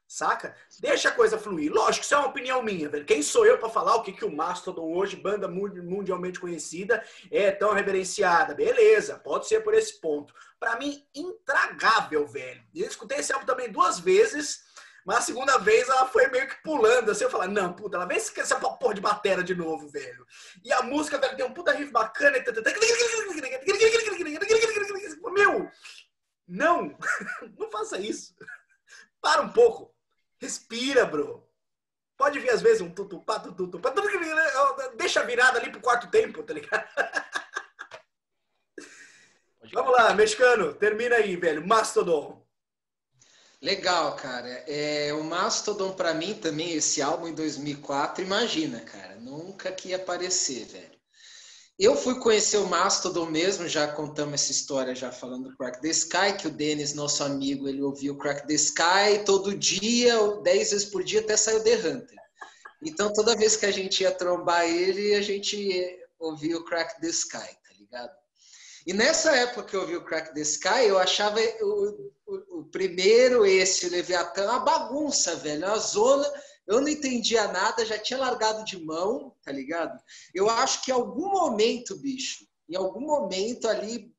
Saca? Deixa a coisa fluir. Lógico, isso é uma opinião minha, velho. Quem sou eu para falar o que, que o Mastodon hoje, banda mundialmente conhecida, é tão reverenciada? Beleza, pode ser por esse ponto. Para mim, intragável, velho. Eu escutei esse álbum também duas vezes, mas a segunda vez ela foi meio que pulando, assim, eu falei, não, puta, ela vem essa porra de batera de novo, velho. E a música, velho, tem um puta riff bacana. Meu, não, (laughs) não faça isso. Para um pouco. Respira, bro. Pode vir às vezes um tutupá, tutupá. Deixa virada ali pro quarto tempo, tá ligado? Vamos lá, mexicano. Termina aí, velho. Mastodon. Legal, cara. É, o Mastodon, para mim, também, esse álbum em 2004, imagina, cara. Nunca que ia aparecer, velho. Eu fui conhecer o Mastodon mesmo, já contamos essa história já falando do Crack the Sky, que o Denis, nosso amigo, ele ouvia o Crack the Sky todo dia, ou 10 vezes por dia, até saiu The Hunter. Então, toda vez que a gente ia trombar ele, a gente ouvia o Crack the Sky, tá ligado? E nessa época que eu ouvi o Crack the Sky, eu achava o, o, o primeiro, esse, o Leviathan, uma bagunça, velho, uma zona eu não entendia nada, já tinha largado de mão, tá ligado? Eu acho que em algum momento, bicho, em algum momento ali,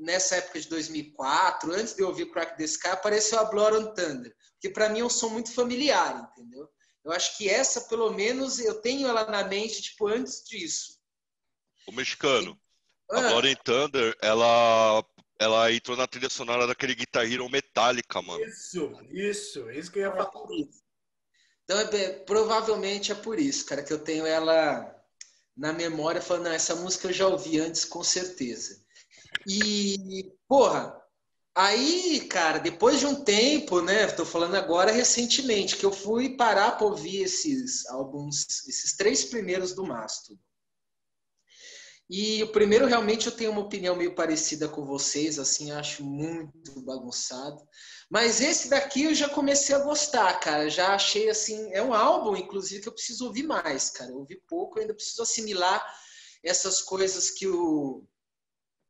nessa época de 2004, antes de eu ouvir Crack the Sky, apareceu a Blood on Thunder, que para mim é um som muito familiar, entendeu? Eu acho que essa, pelo menos, eu tenho ela na mente, tipo, antes disso. O mexicano, e... a Blood on Thunder, ela ela entrou na trilha sonora daquele Guitar Hero Metallica, mano. Isso, isso, isso que eu ia falar. Então, é, provavelmente é por isso, cara, que eu tenho ela na memória, falando, não, essa música eu já ouvi antes, com certeza. E, porra, aí, cara, depois de um tempo, né, tô falando agora recentemente, que eu fui parar para ouvir esses álbuns, esses três primeiros do Mastodon. E o primeiro, realmente, eu tenho uma opinião meio parecida com vocês, assim, acho muito bagunçado. Mas esse daqui eu já comecei a gostar, cara. Já achei assim. É um álbum, inclusive, que eu preciso ouvir mais, cara. Eu ouvi pouco, ainda preciso assimilar essas coisas que o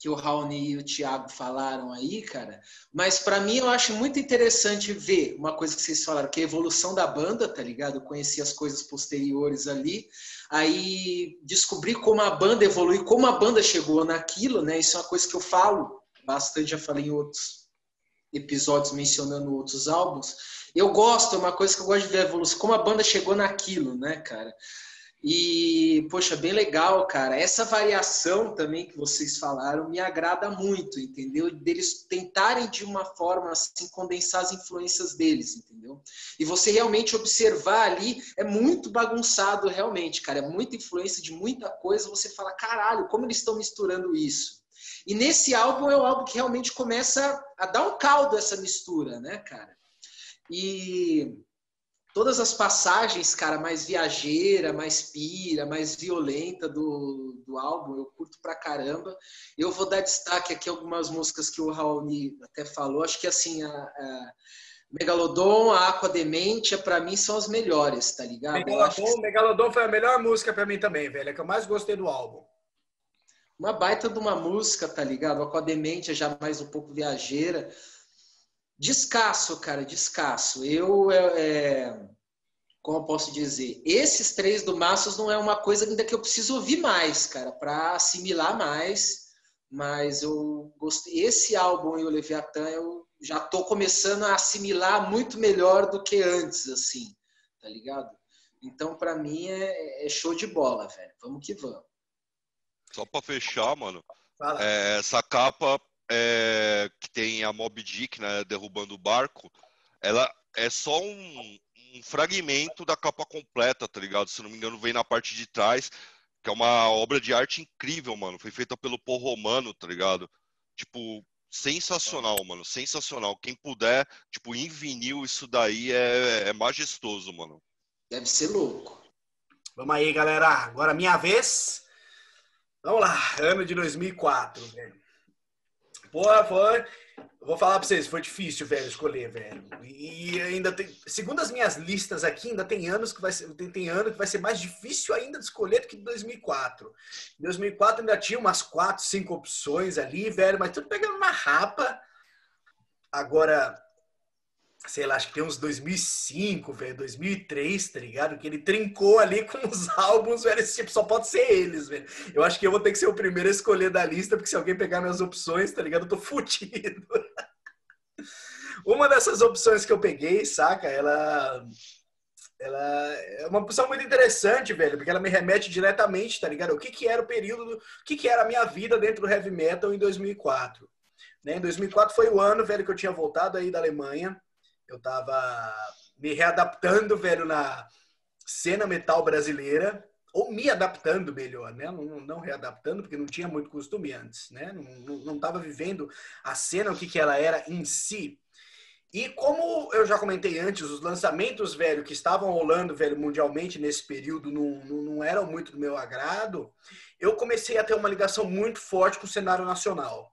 que o Raoni e o Thiago falaram aí, cara. Mas para mim eu acho muito interessante ver uma coisa que vocês falaram, que é a evolução da banda, tá ligado? Eu conheci as coisas posteriores ali, aí descobri como a banda evoluiu, como a banda chegou naquilo, né? Isso é uma coisa que eu falo bastante, já falei em outros episódios mencionando outros álbuns. Eu gosto, é uma coisa que eu gosto de ver a evolução, como a banda chegou naquilo, né, cara? E, poxa, bem legal, cara. Essa variação também que vocês falaram me agrada muito, entendeu? Deles tentarem de uma forma assim condensar as influências deles, entendeu? E você realmente observar ali é muito bagunçado, realmente, cara. É muita influência de muita coisa. Você fala, caralho, como eles estão misturando isso? E nesse álbum é o álbum que realmente começa a dar um caldo essa mistura, né, cara? E todas as passagens, cara, mais viajeira, mais pira, mais violenta do, do álbum, eu curto pra caramba. Eu vou dar destaque aqui algumas músicas que o Raoni até falou. Acho que assim, a, a Megalodon, a Aqua Dementia, pra mim são as melhores, tá ligado? Megalodon, que... Megalodon foi a melhor música pra mim também, velho. É que eu mais gostei do álbum uma baita de uma música, tá ligado? A Demente é já mais um pouco viajeira. Descasso, cara, descasso. Eu, é, é, como eu posso dizer, esses três do Massos não é uma coisa ainda que eu preciso ouvir mais, cara, para assimilar mais. Mas eu gostei. Esse álbum e o Leviatã eu já tô começando a assimilar muito melhor do que antes, assim, tá ligado? Então, para mim, é, é show de bola, velho. Vamos que vamos. Só para fechar, mano. É, essa capa é, que tem a Mob Dick, né, derrubando o barco, ela é só um, um, fragmento da capa completa, tá ligado? Se não me engano, vem na parte de trás, que é uma obra de arte incrível, mano. Foi feita pelo Paul Romano, tá ligado? Tipo, sensacional, mano. Sensacional. Quem puder, tipo, em vinil, isso daí é, é majestoso, mano. Deve ser louco. Vamos aí, galera. Agora minha vez. Vamos lá. Ano de 2004, velho. Porra, foi. Vou falar pra vocês, foi difícil, velho, escolher, velho. E ainda tem. Segundo as minhas listas aqui, ainda tem anos que vai ser. Tem, tem ano que vai ser mais difícil ainda de escolher do que 2004. Em 2004 ainda tinha umas 4, 5 opções ali, velho, mas tudo pegando uma rapa. Agora, sei lá, acho que tem uns 2005, velho, 2003, tá ligado? Que ele trincou ali (laughs) com os álbuns, velho, esse tipo só pode ser eles, velho. Eu acho que eu vou ter que ser o primeiro a escolher da lista, porque se alguém pegar minhas opções, tá ligado? Eu tô fudido. (laughs) Uma dessas opções que eu peguei, saca? Ela ela é uma opção muito interessante, velho, porque ela me remete diretamente, tá ligado? O que que era o período, do, o que que era a minha vida dentro do heavy metal em 2004. Né? Em 2004 foi o ano, velho, que eu tinha voltado aí da Alemanha, eu tava me readaptando, velho, na cena metal brasileira, ou me adaptando melhor, né? Não, não readaptando, porque não tinha muito costume antes, né? Não, não, não tava vivendo a cena, o que, que ela era em si. E como eu já comentei antes, os lançamentos, velho, que estavam rolando, velho, mundialmente nesse período não, não, não eram muito do meu agrado, eu comecei a ter uma ligação muito forte com o cenário nacional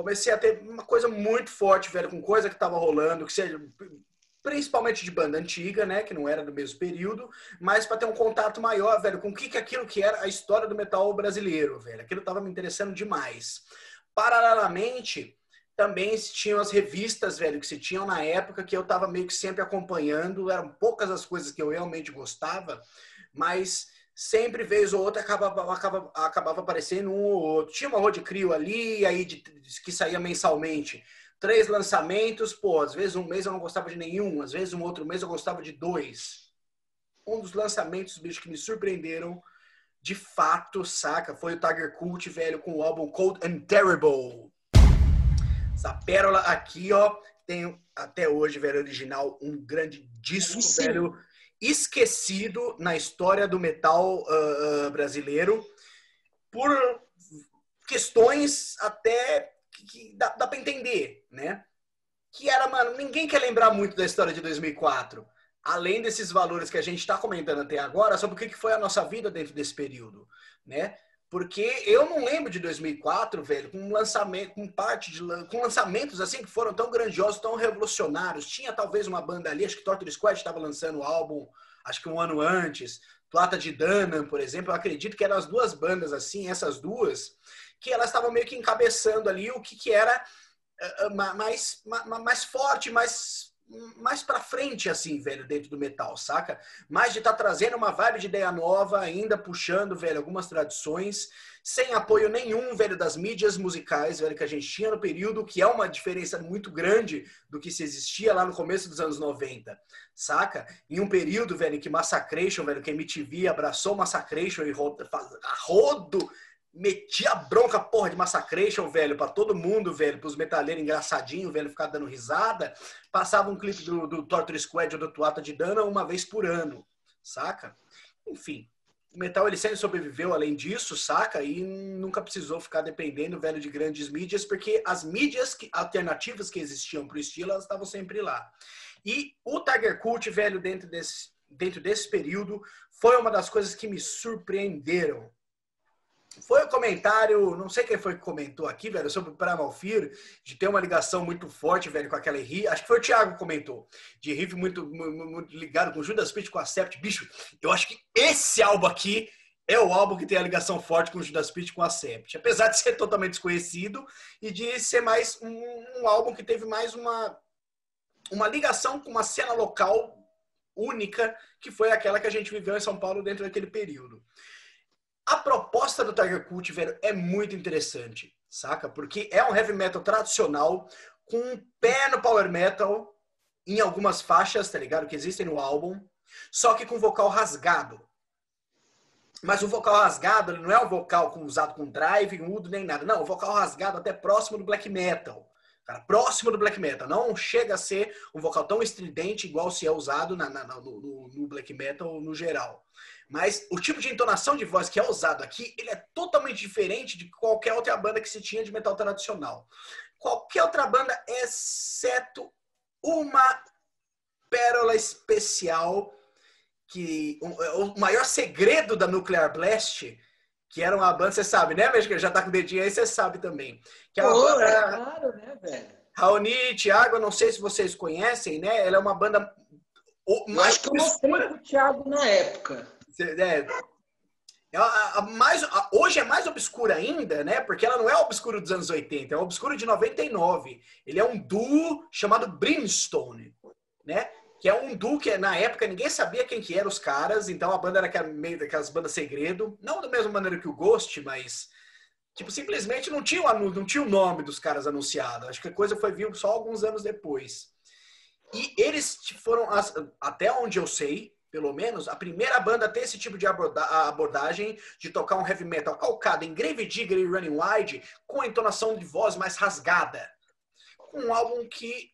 comecei a ter uma coisa muito forte, velho, com coisa que tava rolando, que seja principalmente de banda antiga, né, que não era do mesmo período, mas para ter um contato maior, velho, com o que que aquilo que era a história do metal brasileiro, velho. Aquilo tava me interessando demais. Paralelamente, também tinham as revistas, velho, que se tinham na época que eu tava meio que sempre acompanhando, eram poucas as coisas que eu realmente gostava, mas sempre vez ou outra acabava, acabava, acabava aparecendo um ou outro. Tinha uma Road Crio ali, aí de, que saía mensalmente. Três lançamentos, pô, às vezes um mês eu não gostava de nenhum, às vezes um outro mês eu gostava de dois. Um dos lançamentos, bicho, que me surpreenderam de fato, saca? Foi o Tiger Cult, velho, com o álbum Cold and Terrible. Essa pérola aqui, ó, tem até hoje, velho, original, um grande disco, velho esquecido na história do metal uh, brasileiro por questões até que, que dá, dá para entender, né? Que era, mano, ninguém quer lembrar muito da história de 2004. Além desses valores que a gente está comentando até agora, sobre o que foi a nossa vida dentro desse período, né? Porque eu não lembro de 2004, velho, com lançamento, com parte de com lançamentos assim que foram tão grandiosos, tão revolucionários. Tinha talvez uma banda ali, acho que Torture Squad estava lançando o álbum, acho que um ano antes. Plata de Dana, por exemplo, eu acredito que eram as duas bandas assim, essas duas, que elas estavam meio que encabeçando ali o que que era uh, mais, mais mais forte, mais mais pra frente, assim, velho, dentro do metal, saca? Mais de estar tá trazendo uma vibe de ideia nova, ainda puxando, velho, algumas tradições, sem apoio nenhum, velho, das mídias musicais, velho, que a gente tinha no período, que é uma diferença muito grande do que se existia lá no começo dos anos 90, saca? Em um período, velho, que Massacration, velho, que a MTV abraçou Massacration e rodo, rodo metia bronca, porra, de Massacration, velho, para todo mundo, velho, pros metaleiros engraçadinhos, velho, ficar dando risada. Passava um clipe do, do Torture Squad ou do Tuata de Dana uma vez por ano, saca? Enfim, o metal ele sempre sobreviveu além disso, saca? E nunca precisou ficar dependendo, velho, de grandes mídias, porque as mídias que, alternativas que existiam pro estilo, elas estavam sempre lá. E o Tiger Cult, velho, dentro desse, dentro desse período, foi uma das coisas que me surpreenderam, foi o um comentário, não sei quem foi que comentou aqui, velho, sobre o Pramalfir, de ter uma ligação muito forte, velho, com aquela riff. Acho que foi o Thiago que comentou, de riff muito, muito ligado com Judas Priest, com a Sept. Bicho, eu acho que esse álbum aqui é o álbum que tem a ligação forte com o Judas Priest com a Sept. Apesar de ser totalmente desconhecido e de ser mais um, um álbum que teve mais uma, uma ligação com uma cena local única, que foi aquela que a gente viveu em São Paulo dentro daquele período. A proposta do Tiger Cult, velho, é muito interessante, saca? Porque é um heavy metal tradicional com um pé no power metal em algumas faixas, tá ligado? Que existem no álbum, só que com vocal rasgado. Mas o vocal rasgado não é um vocal usado com drive, mudo, nem nada. Não, o vocal rasgado até próximo do black metal. Cara, próximo do black metal. Não chega a ser um vocal tão estridente igual se é usado na, na, no, no, black metal no geral. Mas o tipo de entonação de voz que é usado aqui, ele é totalmente diferente de qualquer outra banda que se tinha de metal tradicional. Qualquer outra banda, exceto uma pérola especial que o, o maior segredo da Nuclear Blast, que era uma banda, você sabe, né, México? Já tá com o dedinho aí, você sabe também. Que é uma Pô, banda, é claro, né, velho? Raoni, Thiago, não sei se vocês conhecem, né? Ela é uma banda o- Eu mais acho que eu mostrei pro Thiago na época. É, é mais, hoje é mais obscura ainda, né? Porque ela não é obscura dos anos 80, é obscura de 99. Ele é um duo chamado Brimstone, né? Que é um duo que na época ninguém sabia quem que eram os caras, então a banda era aquela- meio daquelas bandas segredo, não da mesma maneira que o Ghost, mas tipo simplesmente não tinha o não tinha o nome dos caras anunciado. Acho que a coisa foi vir só alguns anos depois. E eles foram, até onde eu sei, pelo menos, a primeira banda a ter esse tipo de aborda- abordagem de tocar um heavy metal calcado em Grave Digger e Running Wide com a entonação de voz mais rasgada. Um álbum que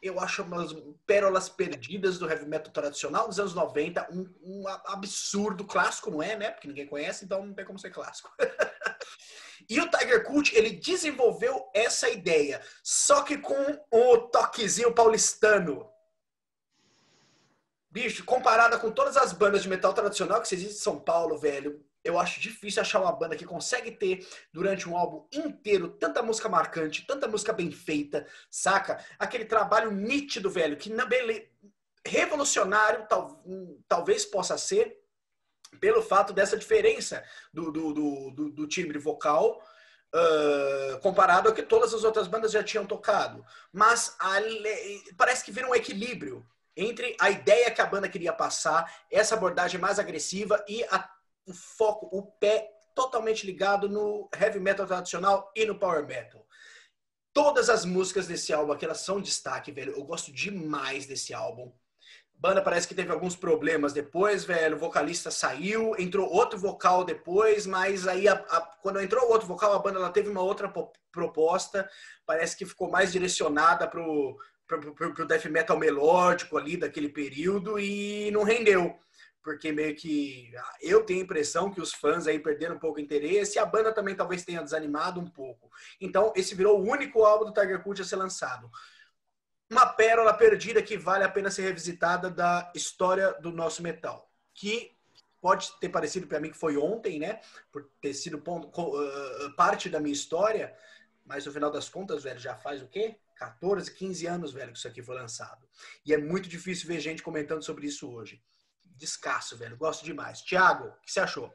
eu acho umas pérolas perdidas do heavy metal tradicional dos anos 90, um, um absurdo clássico, não é, né? Porque ninguém conhece, então não tem como ser clássico. (laughs) E o Tiger Cult, ele desenvolveu essa ideia, só que com o toquezinho paulistano. Bicho, comparada com todas as bandas de metal tradicional que existem em São Paulo, velho, eu acho difícil achar uma banda que consegue ter, durante um álbum inteiro, tanta música marcante, tanta música bem feita, saca? Aquele trabalho nítido, velho, que na bele... revolucionário tal... talvez possa ser, pelo fato dessa diferença do, do, do, do, do timbre vocal uh, comparado ao que todas as outras bandas já tinham tocado. Mas ale... parece que vira um equilíbrio entre a ideia que a banda queria passar, essa abordagem mais agressiva e a, o foco, o pé totalmente ligado no heavy metal tradicional e no power metal. Todas as músicas desse álbum aqui, elas são destaque, velho. Eu gosto demais desse álbum banda parece que teve alguns problemas depois, velho. O vocalista saiu, entrou outro vocal depois, mas aí a, a, quando entrou outro vocal, a banda ela teve uma outra proposta. Parece que ficou mais direcionada pro, pro, pro death metal melódico ali daquele período e não rendeu. Porque meio que eu tenho a impressão que os fãs aí perderam um pouco o interesse e a banda também talvez tenha desanimado um pouco. Então, esse virou o único álbum do Tiger Cult a ser lançado uma pérola perdida que vale a pena ser revisitada da história do nosso metal. Que pode ter parecido para mim que foi ontem, né? Por ter sido ponto, uh, parte da minha história, mas no final das contas, velho, já faz o quê? 14, 15 anos, velho, que isso aqui foi lançado. E é muito difícil ver gente comentando sobre isso hoje. Descasso, velho. Gosto demais. Tiago, o que você achou?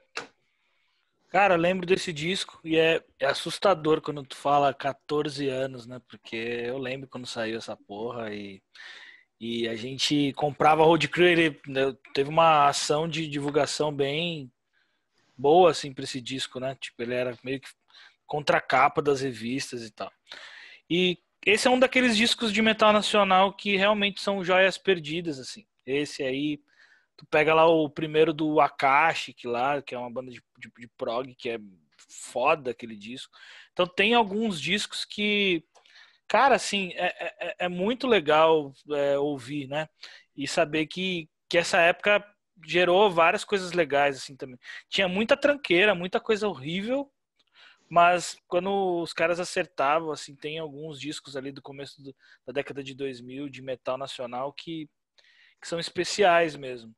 Cara, lembro desse disco e é, é, assustador quando tu fala 14 anos, né? Porque eu lembro quando saiu essa porra e, e a gente comprava Road Crew, ele né, teve uma ação de divulgação bem boa, assim, pra esse disco, né? Tipo, ele era meio que contracapa das revistas e tal. E esse é um daqueles discos de metal nacional que realmente são joias perdidas, assim. Esse aí Tu pega lá o primeiro do Akashic lá, que é uma banda de, de, de, prog, que é foda aquele disco. Então tem alguns discos que, cara, assim, é, é, é muito legal é, ouvir, né? E saber que, que essa época gerou várias coisas legais, assim, também. Tinha muita tranqueira, muita coisa horrível, mas quando os caras acertavam, assim, tem alguns discos ali do começo do, da década de 2000 de metal nacional que que são especiais mesmo.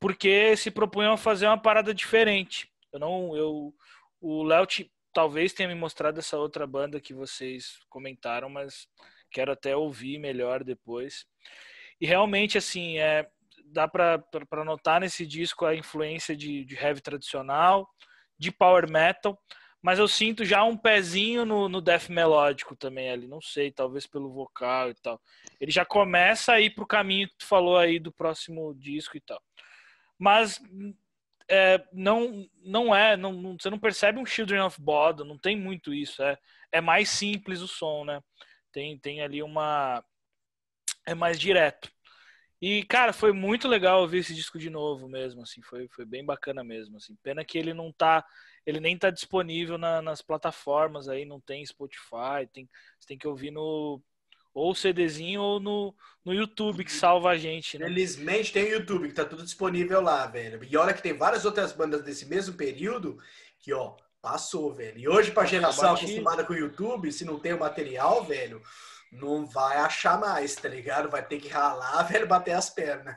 Porque se propunham a fazer uma parada diferente. Eu não, eu, o Léo talvez tenha me mostrado essa outra banda que vocês comentaram, mas quero até ouvir melhor depois. E realmente, assim, é, dá para notar nesse disco a influência de, de heavy tradicional, de power metal, mas eu sinto já um pezinho no, no death melódico também ali, não sei, talvez pelo vocal e tal. Ele já começa a ir pro caminho que tu falou aí do próximo disco e tal. Mas é, não, não é, não, não, você não percebe um Children of Bodom, não tem muito isso, é, é mais simples o som, né? Tem, tem ali uma... é mais direto. E, cara, foi muito legal ouvir esse disco de novo mesmo, assim, foi, foi bem bacana mesmo, assim. Pena que ele não tá, ele nem tá disponível na, nas plataformas aí, não tem Spotify, tem, você tem que ouvir no ou CDzinho ou no, no YouTube que salva a gente, né? Felizmente tem o YouTube, que tá tudo disponível lá, velho. E olha que tem várias outras bandas desse mesmo período que, ó, passou, velho. E hoje, pra geração acostumada com o YouTube, se não tem o material, velho, não vai achar mais, tá ligado? Vai ter que ralar, (laughs) velho, bater as pernas.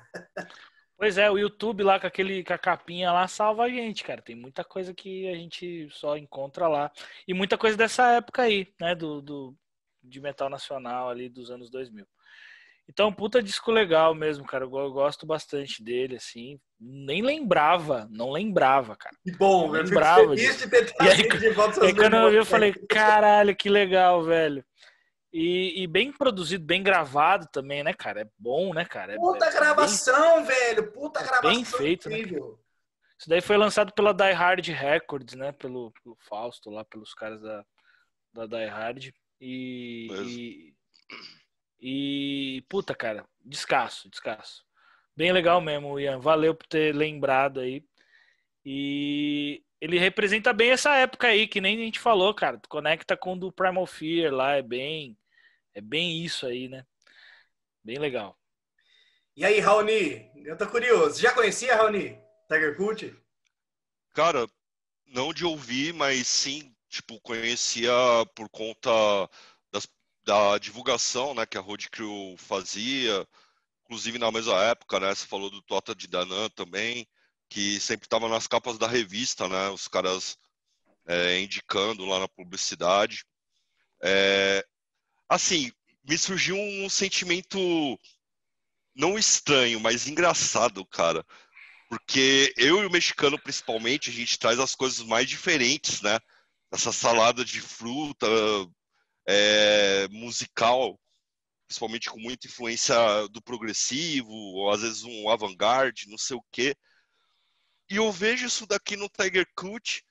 Pois é, o YouTube lá com, aquele, com a capinha lá salva a gente, cara. Tem muita coisa que a gente só encontra lá. E muita coisa dessa época aí, né? Do, do, de metal nacional ali dos anos 2000. Então, puta disco legal mesmo, cara. Eu gosto bastante dele, assim. Nem lembrava, não lembrava, cara. Que bom, não lembrava. Feliz de ter e aí, de volta (laughs) aí quando eu vi, eu falei, caralho, que legal, velho. E, e, bem produzido, bem gravado também, né, cara? É bom, né, cara? É, Puta é gravação, bem, velho! Puta gravação. Bem feito, né? Isso daí foi lançado pela Die Hard Records, né? Pelo, pelo Fausto lá, pelos caras da, da Die Hard. E, e, e, puta, cara, descasso, descasso. Bem legal mesmo, Ian. Valeu por ter lembrado aí. E ele representa bem essa época aí, que nem a gente falou, cara. Conecta com o do Primal Fear lá, é bem, é bem isso aí, né? Bem legal. E aí, Raoni? Eu tô curioso. Já conhecia, Raoni? Tiger Cult? Cara, não de ouvir, mas sim, tipo, conhecia por conta das, da divulgação, né, que a Road Crew fazia, inclusive na mesma época, né, você falou do Tota de Danan também, que sempre estava nas capas da revista, né, os caras é, indicando lá na publicidade. É, assim, me surgiu um sentimento não estranho, mas engraçado, cara. Porque eu e o mexicano, principalmente, a gente traz as coisas mais diferentes, né? Essa salada de fruta é, musical, principalmente com muita influência do progressivo, ou às vezes um avant-garde, não sei o quê. E eu vejo isso daqui no Tiger Cut,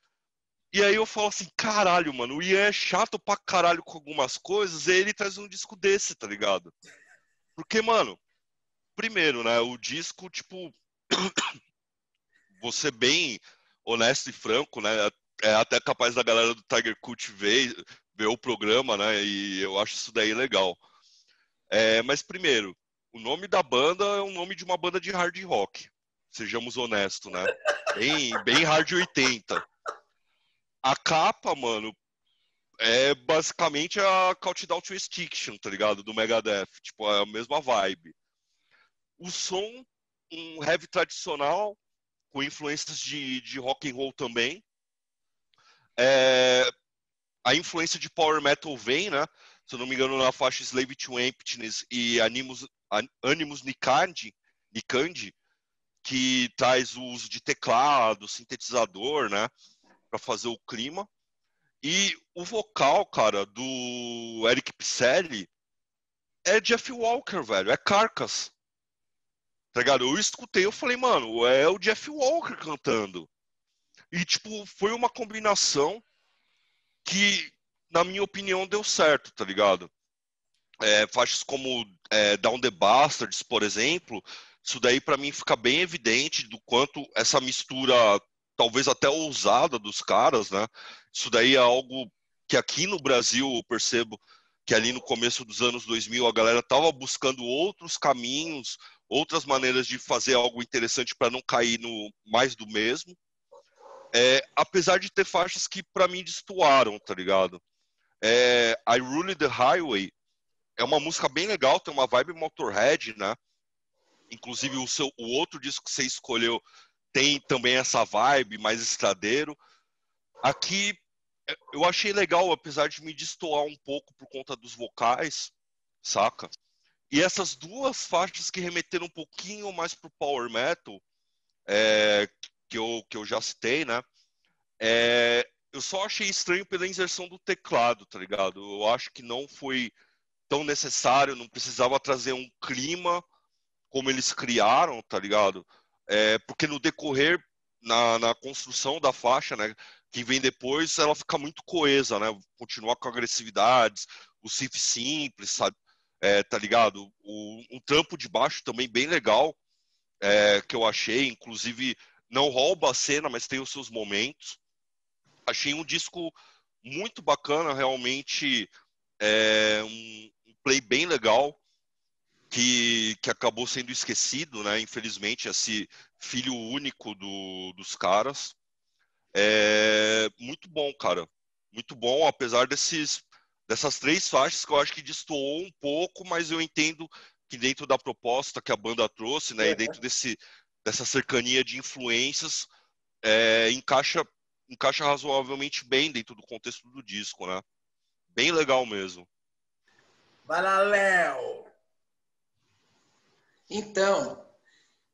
e aí eu falo assim, caralho, mano, o Ian é chato pra caralho com algumas coisas, e aí ele traz um disco desse, tá ligado? Porque, mano, primeiro, né, o disco, tipo, (coughs) você bem honesto e franco, né, é até capaz da galera do Tiger Cut ver, ver o programa, né, e eu acho isso daí legal. É, mas primeiro, o nome da banda é o nome de uma banda de hard rock, sejamos honestos, né, bem, bem hard 80 a capa, mano, é basicamente a Countdown to Extinction, tá ligado? Do Megadeth. Tipo, é a mesma vibe. O som, um heavy tradicional, com influências de, de rock and roll também. É, a influência de power metal vem, né? Se eu não me engano, na faixa Slave to Emptiness e Animus, Animus Nikandi, Nikandi, que traz o uso de teclado, sintetizador, né? Para fazer o clima. E o vocal, cara, do Eric Picelli é Jeff Walker, velho. É Carcass. Tá ligado? Eu escutei, eu falei, mano, é o Jeff Walker cantando. E, tipo, foi uma combinação que, na minha opinião, deu certo, tá ligado? É, faixas como é, Down the Bastards, por exemplo, isso daí para mim fica bem evidente do quanto essa mistura talvez até ousada dos caras, né? Isso daí é algo que aqui no Brasil eu percebo que ali no começo dos anos 2000 a galera estava buscando outros caminhos, outras maneiras de fazer algo interessante para não cair no mais do mesmo. É, apesar de ter faixas que para mim destoaram, tá ligado? É, I Rule the Highway é uma música bem legal, tem uma vibe Motorhead, né? Inclusive o seu o outro disco que você escolheu tem também essa vibe mais estradeiro. Aqui eu achei legal, apesar de me destoar um pouco por conta dos vocais, saca? E essas duas faixas que remeteram um pouquinho mais pro power metal, é, que, eu, que eu já citei, né? É, eu só achei estranho pela inserção do teclado, tá ligado? Eu acho que não foi tão necessário, não precisava trazer um clima como eles criaram, tá ligado? É, porque no decorrer, na, na, construção da faixa, né, que vem depois, ela fica muito coesa, né, continuar com agressividades, o riff simples, sabe, é, tá ligado? O, um trampo de baixo também bem legal, é, que eu achei, inclusive não rouba a cena, mas tem os seus momentos. Achei um disco muito bacana, realmente é, um, um play bem legal que, que acabou sendo esquecido, né? Infelizmente, esse filho único do, dos caras. É muito bom, cara. Muito bom, apesar desses, dessas três faixas que eu acho que destoou um pouco, mas eu entendo que dentro da proposta que a banda trouxe, né, e dentro desse, dessa cercania de influências é, encaixa, encaixa razoavelmente bem dentro do contexto do disco, né? Bem legal mesmo. Vai lá, Léo! Então,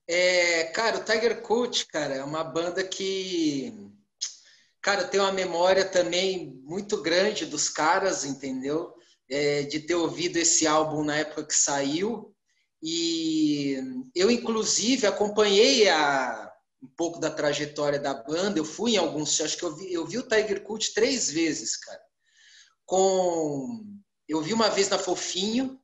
é, cara, o Tiger Cult, cara, é uma banda que, cara, tem uma memória também muito grande dos caras, entendeu? É, de ter ouvido esse álbum na época que saiu. E eu, inclusive, acompanhei a, um pouco da trajetória da banda. Eu fui em alguns, acho que eu vi, eu vi o Tiger Cult três vezes, cara. Com, eu vi uma vez na Fofinho,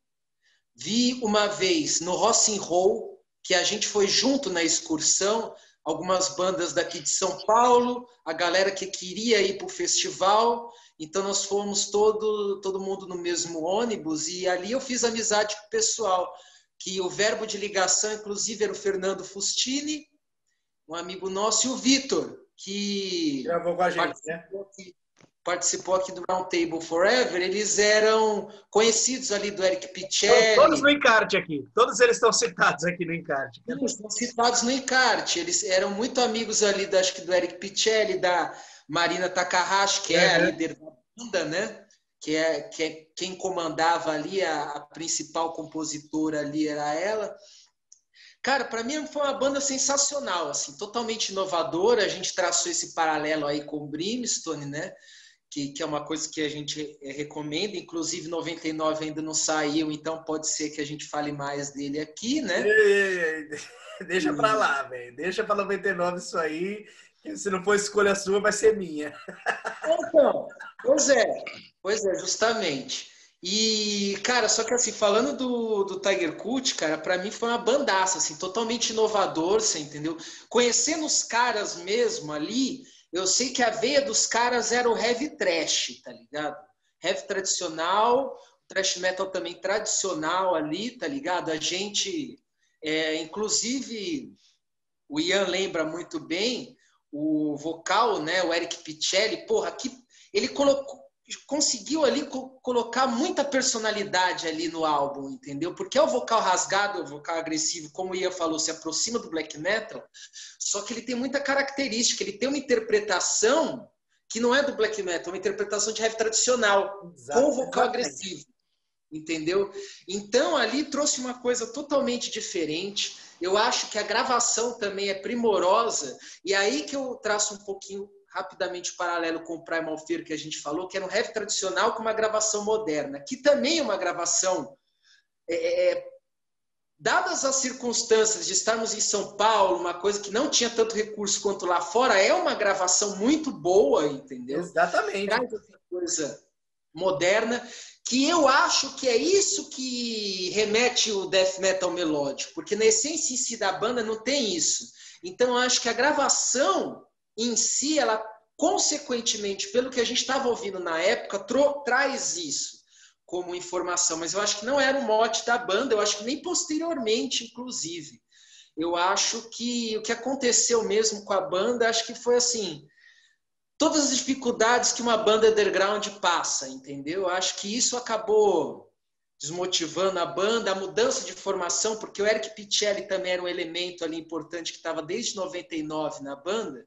vi uma vez no Rock Roll, que a gente foi junto na excursão, algumas bandas daqui de São Paulo, a galera que queria ir para o festival, então nós fomos todo, todo mundo no mesmo ônibus e ali eu fiz amizade com o pessoal, que o verbo de ligação, inclusive, era o Fernando Fustini, um amigo nosso, e o Vitor, que gravou com a gente, né? Participou aqui do Round Table Forever, eles eram conhecidos ali do Eric Pichelli. Todos no encarte aqui. Todos eles estão citados aqui no encarte. Eles estão citados no encarte. Eles eram muito amigos ali, acho que do Eric Pichelli, da Marina Takahashi, que é, é a líder da banda, né? Que é, que é quem comandava ali, a, a principal compositora ali era ela. Cara, para mim foi uma banda sensacional, assim, totalmente inovadora. A gente traçou esse paralelo aí com o Brimstone, né? Que, que é uma coisa que a gente eh, recomenda, inclusive 99 ainda não saiu, então pode ser que a gente fale mais dele aqui, né? (laughs) deixa para lá, velho. Deixa para 99 isso aí, que se não for escolha sua, vai ser minha. (laughs) Então, pois é, pois é, justamente. E, cara, só que assim, falando do, do Tiger Cult, cara, para mim foi uma bandaça, assim, totalmente inovador, você entendeu? Conhecendo os caras mesmo ali, eu sei que a veia dos caras era o heavy trash, tá ligado? Heavy tradicional, trash metal também tradicional ali, tá ligado? A gente, é, inclusive, o Ian lembra muito bem o vocal, né? O Eric Pichelli, porra, que ele colocou, conseguiu ali co colocar muita personalidade ali no álbum, entendeu? Porque é o vocal rasgado, é o vocal agressivo, como o Ian falou, se aproxima do black metal, só que ele tem muita característica, ele tem uma interpretação que não é do black metal, é uma interpretação de heavy tradicional, Exato, com o vocal exatamente. agressivo, entendeu? Então ali trouxe uma coisa totalmente diferente. Eu acho que a gravação também é primorosa, e é aí que eu traço um pouquinho rapidamente o paralelo com o Primal Fear que a gente falou, que era um heavy tradicional com uma gravação moderna, que também é uma gravação. É, é, é, dadas as circunstâncias de estarmos em São Paulo, uma coisa que não tinha tanto recurso quanto lá fora, é uma gravação muito boa, entendeu? Exatamente. Traz essa coisa moderna, que eu acho que é isso que remete o death metal melódico, porque na essência em si da banda não tem isso. Então eu acho que a gravação em si, ela, consequentemente, pelo que a gente estava ouvindo na época, traz isso como informação. Mas eu acho que não era o mote da banda, eu acho que nem posteriormente, inclusive. Eu acho que o que aconteceu mesmo com a banda, acho que foi assim, todas as dificuldades que uma banda underground passa, entendeu? Eu acho que isso acabou desmotivando a banda, a mudança de formação, porque o Eric Pichelli também era um elemento ali importante que estava desde 99 na banda.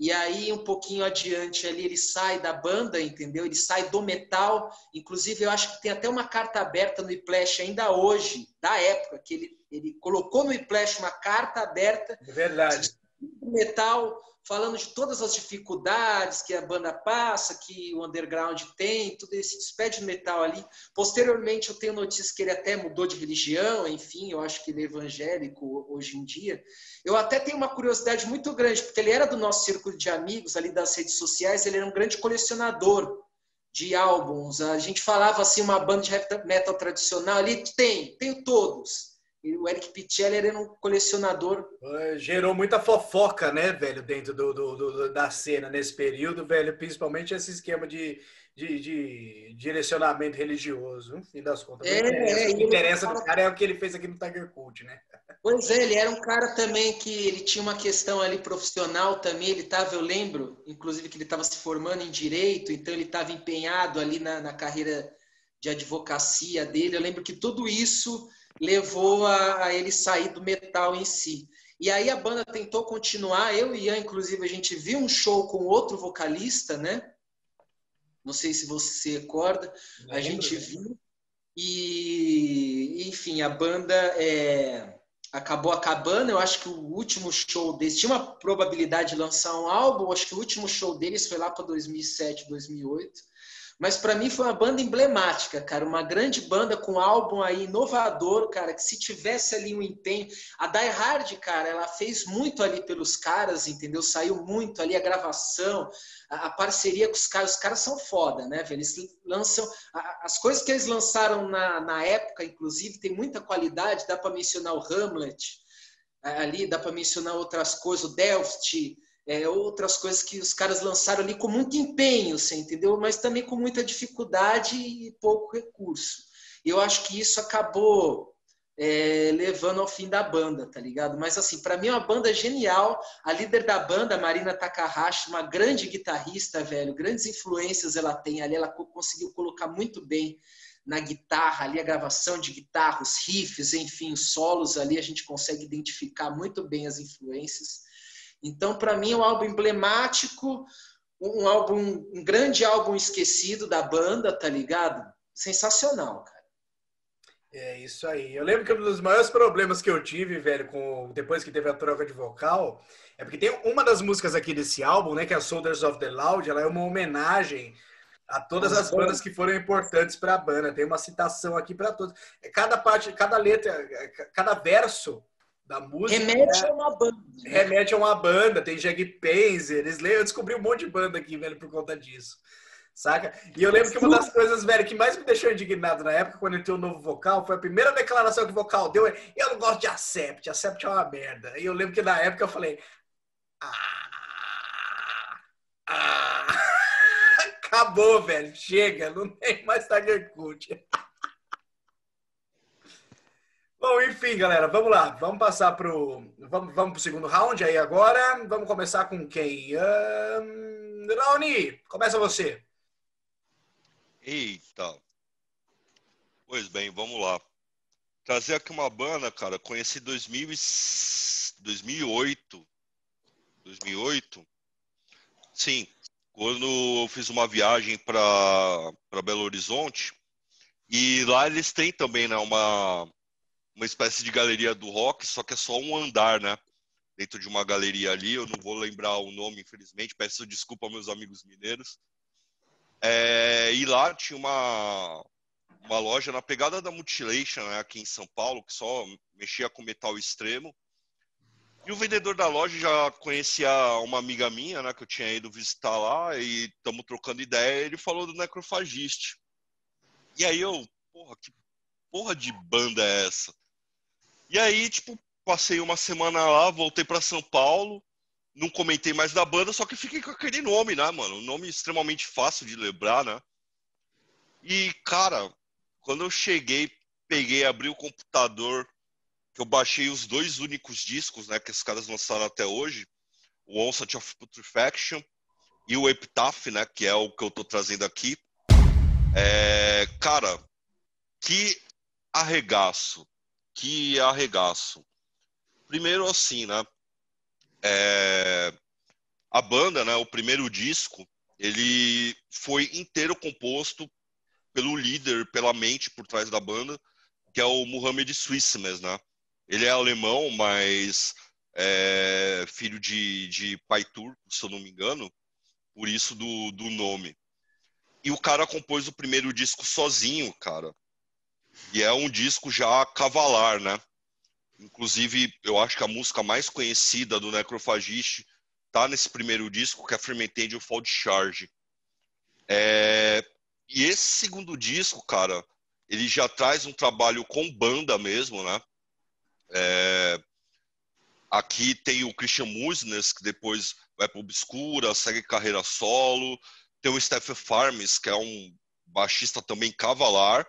E aí, um pouquinho adiante ali, ele sai da banda, entendeu? Ele sai do metal. Inclusive, eu acho que tem até uma carta aberta no Iplash ainda hoje, da época, que ele, ele colocou no Iplash uma carta aberta. É verdade. Metal, falando de todas as dificuldades que a banda passa, que o underground tem, tudo esse despede metal ali. Posteriormente, eu tenho notícias que ele até mudou de religião, enfim, eu acho que ele é evangélico hoje em dia. Eu até tenho uma curiosidade muito grande, porque ele era do nosso círculo de amigos ali das redes sociais, ele era um grande colecionador de álbuns. A gente falava assim, uma banda de metal tradicional ali, tem, tenho todos o Eric Pichelli era um colecionador. Gerou muita fofoca, né, velho, dentro do, do, do, da cena nesse período, velho, principalmente esse esquema de, de, de direcionamento religioso, no fim das contas. É, interessa, é, o que interessa do cara é o que ele fez aqui no Tiger Cult, né? Pois é, ele era um cara também que ele tinha uma questão ali profissional também, ele estava, eu lembro, inclusive que ele estava se formando em Direito, então ele estava empenhado ali na, na carreira de advocacia dele, eu lembro que tudo isso levou a, a ele sair do metal em si. E aí a banda tentou continuar, eu e Ian, inclusive, a gente viu um show com outro vocalista, né? Não sei se você se recorda, a gente viu. E, enfim, a banda é, acabou acabando. Eu acho que o último show deles tinha uma probabilidade de lançar um álbum. Acho que o último show deles foi lá para 2007, 2008. Mas para mim foi uma banda emblemática, cara, uma grande banda com álbum aí inovador, cara, que se tivesse ali um empenho, a Die Hard, cara, ela fez muito ali pelos caras, entendeu? Saiu muito ali a gravação, a, a parceria com os caras, os caras são foda, né, velho? Eles lançam a, as coisas que eles lançaram na, na época, inclusive, tem muita qualidade, dá para mencionar o Hamlet, ali dá para mencionar outras coisas, o Delft, é, outras coisas que os caras lançaram ali com muito empenho, você entendeu? Mas também com muita dificuldade e pouco recurso. Eu acho que isso acabou é, levando ao fim da banda, tá ligado? Mas assim, para mim é uma banda genial. A líder da banda, Marina Takahashi, uma grande guitarrista, velho, grandes influências ela tem ali, ela conseguiu colocar muito bem na guitarra ali a gravação de guitarra, os riffs, enfim, solos ali a gente consegue identificar muito bem as influências. Então, para mim, é um álbum emblemático, um álbum, um grande álbum esquecido da banda, tá ligado? Sensacional, cara. É isso aí. Eu lembro que um dos maiores problemas que eu tive, velho, com depois que teve a troca de vocal, é porque tem uma das músicas aqui desse álbum, né, que é a Soldiers of the Loud, ela é uma homenagem a todas as bandas que foram importantes para a banda. Tem uma citação aqui para todos. Cada parte, cada letra, cada verso da música. Remete né? a uma banda. Remete a uma banda, tem Jag Panzer, Slayer, eu descobri um monte de banda aqui, velho, por conta disso. Saca? E eu lembro que uma das coisas, velho, que mais me deixou indignado na época, quando entrou o novo vocal, foi a primeira declaração que o vocal deu, é, eu não gosto de Acept, Acept é uma merda. E eu lembro que na época eu falei, ah, ah, (laughs) acabou, velho, chega, não tem mais Tiger Cult. Bom, enfim, galera, vamos lá. Vamos passar pro. Vamos, vamos pro segundo round aí agora. Vamos começar com quem? Um... Raoni, começa você. Eita. Pois bem, vamos lá. Trazer aqui uma banda, cara, conheci em 2008. 2008? Sim, quando eu fiz uma viagem para Belo Horizonte. E lá eles têm também né, uma, uma espécie de galeria do rock, só que é só um andar, né? Dentro de uma galeria ali, eu não vou lembrar o nome, infelizmente, peço desculpa aos meus amigos mineiros. É, e lá tinha uma, uma loja na pegada da Mutilation, né, aqui em São Paulo, que só mexia com metal extremo. E o vendedor da loja já conhecia uma amiga minha, né, que eu tinha ido visitar lá, e estamos trocando ideia, ele falou do Necrophagist. E aí eu, porra, que porra de banda é essa? E aí, tipo, passei uma semana lá, voltei para São Paulo, não comentei mais da banda, só que fiquei com aquele nome, né, mano? Um nome extremamente fácil de lembrar, né? E, cara, quando eu cheguei, peguei, abri o computador, que eu baixei os dois únicos discos, né, que os caras lançaram até hoje, o Onset of Putrefaction e o Epitaph, né, que é o que eu tô trazendo aqui. É, cara, que arregaço que arregaço. Primeiro, assim, né? É... A banda, né? O primeiro disco, ele foi inteiro composto pelo líder, pela mente por trás da banda, que é o Mohamed Swissmes, né? Ele é alemão, mas é filho de, de pai turco, se eu não me engano, por isso do, do nome. E o cara compôs o primeiro disco sozinho, cara. E é um disco já cavalar, né? Inclusive, eu acho que a música mais conhecida do Necrophagist tá nesse primeiro disco, que é Fermented Fall Charge. É... E esse segundo disco, cara, ele já traz um trabalho com banda mesmo, né? É... Aqui tem o Christian Musnes, que depois vai para Obscura, segue carreira solo. Tem o Steph Farms, que é um baixista também cavalar.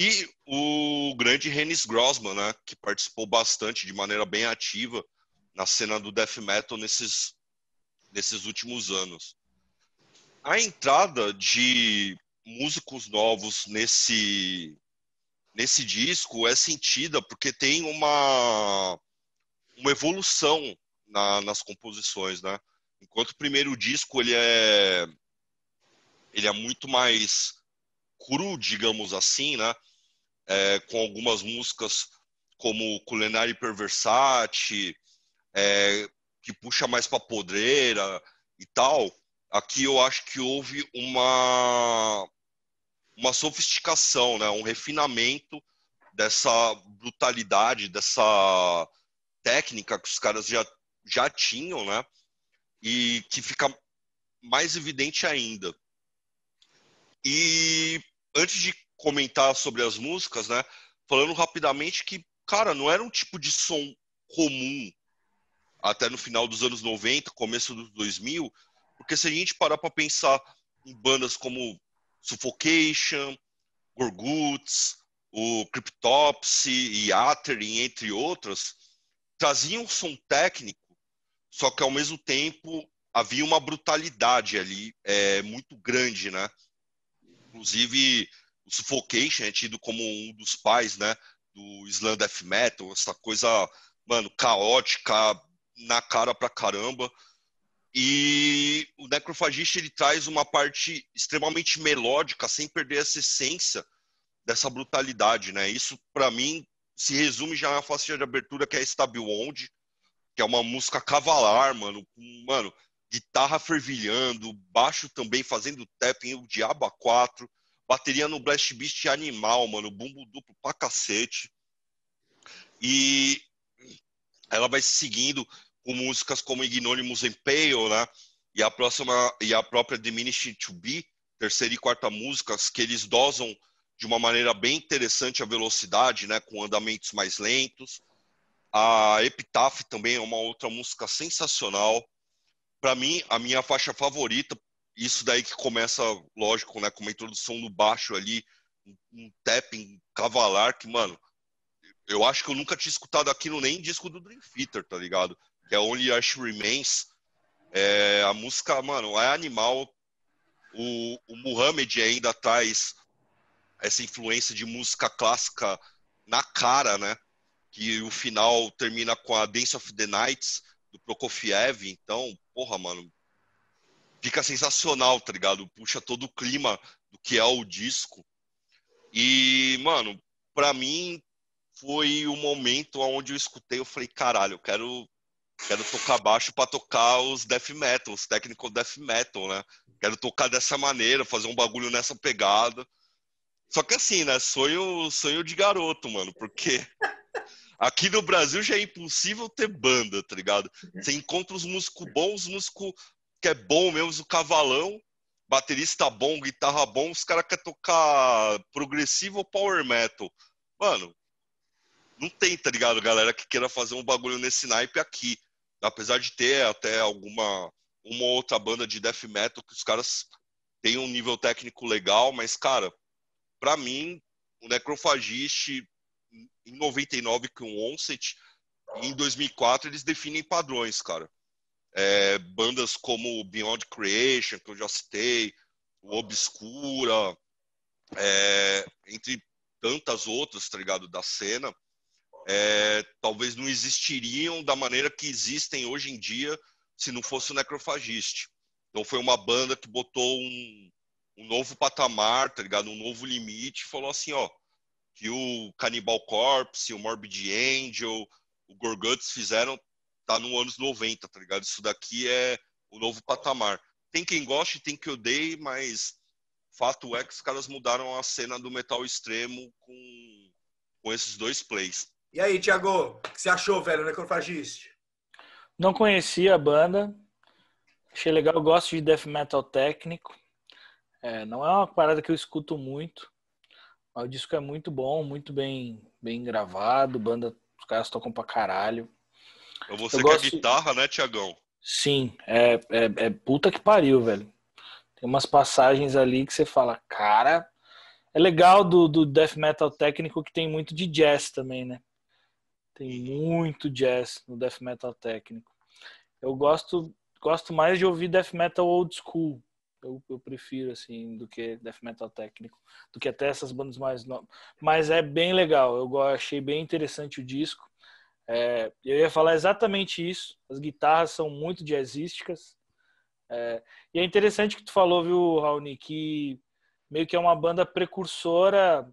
E o grande Hennis Grossman, né, que participou bastante, de maneira bem ativa, na cena do death metal nesses, nesses últimos anos. A entrada de músicos novos nesse, nesse disco é sentida porque tem uma, uma evolução na, nas composições, né? Enquanto o primeiro disco ele é ele é muito mais cru, digamos assim, né? É, com algumas músicas como Culinary Perversate, é, que puxa mais para podreira e tal. Aqui eu acho que houve uma uma sofisticação, né? Um refinamento dessa brutalidade, dessa técnica que os caras já já tinham, né? E que fica mais evidente ainda. E antes de comentar sobre as músicas, né? Falando rapidamente que, cara, não era um tipo de som comum até no final dos anos 90, começo dos 2000, porque se a gente parar para pensar em bandas como Suffocation, Gorguts, o Cryptopsy e Atherin, entre outras, traziam um som técnico, só que ao mesmo tempo havia uma brutalidade ali é, muito grande, né? Inclusive, o Suffocation é tido como um dos pais, né? Do Slam Death Metal, essa coisa, mano, caótica, na cara pra caramba. E o Necrofagista, ele traz uma parte extremamente melódica, sem perder essa essência dessa brutalidade, né? Isso, para mim, se resume já na faixa de abertura, que é Wound, que é uma música cavalar, mano, com, mano, guitarra fervilhando, baixo também fazendo tapping, o Diabo a 4, bateria no Blast Beast animal, mano, bumbo duplo pra cacete. E ela vai seguindo com músicas como Ignominimus Impale, né? E a próxima e a própria Diminishing to Be, terceira e quarta músicas que eles dosam de uma maneira bem interessante a velocidade, né, com andamentos mais lentos. A Epitaph também é uma outra música sensacional para mim, a minha faixa favorita, isso daí que começa, lógico, né, com uma introdução no baixo ali, um tapping cavalar, que, mano, eu acho que eu nunca tinha escutado aquilo nem disco do Dream Theater, tá ligado? Que é Only Ash Remains. É, a música, mano, é animal. O, o Muhammad ainda traz essa influência de música clássica na cara, né? Que o final termina com a Dance of the Nights, do Prokofiev, então, porra, mano, fica sensacional, tá ligado? Puxa todo o clima do que é o disco. E, mano, pra mim foi o momento onde eu escutei, eu falei, caralho, eu quero quero tocar baixo para tocar os death metal, os technical death metal, né? Quero tocar dessa maneira, fazer um bagulho nessa pegada. Só que assim, né? Sonho, sonho de garoto, mano, porque (laughs) Aqui no Brasil já é impossível ter banda, tá ligado? Você encontra os músicos bons, os músicos que é bom mesmo, o cavalão, baterista bom, guitarra bom, os caras querem tocar progressivo ou power metal. Mano, não tem, tá ligado, galera que queira fazer um bagulho nesse naipe aqui. Apesar de ter até alguma uma outra banda de death metal que os caras têm um nível técnico legal, mas, cara, pra mim, o Necrophagist em 99 com o Onset, e em 2004 eles definem padrões, cara. É, bandas como Beyond Creation, que eu já citei, Obscura, é, entre tantas outras, tá ligado, da cena, é, talvez não existiriam da maneira que existem hoje em dia se não fosse o Necrophagist. Então foi uma banda que botou um, um novo patamar, tá ligado, um novo limite, e falou assim, ó, que o Cannibal Corpse, o Morbid Angel, o Gorguts fizeram tá no anos 90, tá ligado? Isso daqui é o novo patamar. Tem quem goste, tem quem odeie, mas fato é que os caras mudaram a cena do metal extremo com, com esses dois plays. E aí, Thiago, o que você achou, velho, Necrofagist? Não conhecia a banda. Achei legal, eu gosto de death metal técnico. É, não é uma parada que eu escuto muito. O disco é muito bom, muito bem, bem gravado, banda, os caras tocam pra caralho. Você eu que gosto... é guitarra, né, Tiagão? Sim, é, é, é puta que pariu, velho. Tem umas passagens ali que você fala, cara. É legal do, do death metal técnico que tem muito de jazz também, né? Tem muito jazz no death metal técnico. Eu gosto, gosto mais de ouvir death metal old school. Eu, eu, prefiro, assim, do que death metal técnico, do que até essas bandas mais novas. Mas é bem legal, eu achei bem interessante o disco. É, eu ia falar exatamente isso. As guitarras são muito jazzísticas. É, e é interessante que tu falou, viu, Raoni, que meio que é uma banda precursora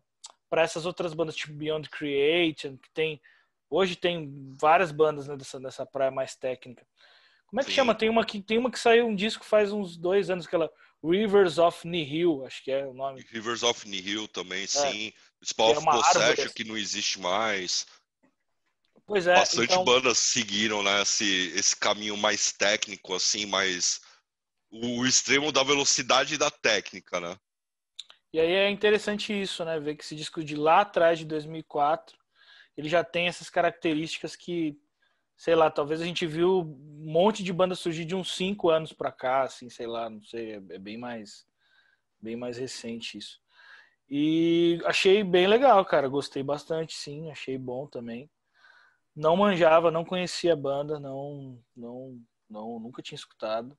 para essas outras bandas tipo Beyond Creation, que tem hoje tem várias bandas né, dessa, dessa praia mais técnica. Como é que Sim. chama? Tem uma que tem uma que saiu um disco faz uns dois anos, aquela Rivers of Nihil, acho que é o nome. Rivers of Nihil também, é. sim. Spawn é of Possession, que não existe mais. Pois é. Bastante então... bandas seguiram né, esse, esse caminho mais técnico, assim, mais. O extremo da velocidade e da técnica, né? E aí é interessante isso, né? Ver que esse disco de lá atrás, de 2004, ele já tem essas características que, sei lá, talvez a gente viu um monte de banda surgir de uns cinco anos para cá, assim, sei lá, não sei, é bem mais, bem mais recente isso. E achei bem legal, cara, gostei bastante, sim, achei bom também. Não manjava, não conhecia a banda, não, não, não, nunca tinha escutado,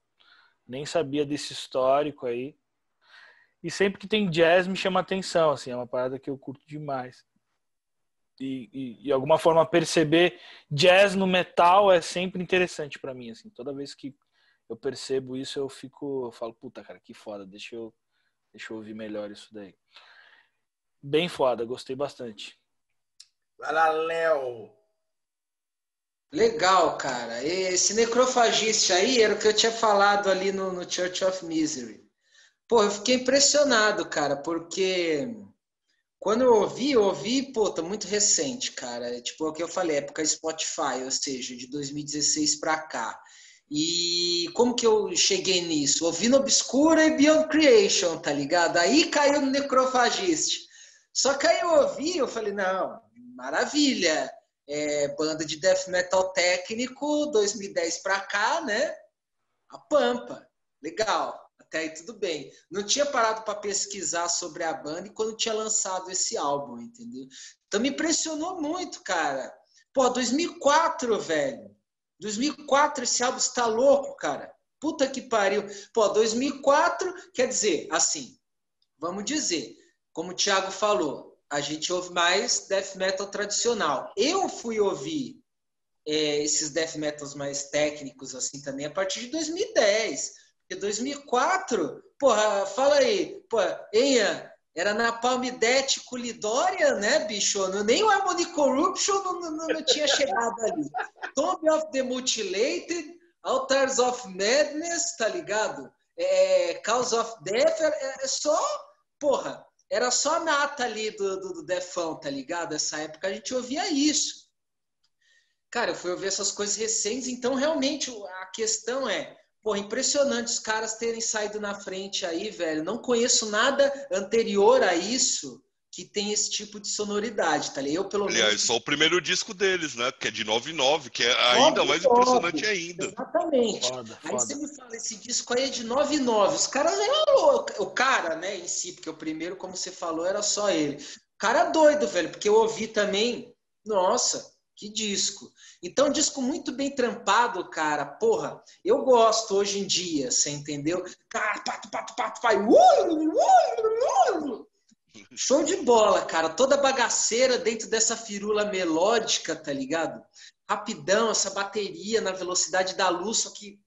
nem sabia desse histórico aí. E sempre que tem jazz me chama atenção, assim, é uma parada que eu curto demais. E, e, de alguma forma perceber jazz no metal é sempre interessante para mim, assim. Toda vez que eu percebo isso, eu fico, eu falo, puta, cara, que foda, deixa eu, deixa eu ouvir melhor isso daí. Bem foda, gostei bastante. Vai lá, Léo. Legal, cara. Esse necrofagista aí era o que eu tinha falado ali no, no Church of Misery. Pô, eu fiquei impressionado, cara, porque quando eu ouvi, eu ouvi, pô, tá muito recente, cara. Tipo, é o que eu falei, época Spotify, ou seja, de 2016 pra cá. E como que eu cheguei nisso? Ouvindo Obscura e Beyond Creation, tá ligado? Aí caiu no Necrofagist. Só que aí eu ouvi, eu falei, não, maravilha. É, banda de death metal técnico, 2010 pra cá, né? A Pampa. Legal até aí tudo bem. Não tinha parado para pesquisar sobre a banda quando tinha lançado esse álbum, entendeu? Então me impressionou muito, cara. Pô, 2004, velho. 2004 esse álbum está louco, cara. Puta que pariu. Pô, 2004, quer dizer, assim, vamos dizer, como o Thiago falou, a gente ouve mais death metal tradicional. Eu fui ouvir é, esses death metals mais técnicos assim também a partir de 2010. Porque 2004, porra, fala aí, pô, Enha, era na Palmidete Culidória, né, bicho? Nem o Harmony Corruption não, não, não tinha chegado ali. Tomb of the Mutilated, Altars of Madness, tá ligado? É, Cause of Death, é, é só, porra, era só a nata ali do, do, do Defão, tá ligado? Essa época a gente ouvia isso. Cara, eu fui ouvir essas coisas recentes, então realmente a questão é, Porra, impressionante os caras terem saído na frente aí, velho. Não conheço nada anterior a isso que tem esse tipo de sonoridade, tá ligado? Eu, pelo Aliás, menos... só o primeiro disco deles, né? Que é de 99, que é ainda 99, mais impressionante ainda. Exatamente. Foda, aí foda. você me fala, esse disco aí é de 99. Os caras eram O cara, né, em si, porque o primeiro, como você falou, era só ele. O cara doido, velho, porque eu ouvi também. Nossa, que disco. Então, disco muito bem trampado, cara. Porra, eu gosto hoje em dia, você entendeu? Cara, pato, pato, pato, vai. Show de bola, cara. Toda bagaceira dentro dessa firula melódica, tá ligado? Rapidão, essa bateria na velocidade da luz, só que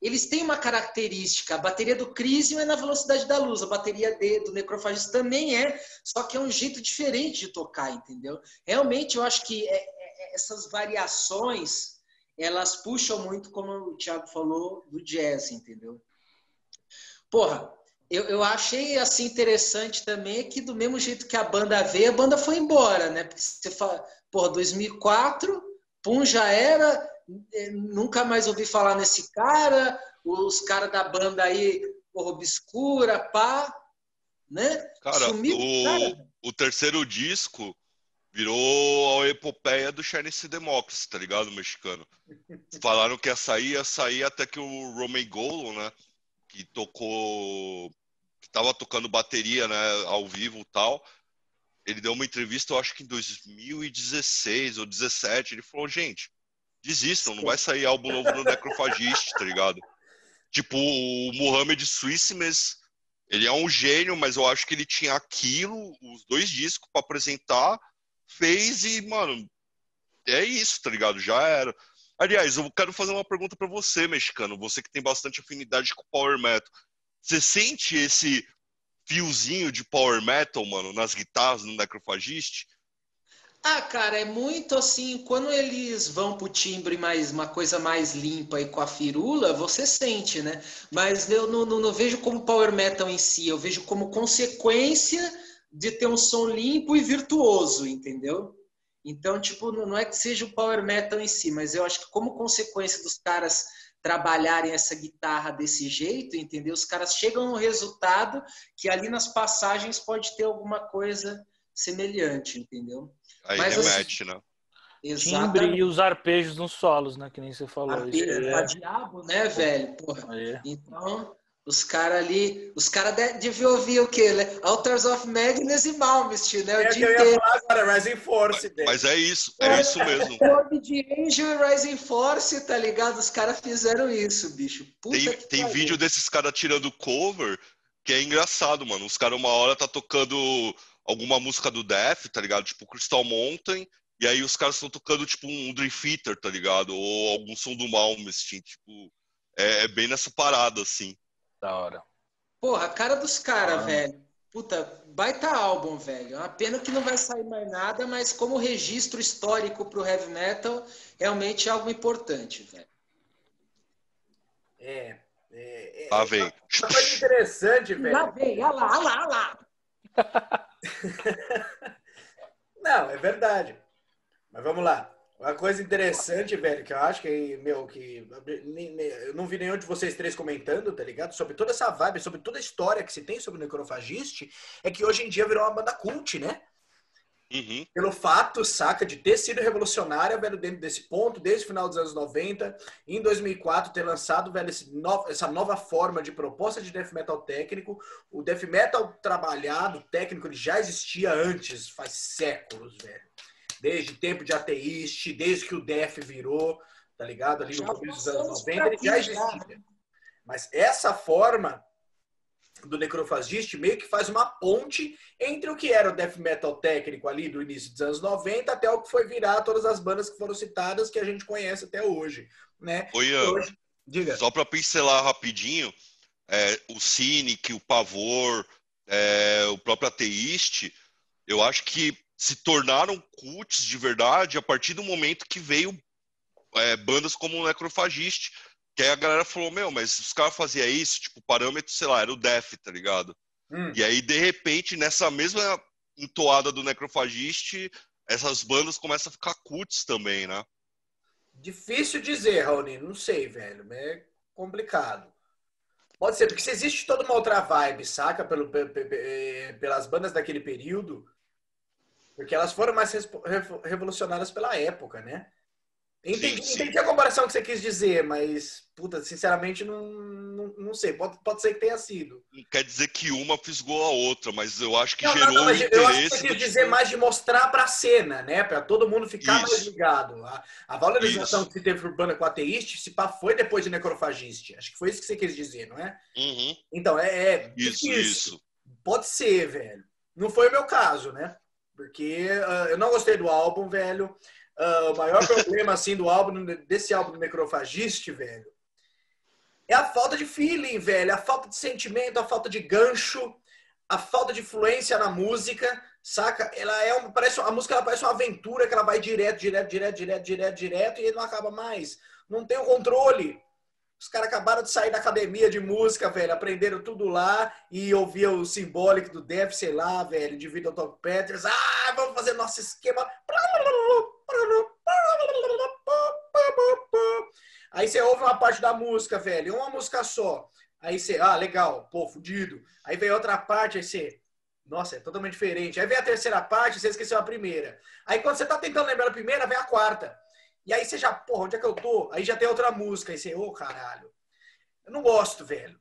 eles têm uma característica. A bateria do Crisium é na velocidade da luz, a bateria do Necrophagist também é, só que é um jeito diferente de tocar, entendeu? Realmente eu acho que é, essas variações, elas puxam muito, como o Thiago falou, do jazz, entendeu? Porra, eu, eu achei assim interessante também que do mesmo jeito que a banda veio, a banda foi embora, né? Porque você fala, porra, 2004, pum, já era, eh, nunca mais ouvi falar nesse cara, os caras da banda aí, porra, obscura, pá, né? Cara, Sumiu, o, cara. o terceiro disco, Virou a epopeia do Chinese Democracy, tá ligado, mexicano? Falaram que ia sair, ia sair até que o Roman Golo, né? Que tocou. Tava tocando bateria, né? Ao vivo tal. Ele deu uma entrevista, eu acho que em 2016 ou 2017. Ele falou: gente, desistam, não vai sair álbum novo do Necrophagist, tá ligado? Tipo, o Mohamed Swissimers, ele é um gênio, mas eu acho que ele tinha aquilo, os dois discos para apresentar fez e, mano, é isso, tá ligado? Já era. Aliás, eu quero fazer uma pergunta para você, mexicano. Você que tem bastante afinidade com Power Metal. Você sente esse fiozinho de Power Metal, mano, nas guitarras no Necrophagist? Ah, cara, é muito assim, quando eles vão pro timbre mais uma coisa mais limpa e com a firula, você sente, né? Mas eu não, não, não, vejo como power metal em si, eu vejo como consequência de ter um som limpo e virtuoso, entendeu? Então, tipo, não é que seja o power metal em si, mas eu acho que como consequência dos caras trabalharem essa guitarra desse jeito, entendeu? Os caras chegam no resultado que ali nas passagens pode ter alguma coisa semelhante, entendeu? Aí Mas, remete, assim, né? Exatamente. Timbre e os arpejos nos solos, né? Que nem você falou. Arpejo é... pra diabo, né, velho? Porra. É. Então, os caras ali, os caras deviam ouvir o quê? Né? Altars of Magnus e Malmist, né? O é dia que eu ia inteiro. falar agora, Rising Force. Mas, mas é isso, é, é isso mesmo. de Angel e Rising Force, tá ligado? Os caras fizeram isso, bicho. Puta tem tem vídeo desses caras tirando cover que é engraçado, mano. Os caras uma hora tá tocando alguma música do Death, tá ligado? Tipo Crystal Mountain, e aí os caras estão tocando tipo um Dream Theater, tá ligado? Ou algum som do Malmsteen, tipo, é, é, bem nessa parada, assim. Da hora. Porra, a cara dos caras, ah. velho. Puta, baita álbum, velho. É uma pena que não vai sair mais nada, mas como registro histórico pro heavy metal, realmente é algo importante, velho. É. é, é lá vem. Uma coisa interessante, velho. Lá vem, olha lá, olha lá, olha lá. (laughs) Não, é verdade. Mas vamos lá. Uma coisa interessante, velho, que eu acho que, meu, que eu não vi nenhum de vocês três comentando, tá ligado? Sobre toda essa vibe, sobre toda a história que se tem sobre o Necrofagiste, é que hoje em dia virou uma banda cult, né? Uhum. Pelo fato, saca, de ter sido revolucionária, velho, dentro desse ponto, desde o final dos anos 90, em 2004 ter lançado, velho, no, essa nova forma de proposta de death metal técnico. O death metal trabalhado, técnico, ele já existia antes, faz séculos, velho. Desde tempo de ateíste, desde que o death virou, tá ligado? Ali no começo dos anos 90, ele já existia. Mas essa forma do Necrofagist meio que faz uma ponte entre o que era o death metal técnico ali do início dos anos 90 até o que foi virar todas as bandas que foram citadas que a gente conhece até hoje, né? Oi, hoje... Diga. Só para pincelar rapidinho, é, o Cynic, o Pavor, é, o próprio Ateíste, eu acho que se tornaram cults de verdade a partir do momento que veio é, bandas como o Necrofagist, que aí a galera falou, meu, mas os caras faziam isso, tipo, o parâmetro, sei lá, era o def, tá ligado? Hum. E aí, de repente, nessa mesma entoada do Necrofagist, essas bandas começam a ficar cults também, né? Difícil dizer, Raoni, não sei, velho. É complicado. Pode ser, porque se existe toda uma outra vibe, saca? Pelo, pelas bandas daquele período, porque elas foram mais revolucionárias pela época, né? Entendi, sim, sim. entendi a comparação que você quis dizer, mas, puta, sinceramente, não, não, não sei. Pode, pode ser que tenha sido. Não quer dizer que uma fisgou a outra, mas eu acho que não, gerou não, não, interesse. Eu acho que você quis dizer mais de mostrar pra cena, né? Pra todo mundo ficar Isso. mais ligado. A, a valorização isso. que teve urbana com ateísta, se pá, foi depois de necrofagiste. Acho que foi isso que você quis dizer, não é? Uhum. Então, é. é isso, isso. Pode ser, velho. Não foi o meu caso, né? Porque uh, eu não gostei do álbum, velho. Uh, o maior (laughs) problema, assim, do álbum, desse álbum do Necrofagist, velho, é a falta de feeling, velho. A falta de sentimento, a falta de gancho, a falta de influência na música, saca? Ela é um, parece, a música ela parece uma aventura que ela vai direto, direto, direto, direto, direto, direto e não acaba mais. Não tem o controle. Os caras acabaram de sair da academia de música, velho. Aprenderam tudo lá e ouvia o simbólico do Def, sei lá, velho, de Vitor Top Peters. Ah, vamos fazer nosso esquema. Aí você ouve uma parte da música, velho, uma música só. Aí você, ah, legal, pô, fudido. Aí vem outra parte, aí você, nossa, é totalmente diferente. Aí vem a terceira parte, você esqueceu a primeira. Aí quando você tá tentando lembrar a primeira, vem a quarta. E aí você já, porra, onde é que eu tô? Aí já tem outra música. Aí você, ô, oh, caralho. Eu não gosto, velho.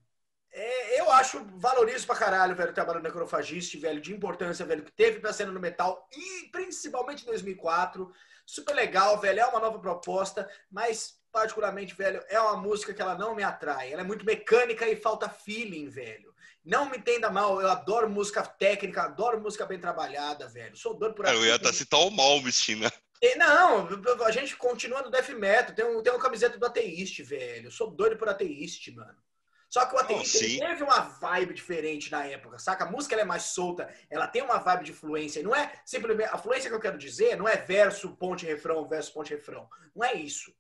É, eu acho, valorizo pra caralho, velho, o trabalho do velho, de importância, velho, que teve pra cena no metal, e principalmente em 2004. Super legal, velho, é uma nova proposta, mas, particularmente, velho, é uma música que ela não me atrai. Ela é muito mecânica e falta feeling, velho. Não me entenda mal, eu adoro música técnica, adoro música bem trabalhada, velho. Sou doido por aqui. Eu ia até citar o Malmsteen, né? E, não, a gente continua no death metal. Tem, um, tem uma camiseta do ateíste, velho. Eu sou doido por ateíste, mano. Só que o ateísta sim. teve uma vibe diferente na época, saca? A música ela é mais solta, ela tem uma vibe de fluência. Não é simplesmente. A fluência que eu quero dizer não é verso, ponte, refrão, verso, ponte, refrão. Não é isso.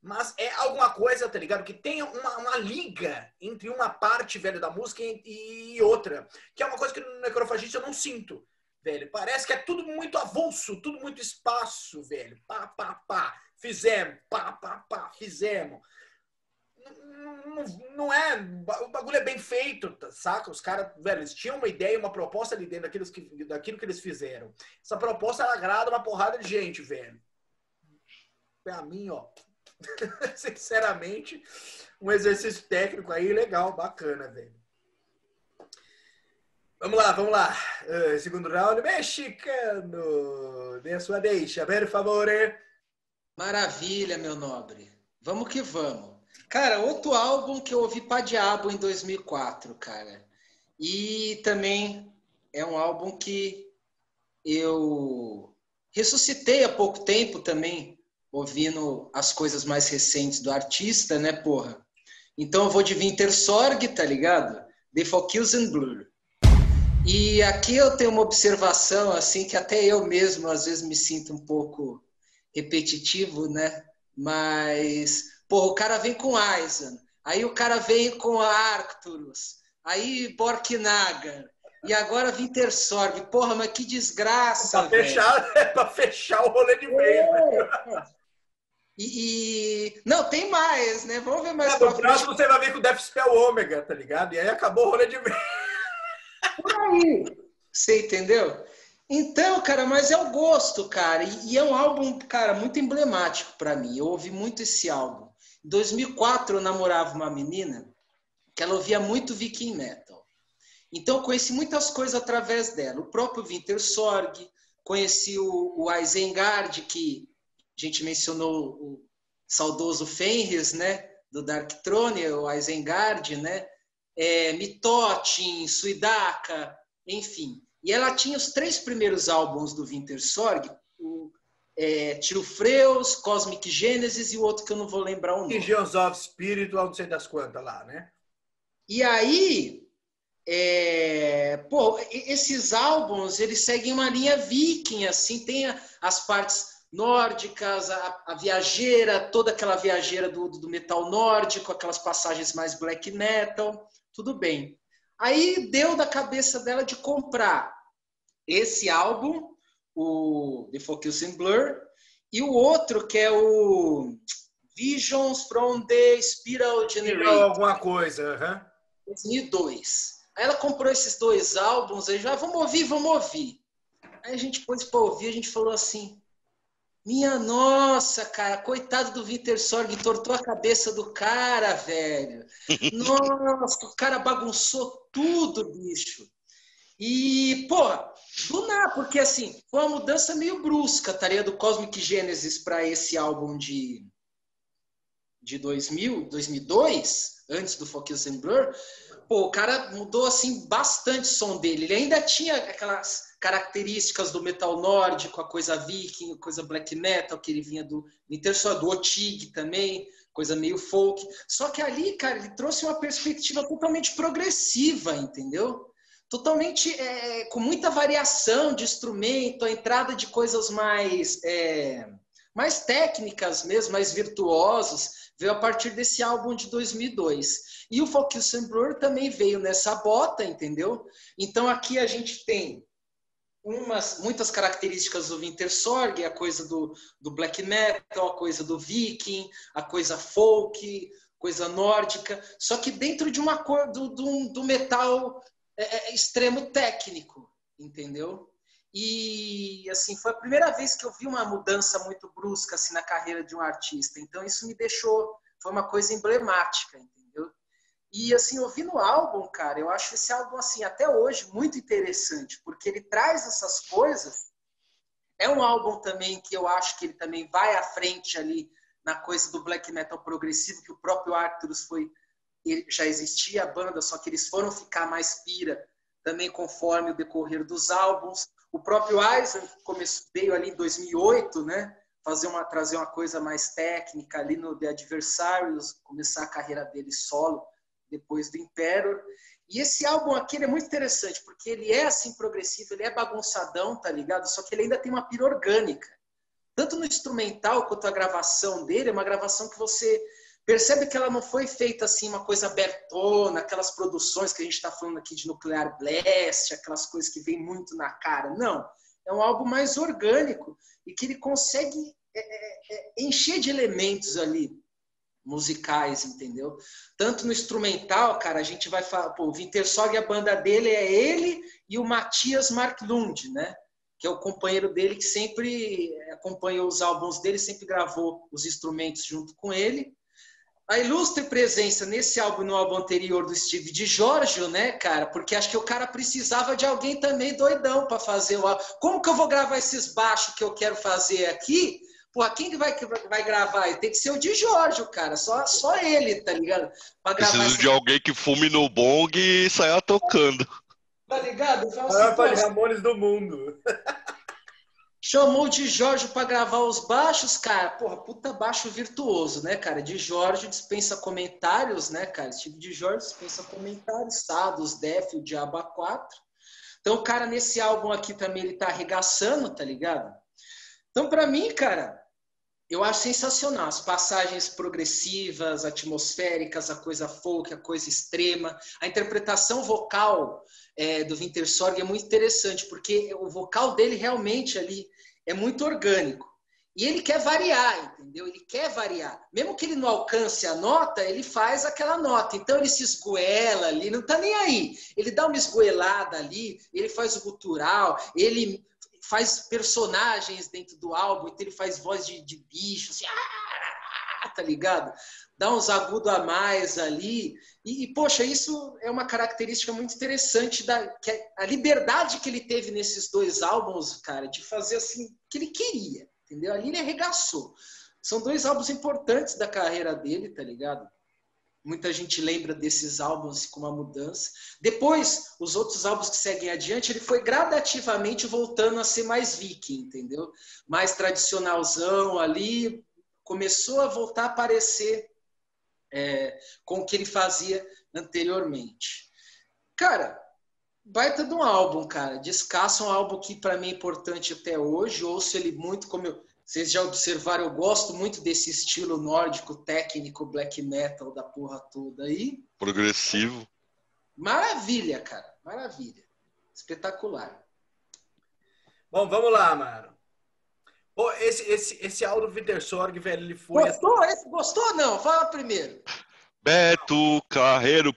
Mas é alguma coisa, tá ligado? Que tem uma, uma liga entre uma parte, velho, da música e, e outra. Que é uma coisa que no necrofagista eu não sinto velho. Parece que é tudo muito avulso, tudo muito espaço, velho. Pá, pá, pá. Fizemos, pá, pá, pá, fizemos. Não, não é. O bagulho é bem feito, tá, saca? Os caras, velho, eles tinham uma ideia, uma proposta ali dentro daquilo que, daquilo que eles fizeram. Essa proposta ela agrada uma porrada de gente, velho. Pra mim, ó. (laughs) Sinceramente, um exercício técnico aí legal, bacana, velho. Vamos lá, vamos lá. Uh, segundo round, mexicano. Dê a sua deixa, por favor. Maravilha, meu nobre. Vamos que vamos. Cara, outro álbum que eu ouvi pra diabo em 2004, cara. E também é um álbum que eu ressuscitei há pouco tempo também, ouvindo as coisas mais recentes do artista, né, porra? Então eu vou de Winter Sorg, tá ligado? The Focus and Blur. E aqui eu tenho uma observação, assim, que até eu mesmo às vezes me sinto um pouco repetitivo, né? Mas, pô, o cara vem com Aizen, aí o cara vem com Arcturus, aí Borknagar, e agora Wintersorg. Porra, mas que desgraça, pra fechar, (laughs) é pra fechar o rolê de meio. É. E, e, Não, tem mais, né? Vamos ver mais é, pra próximo você vai ver com o Death Spell Ômega, tá ligado? E aí acabou o rolê de meio. Por aí. Você entendeu? Então, cara, mas é o gosto, cara. E, é um álbum, cara, muito emblemático para mim. Eu ouvi muito esse álbum. Em 2004, eu namorava uma menina que ela ouvia muito Viking Metal. Então, eu conheci muitas coisas através dela. O próprio Winter Sorg, conheci o, o Isengard, que a gente mencionou o saudoso Fenris, né? Do Dark Throne, o Isengard, né? É, Mitotin, Suidaka, enfim. E ela tinha os três primeiros álbuns do Winter Sorg, o é, Tio Freus, Cosmic Genesis e o outro que eu não vou lembrar o nome. Legions of Spirit, não sei das quantas lá, né? E aí, é, pô, esses álbuns, eles seguem uma linha viking, assim, tem as partes nórdicas, a, a, viajeira, toda aquela viajeira do, do metal nórdico, aquelas passagens mais black metal tudo bem. Aí deu da cabeça dela de comprar esse álbum, o The Focus in Blur, e o outro que é o Visions from the Spiral Generation. alguma coisa, uhum. 2002. Aí ela comprou esses dois álbuns, aí já, ah, vamos ouvir, vamos ouvir. Aí a gente pôs para ouvir, a gente falou assim, minha nossa, cara, coitado do Winter Sorg, entortou a cabeça do cara, velho. (laughs) Nossa, o cara bagunçou tudo, bicho. E, pô, do nada, porque assim, foi uma mudança meio brusca, tá ligado? Do Cosmic Genesis para esse álbum de, de 2000, 2002, antes do Focus and Blur. Pô, o cara mudou, assim, bastante o som dele. Ele ainda tinha aquelas características do metal nórdico, a coisa viking, a coisa black metal, que ele vinha do Intersoul, do Otig também, coisa meio folk. Só que ali, cara, ele trouxe uma perspectiva totalmente progressiva, entendeu? Totalmente é, com muita variação de instrumento, a entrada de coisas mais, é, mais técnicas mesmo, mais virtuosas, veio a partir desse álbum de 2002. E o Blur também veio nessa bota, entendeu? Então aqui a gente tem umas, muitas características do Winter Sorg, a coisa do, do black metal, a coisa do viking, a coisa folk, coisa nórdica, só que dentro de uma cor do, do, do metal é, é, extremo técnico, entendeu? E assim foi a primeira vez que eu vi uma mudança muito brusca assim na carreira de um artista. Então isso me deixou foi uma coisa emblemática, e assim, ouvindo o álbum, cara, eu acho esse álbum assim até hoje muito interessante, porque ele traz essas coisas. É um álbum também que eu acho que ele também vai à frente ali na coisa do black metal progressivo, que o próprio Arcturus foi já existia a banda, só que eles foram ficar mais pira também conforme o decorrer dos álbuns. O próprio Isaac veio ali em 2008, né? Fazer uma, trazer uma coisa mais técnica ali no The Adversaries, começar a carreira dele solo depois do Imperial. E esse álbum aqui é muito interessante, porque ele é assim progressivo, ele é bagunçadão, tá ligado? Só que ele ainda tem uma pira orgânica. Tanto no instrumental quanto a gravação dele, é uma gravação que você percebe que ela não foi feita assim, uma coisa abertona, aquelas produções que a gente está falando aqui de Nuclear Blast, aquelas coisas que vem muito na cara. Não. É um álbum mais orgânico e que ele consegue é, é, é encher de elementos ali musicais, entendeu? Tanto no instrumental, cara, a gente vai falar, pô, o Wintersog, a banda dele é ele e o Matias Marklund, né? Que é o companheiro dele que sempre acompanhou os álbuns dele, sempre gravou os instrumentos junto com ele. A ilustre presença nesse álbum no álbum anterior do Steve de Giorgio, né, cara? Porque acho que o cara precisava de alguém também doidão para fazer o álbum. Como que eu vou gravar esses baixos que eu quero fazer aqui? Pô, quem que vai, que vai gravar? Tem que ser o de Jorge, cara. Só, só ele, tá ligado? Pra Preciso essa... de alguém que fume no bong e saia tocando. Tá ligado? Maior assim, Ramones do mundo. Chamou de Jorge para gravar os baixos, cara. Porra, puta baixo virtuoso, né, cara? De Jorge dispensa comentários, né, cara? Esse tipo de Jorge dispensa comentários, Sados, Def, o Diabo 4. Então, o cara, nesse álbum aqui também, ele tá arregaçando, tá ligado? Então, para mim, cara, eu acho sensacional as passagens progressivas, atmosféricas, a coisa folk, a coisa extrema, a interpretação vocal é, do Winter Sorg é muito interessante porque o vocal dele realmente ali é muito orgânico e ele quer variar, entendeu? Ele quer variar, mesmo que ele não alcance a nota, ele faz aquela nota. Então ele se esgoela ali, não tá nem aí. Ele dá uma esgoelada ali, ele faz o gutural, ele faz personagens dentro do álbum, então ele faz voz de, de bicho, assim, ah, tá ligado? Dá uns agudos a mais ali. E, e, poxa, isso é uma característica muito interessante da que é a liberdade que ele teve nesses dois álbuns, cara, de fazer assim que ele queria, entendeu? Ali ele arregaçou. São dois álbuns importantes da carreira dele, tá ligado? Muita gente lembra desses álbuns com uma mudança. Depois, os outros álbuns que seguem adiante, ele foi gradativamente voltando a ser mais viking, entendeu? Mais tradicionalzão ali, começou a voltar a aparecer é, com o que ele fazia anteriormente. Cara, baita de um álbum, cara. Descaça um álbum que para mim é importante até hoje. Ouço ele muito, como eu, vocês já observaram, eu gosto muito desse estilo nórdico, técnico, black metal da porra toda aí. Progressivo. Maravilha, cara. Maravilha. Espetacular. Bom, vamos lá, mano. Pô, esse, esse, esse Aldo Vitersorg, velho, ele foi. Gostou? Esse, gostou ou não? Fala primeiro. Beto Carreiro.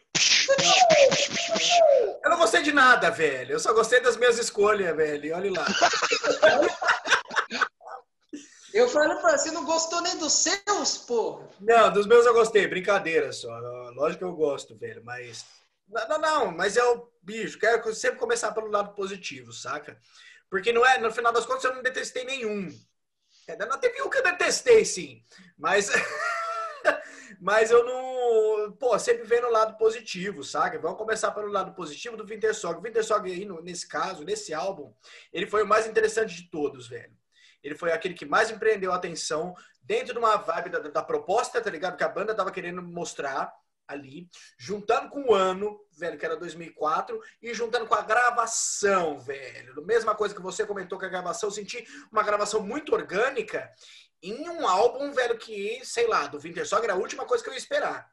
Eu não gostei de nada, velho. Eu só gostei das minhas escolhas, velho. Olha lá. (laughs) Eu falei pra você, não gostou nem dos seus, pô? Não, dos meus eu gostei, brincadeira só. Lógico que eu gosto, velho, mas. Não, não, não mas eu, bicho, quero sempre começar pelo lado positivo, saca? Porque não é, no final das contas, eu não detestei nenhum. É, não teve um que eu detestei, sim. Mas. (laughs) mas eu não. Pô, sempre vendo o lado positivo, saca? Vamos começar pelo lado positivo do Winter Song. O Winter Song aí, nesse caso, nesse álbum, ele foi o mais interessante de todos, velho. Ele foi aquele que mais empreendeu a atenção dentro de uma vibe da, da proposta, tá ligado? Que a banda tava querendo mostrar ali, juntando com o ano, velho, que era 2004, e juntando com a gravação, velho. Mesma coisa que você comentou com a gravação, eu senti uma gravação muito orgânica em um álbum, velho, que, sei lá, do Winter Song era a última coisa que eu ia esperar.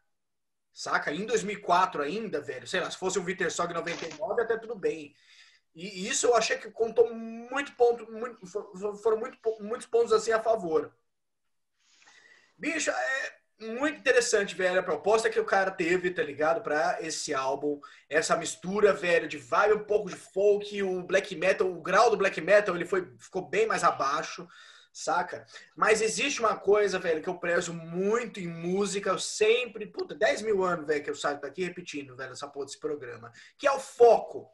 Saca? Em 2004 ainda, velho, sei lá, se fosse um Winter Song 99, até tudo bem. E isso eu achei que contou muito ponto, muito, foram muito, muitos pontos assim a favor. Bicho, é muito interessante, velho, a proposta que o cara teve, tá ligado? Pra esse álbum. Essa mistura, velho, de vibe um pouco de folk, o black metal, o grau do black metal, ele foi, ficou bem mais abaixo, saca? Mas existe uma coisa, velho, que eu prezo muito em música, eu sempre, puta, 10 mil anos, velho, que eu saio daqui repetindo, velho, essa porra desse programa, que é o foco.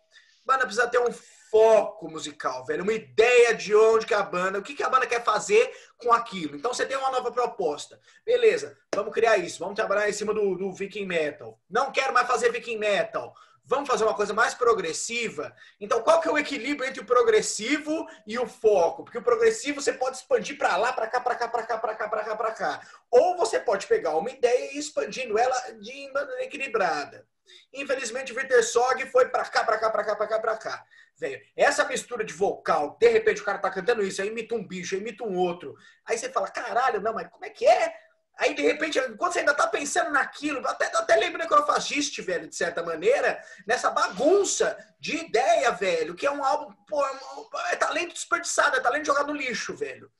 Banda precisa ter um foco musical, velho. Uma ideia de onde que a banda, o que, que a banda quer fazer com aquilo. Então você tem uma nova proposta. Beleza, vamos criar isso. Vamos trabalhar em cima do, do Viking Metal. Não quero mais fazer Viking Metal. vamos fazer uma coisa mais progressiva. Então, qual que é o equilíbrio entre o progressivo e o foco? Porque o progressivo você pode expandir para lá, para cá, para cá, para cá, para cá, para cá, para cá. Ou você pode pegar uma ideia e ir expandindo ela de maneira equilibrada. Infelizmente, o Vitor Sog foi para cá, para cá, para cá, para cá, para cá. Velho, essa mistura de vocal, de repente o cara tá cantando isso, aí imita um bicho, aí imita um outro. Aí você fala, caralho, não, mas como é que é? Aí, de repente, quando você ainda tá pensando naquilo, até, até lembro necrofagiste, velho, de certa maneira, nessa bagunça de ideia, velho, que é um álbum, pô, é, é talento desperdiçado, é talento jogado no lixo, velho.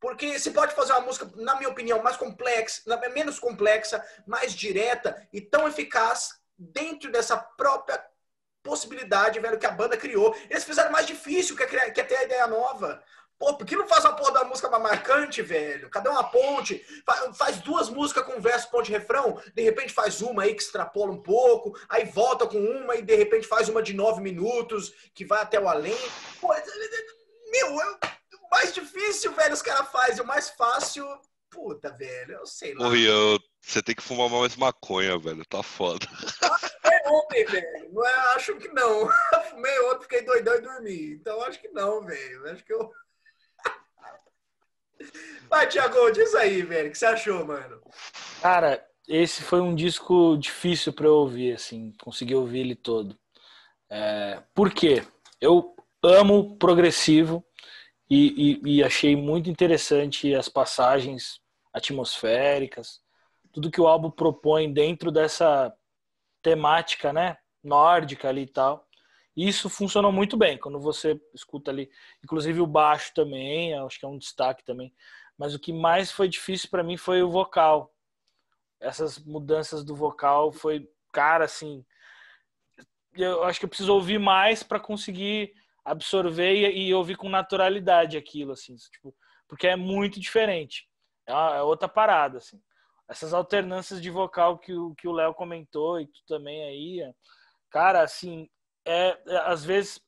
Porque se pode fazer uma música, na minha opinião, mais complexa, menos complexa, mais direta e tão eficaz dentro dessa própria possibilidade, velho, que a banda criou. Eles fizeram mais difícil que é, que é ter a ideia nova. Pô, por que não faz uma porra da música mais marcante, velho? Cadê uma ponte? Faz duas músicas com verso, ponte, refrão. De repente faz uma aí que extrapola um pouco. Aí volta com uma e de repente faz uma de nove minutos que vai até o além. Pô, é, é, meu, é o mais difícil, velho, os caras fazem. O mais fácil, puta, velho, eu sei lá. Eu... você tem que fumar mais maconha, velho. Tá foda. (laughs) fumei ontem, velho. Não é, acho que não. (laughs) fumei ontem, fiquei doidão e dormi. Então acho que não, velho. Acho que eu. (laughs) Vai, Thiago, diz aí, velho. O que você achou, mano? Cara, esse foi um disco difícil para eu ouvir, assim, conseguir ouvir ele todo. É, por quê? Eu amo progressivo e, e, e, achei muito interessante as passagens atmosféricas, tudo que o álbum propõe dentro dessa temática, né, nórdica ali e tal. Isso funcionou muito bem quando você escuta ali, inclusive o baixo também, acho que é um destaque também. Mas o que mais foi difícil para mim foi o vocal. Essas mudanças do vocal foi, cara, assim, eu acho que eu preciso ouvir mais para conseguir absorver e, e, ouvir com naturalidade aquilo, assim, tipo, porque é muito diferente. É, uma, é outra parada, assim essas alternâncias de vocal que o que o Léo comentou e tu também aí, cara, assim, é, é, às vezes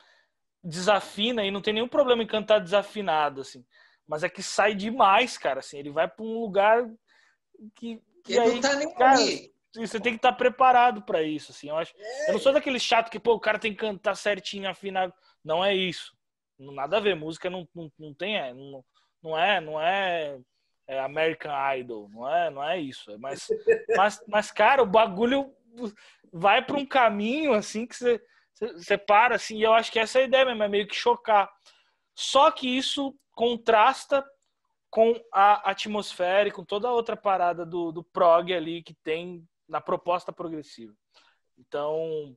desafina e não tem nenhum problema em cantar desafinado, assim, mas é que sai demais, cara, assim, ele vai para um lugar que, que ele aí, não tá nem cara. Você tem que estar tá preparado para isso, assim. Eu acho. É. Eu não sou daquele chato que pô, o cara tem que cantar certinho, afinado. Não é isso. Nada a ver. Música não, não, não tem, é, não, não é, não é é American Idol, não é, não é isso. É mas, (laughs) mas, mas, cara, o bagulho vai para um caminho assim que você, você para assim, e eu acho que essa é a ideia mesmo, é meio que chocar. Só que isso contrasta com a atmosfera e com toda a outra parada do, do prog ali que tem na proposta progressiva. Então,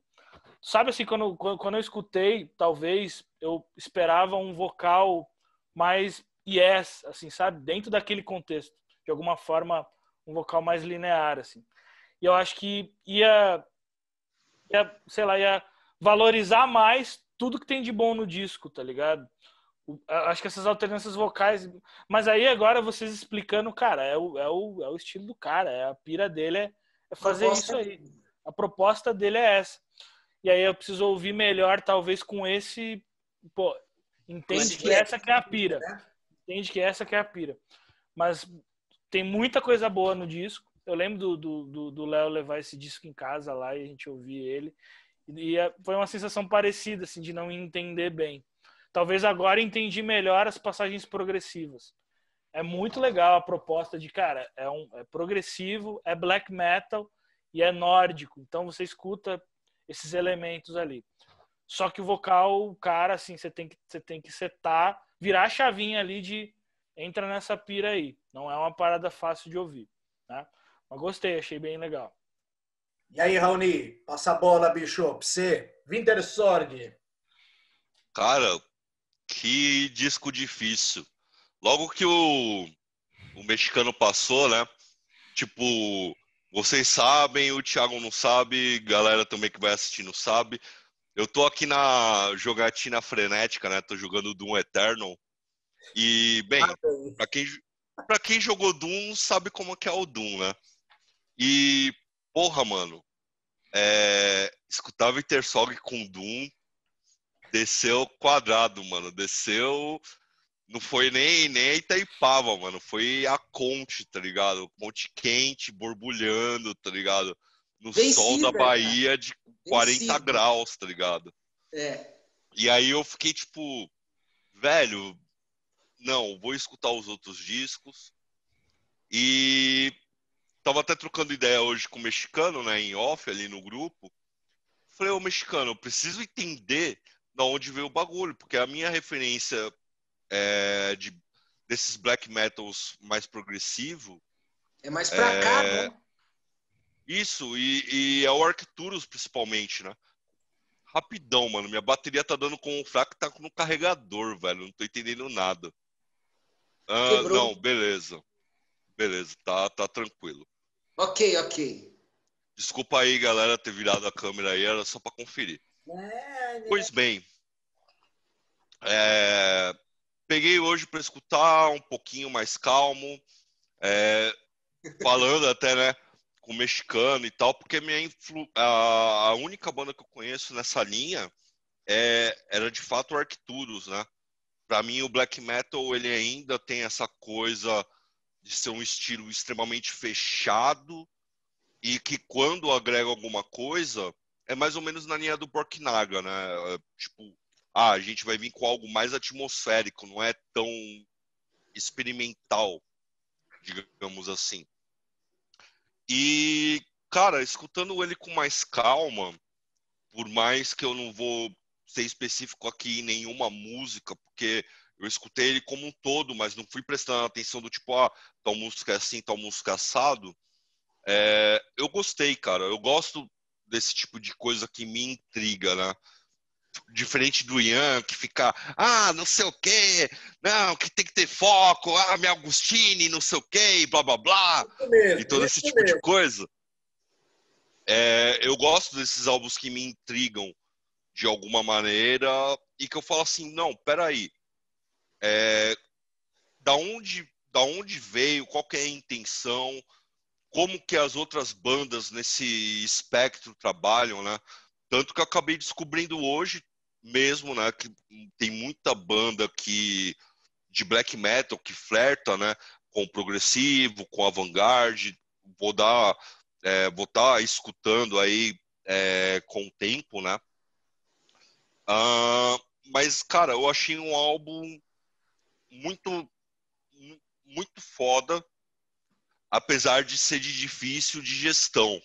sabe assim, quando, quando eu escutei, talvez eu esperava um vocal mais yes, assim, sabe? Dentro daquele contexto, de alguma forma, um vocal mais linear, assim. E eu acho que ia, ia sei lá, ia valorizar mais tudo que tem de bom no disco, tá ligado? Acho que essas alternâncias vocais. Mas aí agora vocês explicando, cara, é o, é o, é o estilo do cara, é a pira dele é, é fazer isso aí. A proposta dele é essa. E aí eu preciso ouvir melhor, talvez, com esse. Pô, entende que essa que é a pira. Né? entende que essa que é a pira. Mas tem muita coisa boa no disco. Eu lembro do Léo do, do Léo levar esse disco em casa lá e a gente ouvir ele. E é, foi uma sensação parecida, assim, de não entender bem. Talvez agora entendi melhor as passagens progressivas. É muito legal a proposta de, cara, é, um, é progressivo, é black metal e é nórdico. Então você escuta esses elementos ali. Só que o vocal, cara, assim, você tem que, você tem que setar virar a chavinha ali de entra nessa pira aí. Não é uma parada fácil de ouvir, né? Mas gostei, achei bem legal. E aí, Raoni, passa a bola, bicho, pra você. Wintersorg. Cara, que disco difícil. Logo que o, o mexicano passou, né? Tipo, vocês sabem, o Thiago não sabe, galera também que vai assistindo sabe. Eu tô aqui na jogatina frenética, né? Tô jogando Doom Eternal. E, bem, ah, pra quem, pra quem jogou Doom, sabe como que é o Doom, né? E, porra, mano, é, escutar Wintersog com Doom desceu quadrado, mano. Desceu. Não foi nem, nem Itaipava, mano. Foi a Conte, tá ligado? Ponte quente, borbulhando, tá ligado? no Vencida, sol da cara. Bahia de 40 Vencida. graus, tá ligado? É. E aí eu fiquei tipo, velho, não, vou escutar os outros discos. E tava até trocando ideia hoje com o mexicano, né, em off ali no grupo. Falei, ô mexicano, eu preciso entender da onde veio o bagulho, porque a minha referência é, de, desses black metals mais progressivo, É mais pra cá, É. né? isso, e, e é o Arcturus principalmente, né? Rapidão, mano, minha bateria tá dando com o fraco, tá no carregador, velho, não tô entendendo nada. Ah, não, beleza. Beleza, tá, tá tranquilo. Ok, ok. Desculpa aí, galera, ter virado a câmera aí, era só pra conferir. É, né? Pois bem, é, peguei hoje para escutar um pouquinho mais calmo, é, falando até, né, com o mexicano e tal, porque minha influ, a, a única banda que eu conheço nessa linha é, era de fato o Arcturus, né? Para mim o black metal ele ainda tem essa coisa de ser um estilo extremamente fechado e que quando agrega alguma coisa é mais ou menos na linha do Borknaga, né? É, Tipo, ah, a gente vai vir com algo mais atmosférico, não é tão experimental, digamos assim. E, cara, escutando ele com mais calma, por mais que eu não vou ser específico aqui em nenhuma música, porque eu escutei ele como um todo, mas não fui prestando atenção do tipo, ah, tal música é assim, tal música é assado. É, eu gostei, cara. Eu gosto desse tipo de coisa que me intriga, né? Diferente do Ian, que fica, ah, não sei o quê, não, que tem que ter foco, ah, minha Agostini, não sei o quê, blá blá blá, mesmo, e todo esse tipo de mesmo. coisa. É, eu gosto desses álbuns que me intrigam de alguma maneira e que eu falo assim, não, peraí, é, da onde, da onde veio, qual que é a intenção, como que as outras bandas nesse espectro trabalham, né? Tanto que eu acabei descobrindo hoje mesmo, né, que tem muita banda que de black metal que flerta, né, com o progressivo, com avant-garde. Vou dar, é, vou estar escutando aí é, com o tempo, né? Ah, mas cara, eu achei um álbum muito muito foda, apesar de ser de difícil de gestão.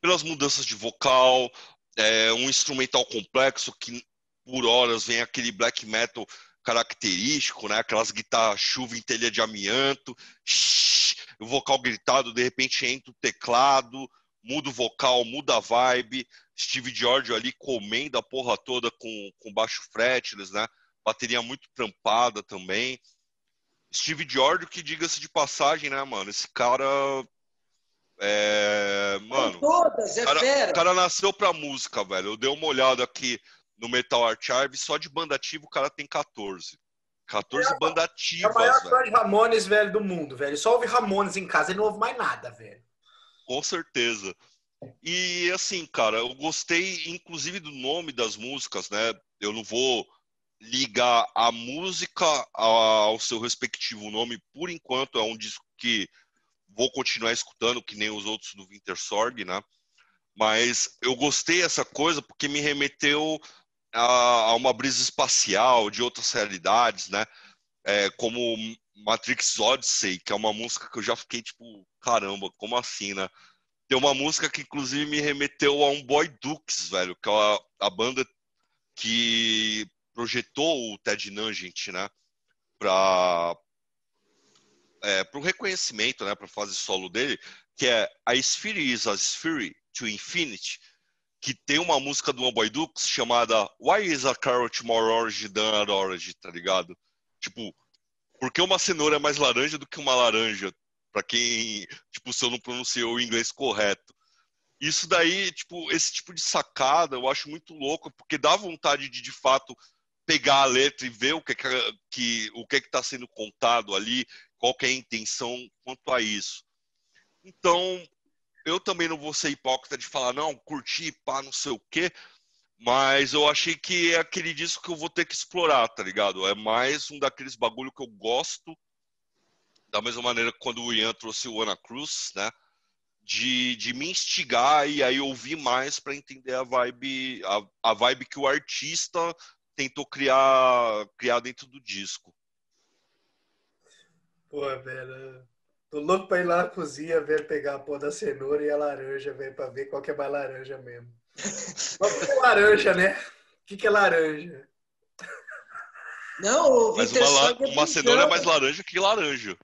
Pelas mudanças de vocal, é, um instrumental complexo que por horas vem aquele black metal característico, né? Aquelas guitarras chuva em telha de amianto, shhh, o vocal gritado, de repente entra o teclado, muda o vocal, muda a vibe. Steve George ali comendo a porra toda com, com baixo fretless, né? Bateria muito trampada também. Steve George, que diga-se de passagem, né, mano? Esse cara. É. Mano. todas, é cara, fera. O cara nasceu pra música, velho. Eu dei uma olhada aqui no Metal Archive, só de banda ativa o cara tem 14. 14 É, banda É ativas, o maior fã de Ramones, velho, do mundo, velho. Só ouve Ramones em casa e não ouve mais nada, velho. Com certeza. E assim, cara, eu gostei inclusive do nome das músicas, né? Eu não vou ligar a música ao seu respectivo nome por enquanto, é um disco que vou continuar escutando, que nem os outros do Winter Sorg, né? Mas eu gostei dessa coisa porque me remeteu a, a uma brisa espacial, de outras realidades, né? É, como Matrix Odyssey, que é uma música que eu já fiquei tipo, caramba, como assim, né? Tem uma música que inclusive me remeteu a um Boy Dukes, velho, que é a, a banda que projetou o Ted Nugent, né? É, o reconhecimento, né? Para fase solo dele, que é A Sphere is a Sphere to Infinity, que tem uma música do One Boy Dukes chamada Why is a Carrot More Orange than an Orange, tá ligado? Tipo, por que uma cenoura é mais laranja do que uma laranja? Pra quem, tipo, se eu não pronunciei o inglês correto. Isso daí, tipo, esse tipo de sacada eu acho muito louco, porque dá vontade de, de fato, pegar a letra e ver o que que, que o que que está sendo contado ali, qual é a intenção quanto a isso. Então, eu também não vou ser hipócrita de falar, não, curti, pá, não sei o quê, mas eu achei que é aquele disco que eu vou ter que explorar, tá ligado? É mais um daqueles bagulho que eu gosto, da mesma maneira que quando o Ian trouxe o Ana Cruz, né? de, de me instigar e aí ouvir mais para entender a vibe, a, a vibe que o artista tentou criar, criar dentro do disco. Pô, velho. Tô louco pra ir lá na cozinha, velho, pegar a pó da cenoura e a laranja, velho, pra ver qual que é mais laranja mesmo. (laughs) é laranja, né? O que, que é laranja? Não, o Mas uma, uma cenoura é mais laranja que laranja.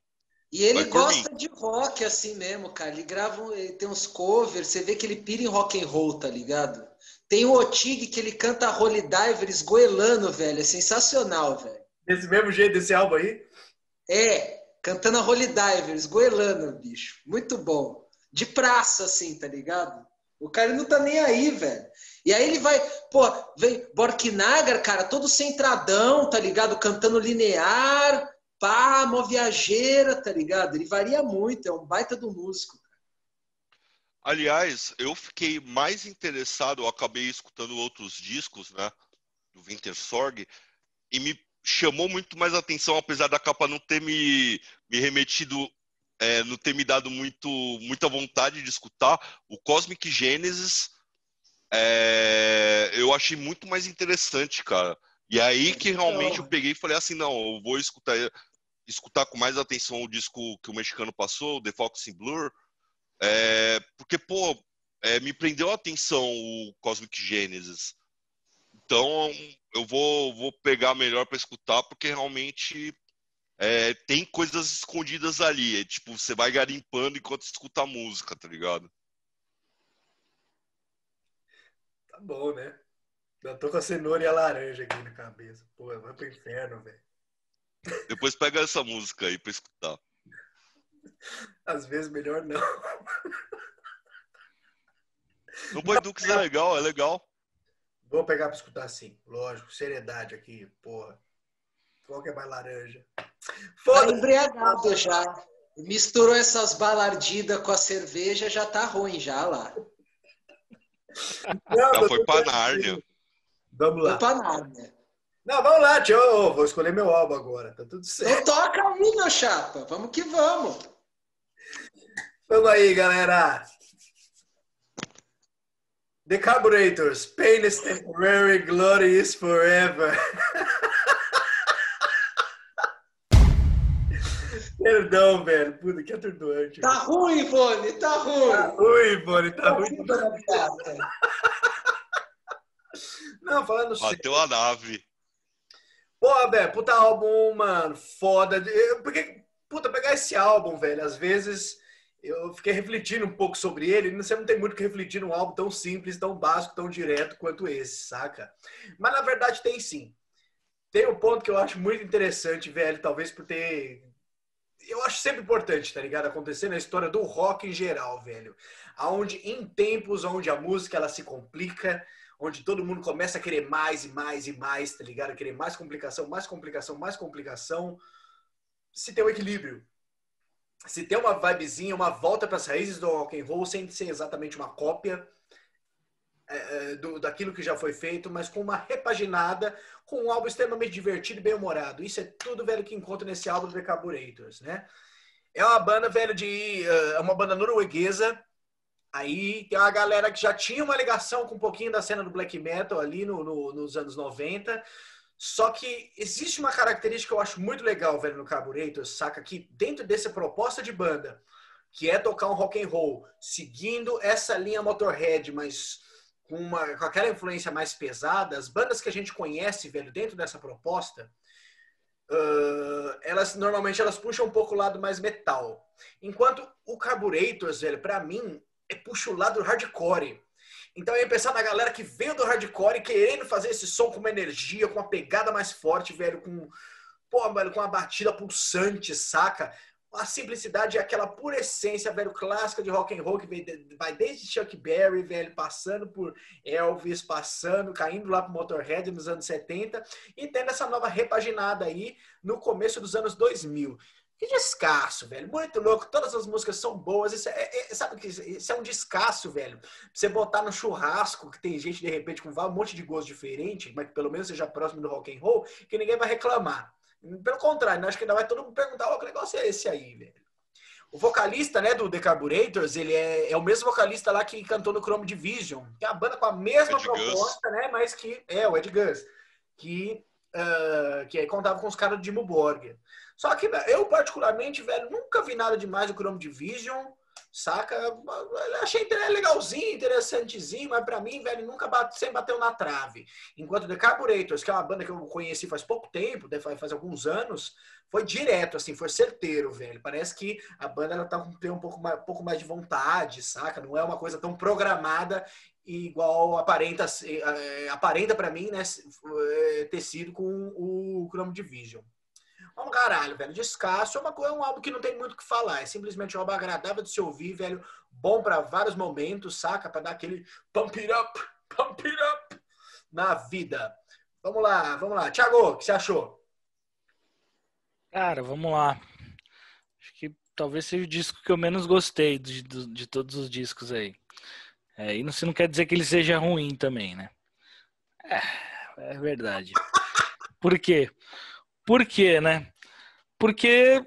E ele gosta de rock assim mesmo, cara. Ele grava, ele tem uns covers, você vê que ele pira em rock and roll, tá ligado? Tem o Otig que ele canta Holy Divers goelano, velho. É sensacional, velho. Desse mesmo jeito, desse álbum aí? É, cantando a Holy Divers, goelano, bicho. Muito bom. De praça, assim, tá ligado? O cara não tá nem aí, velho. E aí ele vai, pô, vem Borknagar, cara, todo centradão, tá ligado? Cantando linear, pá, mó viajeira, tá ligado? Ele varia muito, é um baita do músico. Aliás, eu fiquei mais interessado, eu acabei escutando outros discos, né, do Winter Sorg, e me chamou muito mais atenção, apesar da capa não ter me, me remetido, é, não ter me dado muito, muita vontade de escutar, o Cosmic Genesis, é, eu achei muito mais interessante, cara. E aí que realmente eu peguei e falei assim, não, eu vou escutar, escutar com mais atenção o disco que o mexicano passou, The Fox in Blur, é, porque, pô, é, me prendeu a atenção o Cosmic Genesis. Então, eu vou, vou pegar melhor para escutar, porque realmente é, tem coisas escondidas ali. É, tipo, você vai garimpando enquanto escuta a música, tá ligado? Tá bom, né? Eu tô com a cenoura e a laranja aqui na cabeça. Pô, vai pro inferno, velho. Depois pega essa música aí pra escutar. Às vezes melhor não. No Boy Dukes é legal, é legal. Vou pegar pra escutar sim, lógico. Seriedade aqui, porra. Qual que é mais laranja? Tá embriagado já. Misturou essas balardidas com a cerveja, já tá ruim já lá. Não, já foi pra Nárnia. Vamos lá. Foi pra Nárnia. Não, vamos lá, tio. vou escolher meu álbum agora. Tá tudo certo. Então toca aí, meu chapa. Vamos que vamos. Vamos aí, galera. The Carburetors. Pain is temporary, glory is forever. (laughs) Perdão, velho. Puta, que atordoante. Tá ruim, Ivone. Tá ruim. Tá ruim, Ivone. Tá, tá ruim. (laughs) Não, falando sério. Bateu a nave. Pô, velho, puta álbum, mano, foda. Porque, puta, pegar esse álbum, velho, às vezes eu fiquei refletindo um pouco sobre ele. Você não tem muito que refletir num álbum tão simples, tão básico, tão direto quanto esse, saca? Mas na verdade tem sim. Tem um ponto que eu acho muito interessante, velho, talvez por ter. Eu acho sempre importante, tá ligado? Acontecer na história do rock em geral, velho. Aonde em tempos onde a música ela se complica, onde todo mundo começa a querer mais e mais e mais, tá ligado? Querer mais complicação, mais complicação, mais complicação. Se tem um equilíbrio. Se tem uma vibezinha, uma volta para as raízes do rock and roll, sem ser exatamente uma cópia é, é, do, daquilo que já foi feito, mas com uma repaginada, com um álbum extremamente divertido e bem-humorado. Isso é tudo, velho, que encontra nesse álbum do The Carburetors, né? É uma banda, velho, de... Uh, é uma banda norueguesa, Aí tem uma galera que já tinha uma ligação com um pouquinho da cena do black metal ali no, no, nos anos 90. Só que existe uma característica que eu acho muito legal, velho, no Carburetor, saca? Que dentro dessa proposta de banda, que é tocar um rock and roll, seguindo essa linha Motorhead, mas com, uma, com aquela influência mais pesada, as bandas que a gente conhece, velho, dentro dessa proposta, uh, elas normalmente elas puxam um pouco o lado mais metal. Enquanto o Carburetors, velho, para mim, é puxa o lado hardcore. Então eu ia pensar na galera que veio do hardcore querendo fazer esse som com uma energia, com uma pegada mais forte, velho, com, pô, velho, com uma batida pulsante, saca? A simplicidade é aquela pura essência, velho, clássica de rock and roll que vai desde Chuck Berry, velho, passando por Elvis, passando, caindo lá pro Motorhead nos anos 70 e tendo essa nova repaginada aí no começo dos anos 2000. Que descasso, velho. Muito louco. Todas as músicas são boas. Isso é, é, sabe que isso é um descasso, velho. Você botar no churrasco, que tem gente, de repente, com um monte de gosto diferente, mas que pelo menos seja próximo do rock and roll, que ninguém vai reclamar. Pelo contrário, né? acho que ainda vai todo mundo perguntar, oh, que negócio é esse aí, velho? O vocalista, né, do The Carburetors, ele é, é o mesmo vocalista lá que cantou no Chrome Division, que é a banda com a mesma Ed proposta, né, mas que é o Ed Gus, que uh, que contava com os caras do Dimo Borger. Só que eu particularmente, velho, nunca vi nada demais do Chrome Division, saca? Achei legalzinho, interessantezinho, mas para mim, velho, nunca bate, sempre bateu na trave. Enquanto The Carburetors, que é uma banda que eu conheci faz pouco tempo, faz alguns anos, foi direto, assim, foi certeiro, velho. Parece que a banda ela tá com um pouco mais, pouco mais de vontade, saca? Não é uma coisa tão programada igual aparenta é, aparenta para mim, né, é, ter sido com o Chrome Division. Vamos caralho, velho. Descasso é, uma, é um álbum que não tem muito o que falar. É simplesmente um álbum agradável de se ouvir, velho. Bom para vários momentos, saca? Para dar aquele pump it up, pump it up na vida. Vamos lá, vamos lá. Thiago, o que você achou? Cara, vamos lá. Acho que talvez seja o disco que eu menos gostei de, de, de todos os discos aí. É, e isso não quer dizer que ele seja ruim também, né? É, é verdade. Por quê? Por quê, né? Porque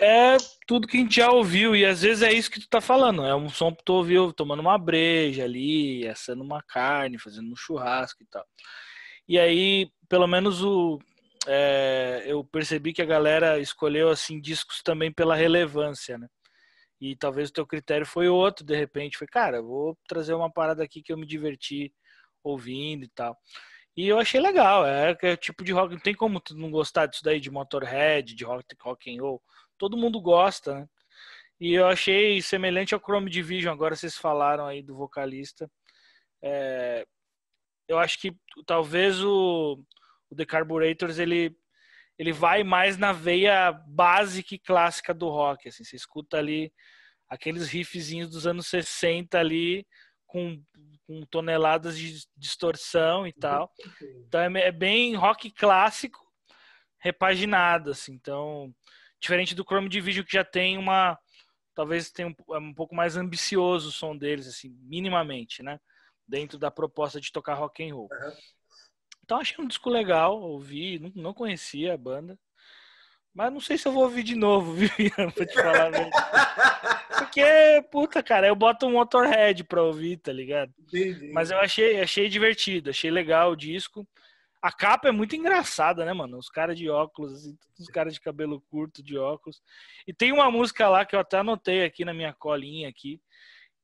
é tudo que a gente já ouviu e às vezes é isso que tu tá falando. É um som que tu ouviu tomando uma breja ali, assando uma carne, fazendo um churrasco e tal. E aí, pelo menos o, é, eu percebi que a galera escolheu assim discos também pela relevância, né? E talvez o teu critério foi outro, de repente, foi, cara, vou trazer uma parada aqui que eu me diverti ouvindo e tal. E eu achei legal, é, é tipo de rock, não tem como tu não gostar disso daí, de Motorhead, de rock, rock and roll, todo mundo gosta, né? E eu achei semelhante ao Chrome Division, agora vocês falaram aí do vocalista. É, eu acho que talvez o, o The Carburetors ele ele vai mais na veia básica e clássica do rock, assim, você escuta ali aqueles riffzinhos dos anos 60 ali com, com toneladas de distorção e tal. Então é, é bem rock clássico repaginado, assim. Então, diferente do Chrome Division que já tem uma talvez tenha um, é um pouco mais ambicioso o som deles, assim, minimamente, né? Dentro da proposta de tocar rock and roll. Uhum. Então achei um disco legal, ouvi, não, não conhecia a banda. Mas não sei se eu vou ouvir de novo, (laughs) viu, pra te falar. (laughs) Porque, puta, cara, eu boto um Motorhead pra ouvir, tá ligado? Entendi. Mas eu achei, achei divertido, achei legal o disco. A capa é muito engraçada, né, mano? Os caras de óculos, assim, os caras de cabelo curto de óculos. E tem uma música lá que eu até anotei aqui na minha colinha aqui,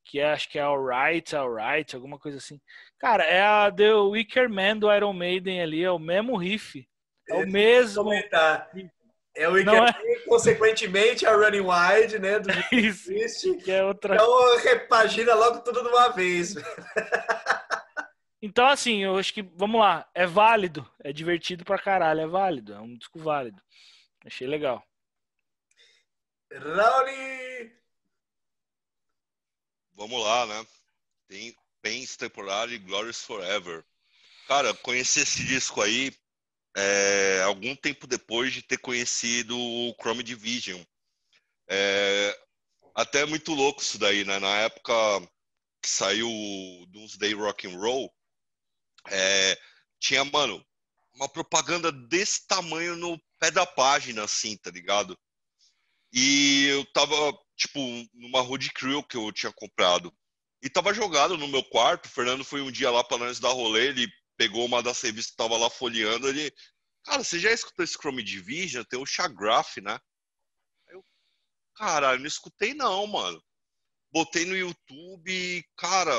que é, acho que é Alright, Alright, alguma coisa assim. Cara, é a The Wicker Man do Iron Maiden ali, é o mesmo riff. É o mesmo. Comentar. É o Wicker é... consequentemente a Running Wide, né? Do (laughs) Isso, que é outra. Então repagina logo tudo de uma vez. Então, assim, eu acho que, vamos lá, é válido, é divertido pra caralho, é válido, é um disco válido. Achei legal. Rauli! vamos lá, né? Tem Pains Temporary Glorious Forever. Cara, conheci esse disco aí é, algum tempo depois de ter conhecido o Chrome Division. É, até muito louco isso daí, né? Na época que saiu Doomsday Rock and Roll, é, tinha, mano, uma propaganda desse tamanho no pé da página, assim, tá ligado? E eu tava tipo, numa Road Crew que eu tinha comprado. E tava jogado no meu quarto. O Fernando foi um dia lá para nós dar rolê. Ele pegou uma das revistas que tava lá folheando. Ele, cara, você já escutou esse Chrome Division? Tem o Chagraph, né? Eu, caralho, não escutei não, mano. Botei no YouTube cara,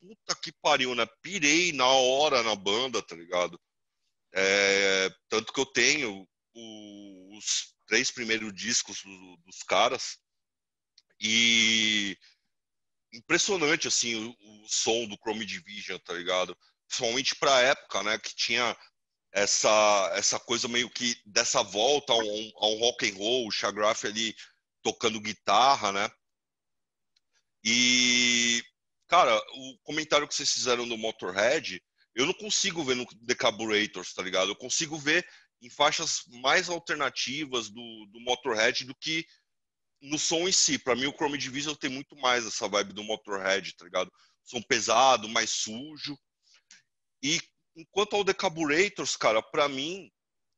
puta que pariu, né? Pirei na hora na banda, tá ligado? É, tanto que eu tenho os três primeiros discos dos caras. E impressionante, assim, o, o, som do Chrome Division, tá ligado? Principalmente pra época, né, que tinha essa, essa coisa meio que dessa volta a um, a um rock and roll, o Chagraf ali tocando guitarra, né? E, cara, o comentário que vocês fizeram do Motorhead, eu não consigo ver no The Carburetors, tá ligado? Eu consigo ver em faixas mais alternativas do, do Motorhead do que no som em si. Para mim, o Chrome Division tem muito mais essa vibe do Motorhead, tá ligado? Som pesado, mais sujo. E enquanto ao The Carburetors, cara, para mim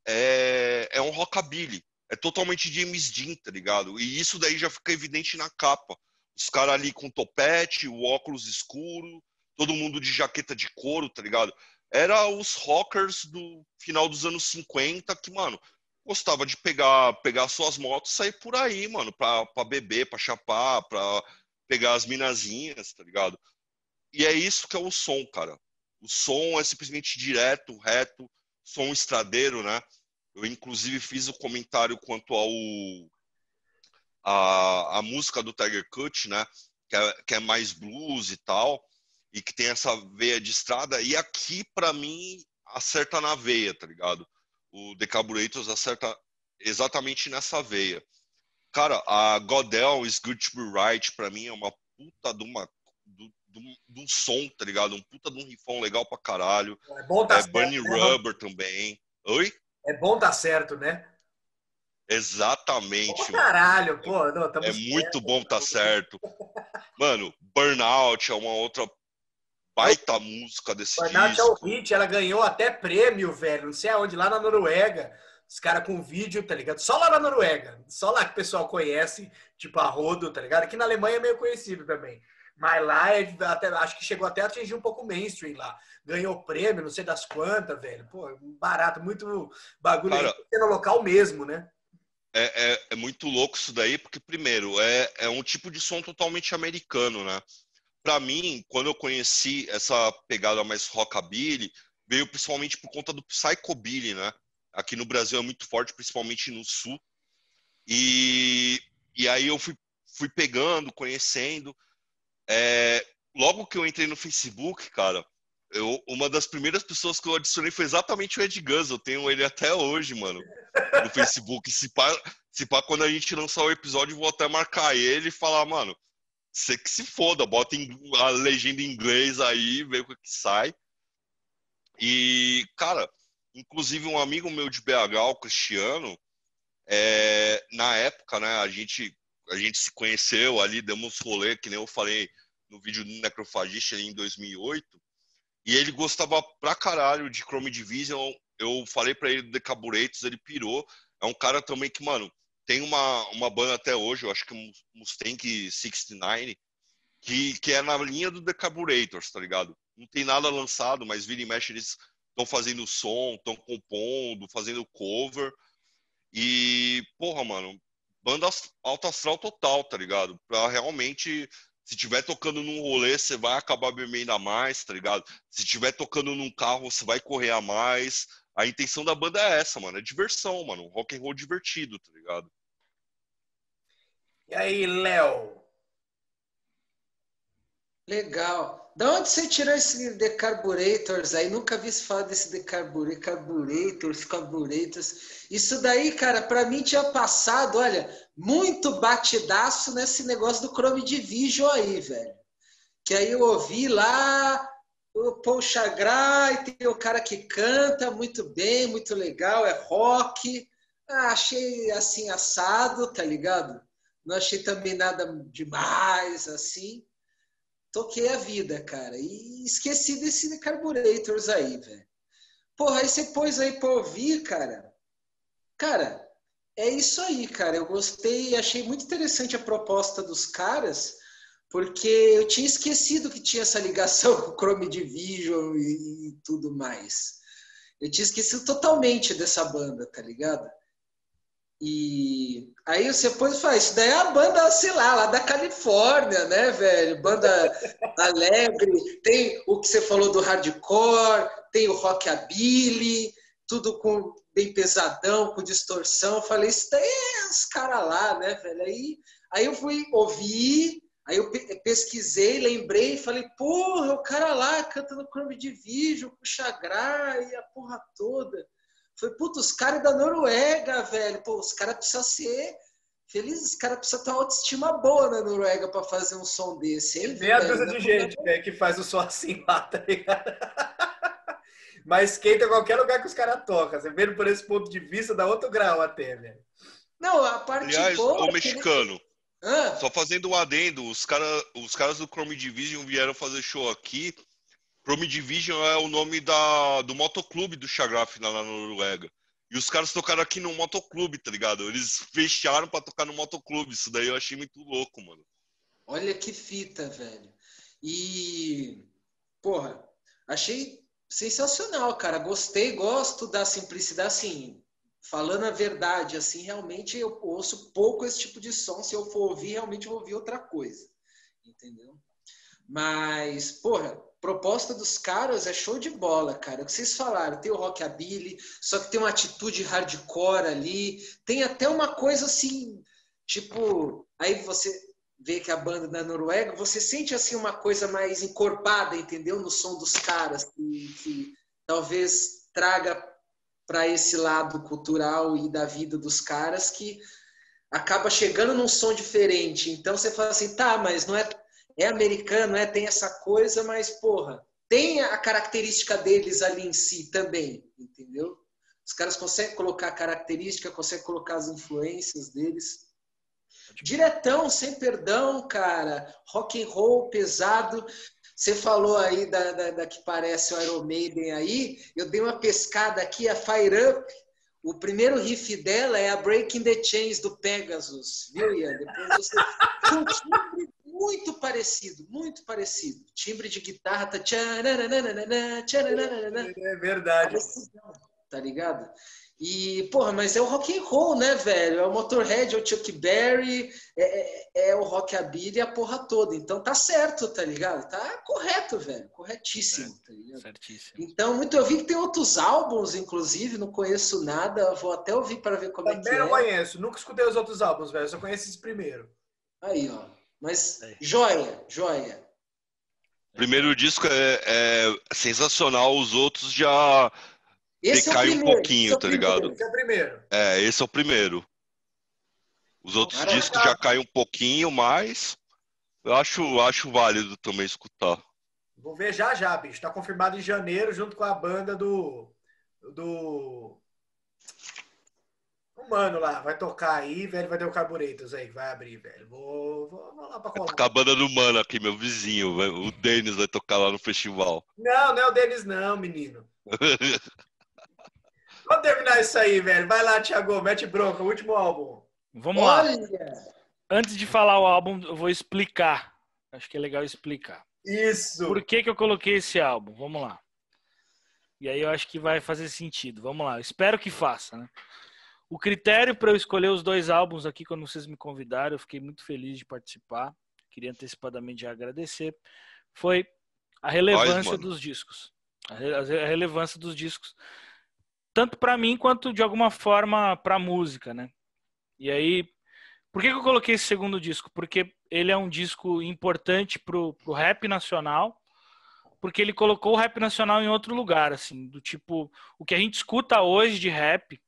é, é um rockabilly, é totalmente James Dean, tá ligado? E isso daí já fica evidente na capa. Os caras ali com topete, o óculos escuro, todo mundo de jaqueta de couro, tá ligado? Era os rockers do final dos anos 50 que, mano, gostava de pegar, pegar suas motos e sair por aí, mano, pra, pra beber, pra chapar, pra pegar as minazinhas, tá ligado? E é isso que é o som, cara. O som é simplesmente direto, reto, som estradeiro, né? Eu, inclusive, fiz o comentário quanto ao a, a música do Tiger Cut, né? Que é, que é mais blues e tal, e que tem essa veia de estrada. E aqui, para mim, acerta na veia, tá ligado? O The Carburetors acerta exatamente nessa veia. Cara, a Godel is Good to Be Right, pra mim, é uma puta de uma de um som, tá ligado? Um puta de um rifão legal pra caralho. É bom tá é certo, né? Rubber também. Oi? É bom tá certo, né? Exatamente. Pô, caralho, pô. Não, É certo, muito bom tá certo. Mano, Burnout é uma outra baita música desse Burnout é o disco. hit, ela ganhou até prêmio, velho. Não sei aonde, lá na Noruega. Os caras com vídeo, tá ligado? Só lá na Noruega. Só lá que o pessoal conhece, tipo a Rodo, tá ligado? Aqui na Alemanha é meio conhecido também. Mas lá é até, acho que chegou até a atingir um pouco o mainstream lá. Ganhou prêmio, não sei das quantas, velho. Pô, barato, muito bagulho Cara- no local mesmo, né? É, é, é muito louco isso daí, porque, primeiro, é, é um tipo de som totalmente americano, né? Pra mim, quando eu conheci essa pegada mais rockabilly, veio principalmente por conta do psychobilly, né? Aqui no Brasil é muito forte, principalmente no sul. E, e aí eu fui, fui pegando, conhecendo. É, logo que eu entrei no Facebook, cara, eu, uma das primeiras pessoas que eu adicionei foi exatamente o Ed Guns. Eu tenho ele até hoje, mano, no Facebook. Se pá, se pá, quando a gente lançar o episódio, eu vou até marcar ele e falar, mano, você que se foda, bota a legenda em inglês aí, vê o que sai. E, cara, inclusive um amigo meu de BH, o Cristiano, é, na época, né, a gente, a gente se conheceu ali, demos rolê, que nem eu falei no vídeo do Necrofagista ali em 2008, e ele gostava pra caralho de Chrome Division, eu falei pra ele do The Carburetors, ele pirou, é um cara também que, mano, tem uma, uma banda até hoje, eu acho que é Mustang 69, que, que é na linha do The Carburetors, tá ligado? Não tem nada lançado, mas vira e mexe eles estão fazendo som, estão compondo, fazendo cover. E, porra, mano, banda alto astral total, tá ligado? Pra realmente, se tiver tocando num rolê, você vai acabar bebendo a mais, tá ligado? Se tiver tocando num carro, você vai correr a mais. A intenção da banda é essa, mano, é diversão, mano, um rock and roll divertido, tá ligado? E aí, Léo? Legal. Da onde você tirou esse Decarburators aí? Nunca vi se falar desse Decarbura- Carburators, Carburators. Isso daí, cara, pra mim tinha passado, olha, muito batidaço nesse negócio do Chrome Division aí, velho. Que aí eu ouvi lá o Paul Chagra e tem o cara que canta muito bem, muito legal, é rock. Ah, achei assim assado, tá ligado? Não achei também nada demais assim toquei a vida, cara. E esqueci desse Carburetors aí, velho. Porra, aí você pôs aí pra ouvir, cara. Cara, é isso aí, cara. Eu gostei, achei muito interessante a proposta dos caras, porque eu tinha esquecido que tinha essa ligação (laughs) com o Chrome Division e, e tudo mais. Eu tinha esquecido totalmente dessa banda, tá ligado? E aí você pôs e fala, isso daí é a banda, sei lá, lá da Califórnia, né, velho? Banda (laughs) alegre, tem o que você falou do hardcore, tem o rockabilly, tudo com bem pesadão, com distorção. Eu falei, isso daí é os caras lá, né, velho? Aí, aí eu fui ouvir, aí eu pe- pesquisei, lembrei falei, porra, o cara lá canta no Chrome Division, com o Chagra e a porra toda. Falei, puta, os caras da Noruega, velho. Pô, os caras precisam ser felizes, os caras precisam ter uma autoestima boa na Noruega pra fazer um som desse, hein? Velho? dúzia Não de é gente né, que faz o som assim lá, tá ligado? (laughs) Mas esquenta qualquer lugar que os caras tocam. Você vendo por esse ponto de vista, dá outro grau até, velho. Não, a parte Aliás, boa... ô é que- mexicano, Ah, Só fazendo um adendo, os, cara, os caras do Chrome Division vieram fazer show aqui. Chrome Division é o nome da, do motoclube do Chagraf lá na Noruega. E os caras tocaram aqui no motoclube, tá ligado? Eles fecharam pra tocar no motoclube. Isso daí eu achei muito louco, mano. Olha que fita, velho. E, porra, achei sensacional, cara. Gostei, gosto da simplicidade, assim, falando a verdade, assim, realmente eu ouço pouco esse tipo de som. Se eu for ouvir, realmente eu vou ouvir outra coisa, entendeu? Mas, porra, proposta dos caras é show de bola, cara. O que vocês falaram, tem o rockabilly, só que tem uma atitude hardcore ali, tem até uma coisa assim, tipo, aí você vê que a banda da Noruega, você sente assim uma coisa mais encorpada, entendeu? No som dos caras, que, que talvez traga para esse lado cultural e da vida dos caras que acaba chegando num som diferente. Então você fala assim, tá, mas não é é americano, é, tem essa coisa, mas, porra, tem a característica deles ali em si também, entendeu? Os caras conseguem colocar a característica, conseguem colocar as influências deles. Diretão, sem perdão, cara. Rock and roll pesado. Você falou aí da, da, da, que parece o Iron Maiden aí. Eu dei uma pescada aqui, a Fire Up. O primeiro riff dela é a Breaking the Chains do Pegasus, viu, Ian? Depois você (laughs) muito parecido, muito parecido. Timbre de guitarra tá. É verdade. Tá ligado? E, porra, mas é o rock and roll, né, velho? É o Motorhead, é o Chuck Berry, é, é, é o rockabilly e a porra toda. Então tá certo, tá ligado? Tá correto, velho. Corretíssimo, tá ligado? Certíssimo. Então, muito eu vi que tem outros álbuns, inclusive, não conheço nada. Vou até ouvir para ver como Também é que é. Também não conheço, nunca escutei os outros álbuns, velho. Só conheço esse primeiro. Aí, ó. Mas é. joia, joia. Primeiro disco é, é, sensacional, os outros já esse decai é um pouquinho, é tá ligado? Esse é o primeiro. É, esse é o primeiro. Os outros Caraca. discos já caem um pouquinho, mas eu acho, acho válido também escutar. Vou ver já já, bicho. Tá confirmado em janeiro, junto com a banda do. do mano lá, vai tocar aí, velho, vai ter o Carburetos aí, que vai abrir, velho. Vou, vou, vou lá pra colar. Tá a banda do mano aqui, meu vizinho, o Denis vai tocar lá no festival. Não, não é o Denis não, menino. Vamos terminar isso aí, velho. Vai lá, Thiago, mete bronca, o último álbum. Vamos Olha. lá. Antes de falar o álbum, eu vou explicar. Acho que é legal explicar. Isso. Por que, que eu coloquei esse álbum? Vamos lá. E aí eu acho que vai fazer sentido. Vamos lá. Espero que faça, né? O critério para eu escolher os dois álbuns aqui, quando vocês me convidaram, eu fiquei muito feliz de participar. Queria antecipadamente já agradecer. Foi a relevância dos discos. A, relevância dos discos. Tanto para mim quanto de alguma forma para a música, né? E aí, por que, que, eu coloquei esse segundo disco? Porque ele é um disco importante pro, pro rap nacional, porque ele colocou o rap nacional em outro lugar, assim, do tipo, o que a gente escuta hoje de rap,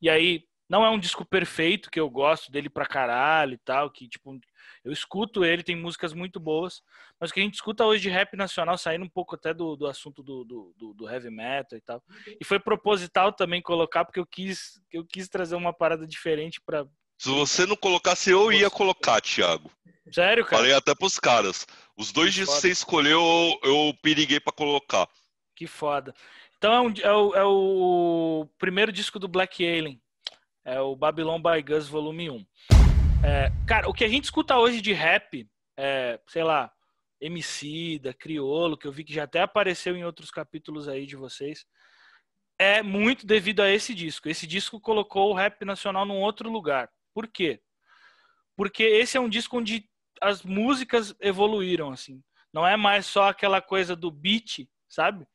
e aí, não é um disco perfeito, que eu gosto dele pra caralho e tal, que, tipo, eu escuto ele, tem músicas muito boas, mas o que a gente escuta hoje de rap nacional, saindo um pouco até do, do assunto do, do, do heavy metal e tal. E foi proposital também colocar, porque eu quis, eu quis trazer uma parada diferente para Se você não colocasse, eu ia colocar, Thiago. Sério, cara? Falei até pros caras. Os dois que discos que você escolheu, eu, periguei para colocar. Que foda. Então é, um, é, o, é, o, primeiro disco do Black Alien. É o Babylon by Gus Volume 1. É, cara, o que a gente escuta hoje de rap, é, sei lá, MC, da Criolo, que eu vi que já até apareceu em outros capítulos aí de vocês, é muito devido a esse disco. Esse disco colocou o rap nacional num outro lugar. Por quê? Porque esse é um disco onde as músicas evoluíram, assim. Não é mais só aquela coisa do beat, sabe?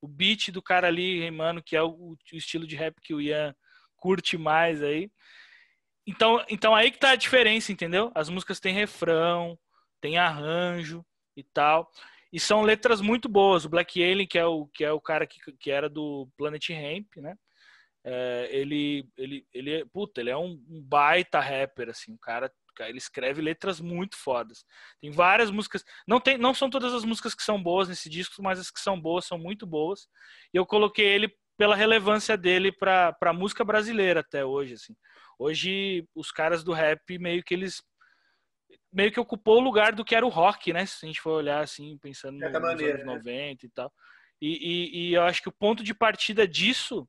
O beat do cara ali mano, que é o, o, estilo de rap que o Ian curte mais aí. Então, então aí que tá a diferença, entendeu? As músicas têm refrão, tem arranjo e tal. E são letras muito boas. O Black Alien, que é o, que é o cara que, que era do Planet Ramp, né? É, ele, ele, ele, puta, ele é um, um baita rapper, assim, um cara ele escreve letras muito fodas. Tem várias músicas. Não, tem, não são todas as músicas que são boas nesse disco, mas as que são boas são muito boas. E eu coloquei ele pela relevância dele para a música brasileira até hoje. Assim. Hoje, os caras do rap meio que eles meio que ocupou o lugar do que era o rock, né? Se a gente for olhar assim, pensando nos maneira, anos 90 né? e tal. E, e, e, eu acho que o ponto de partida disso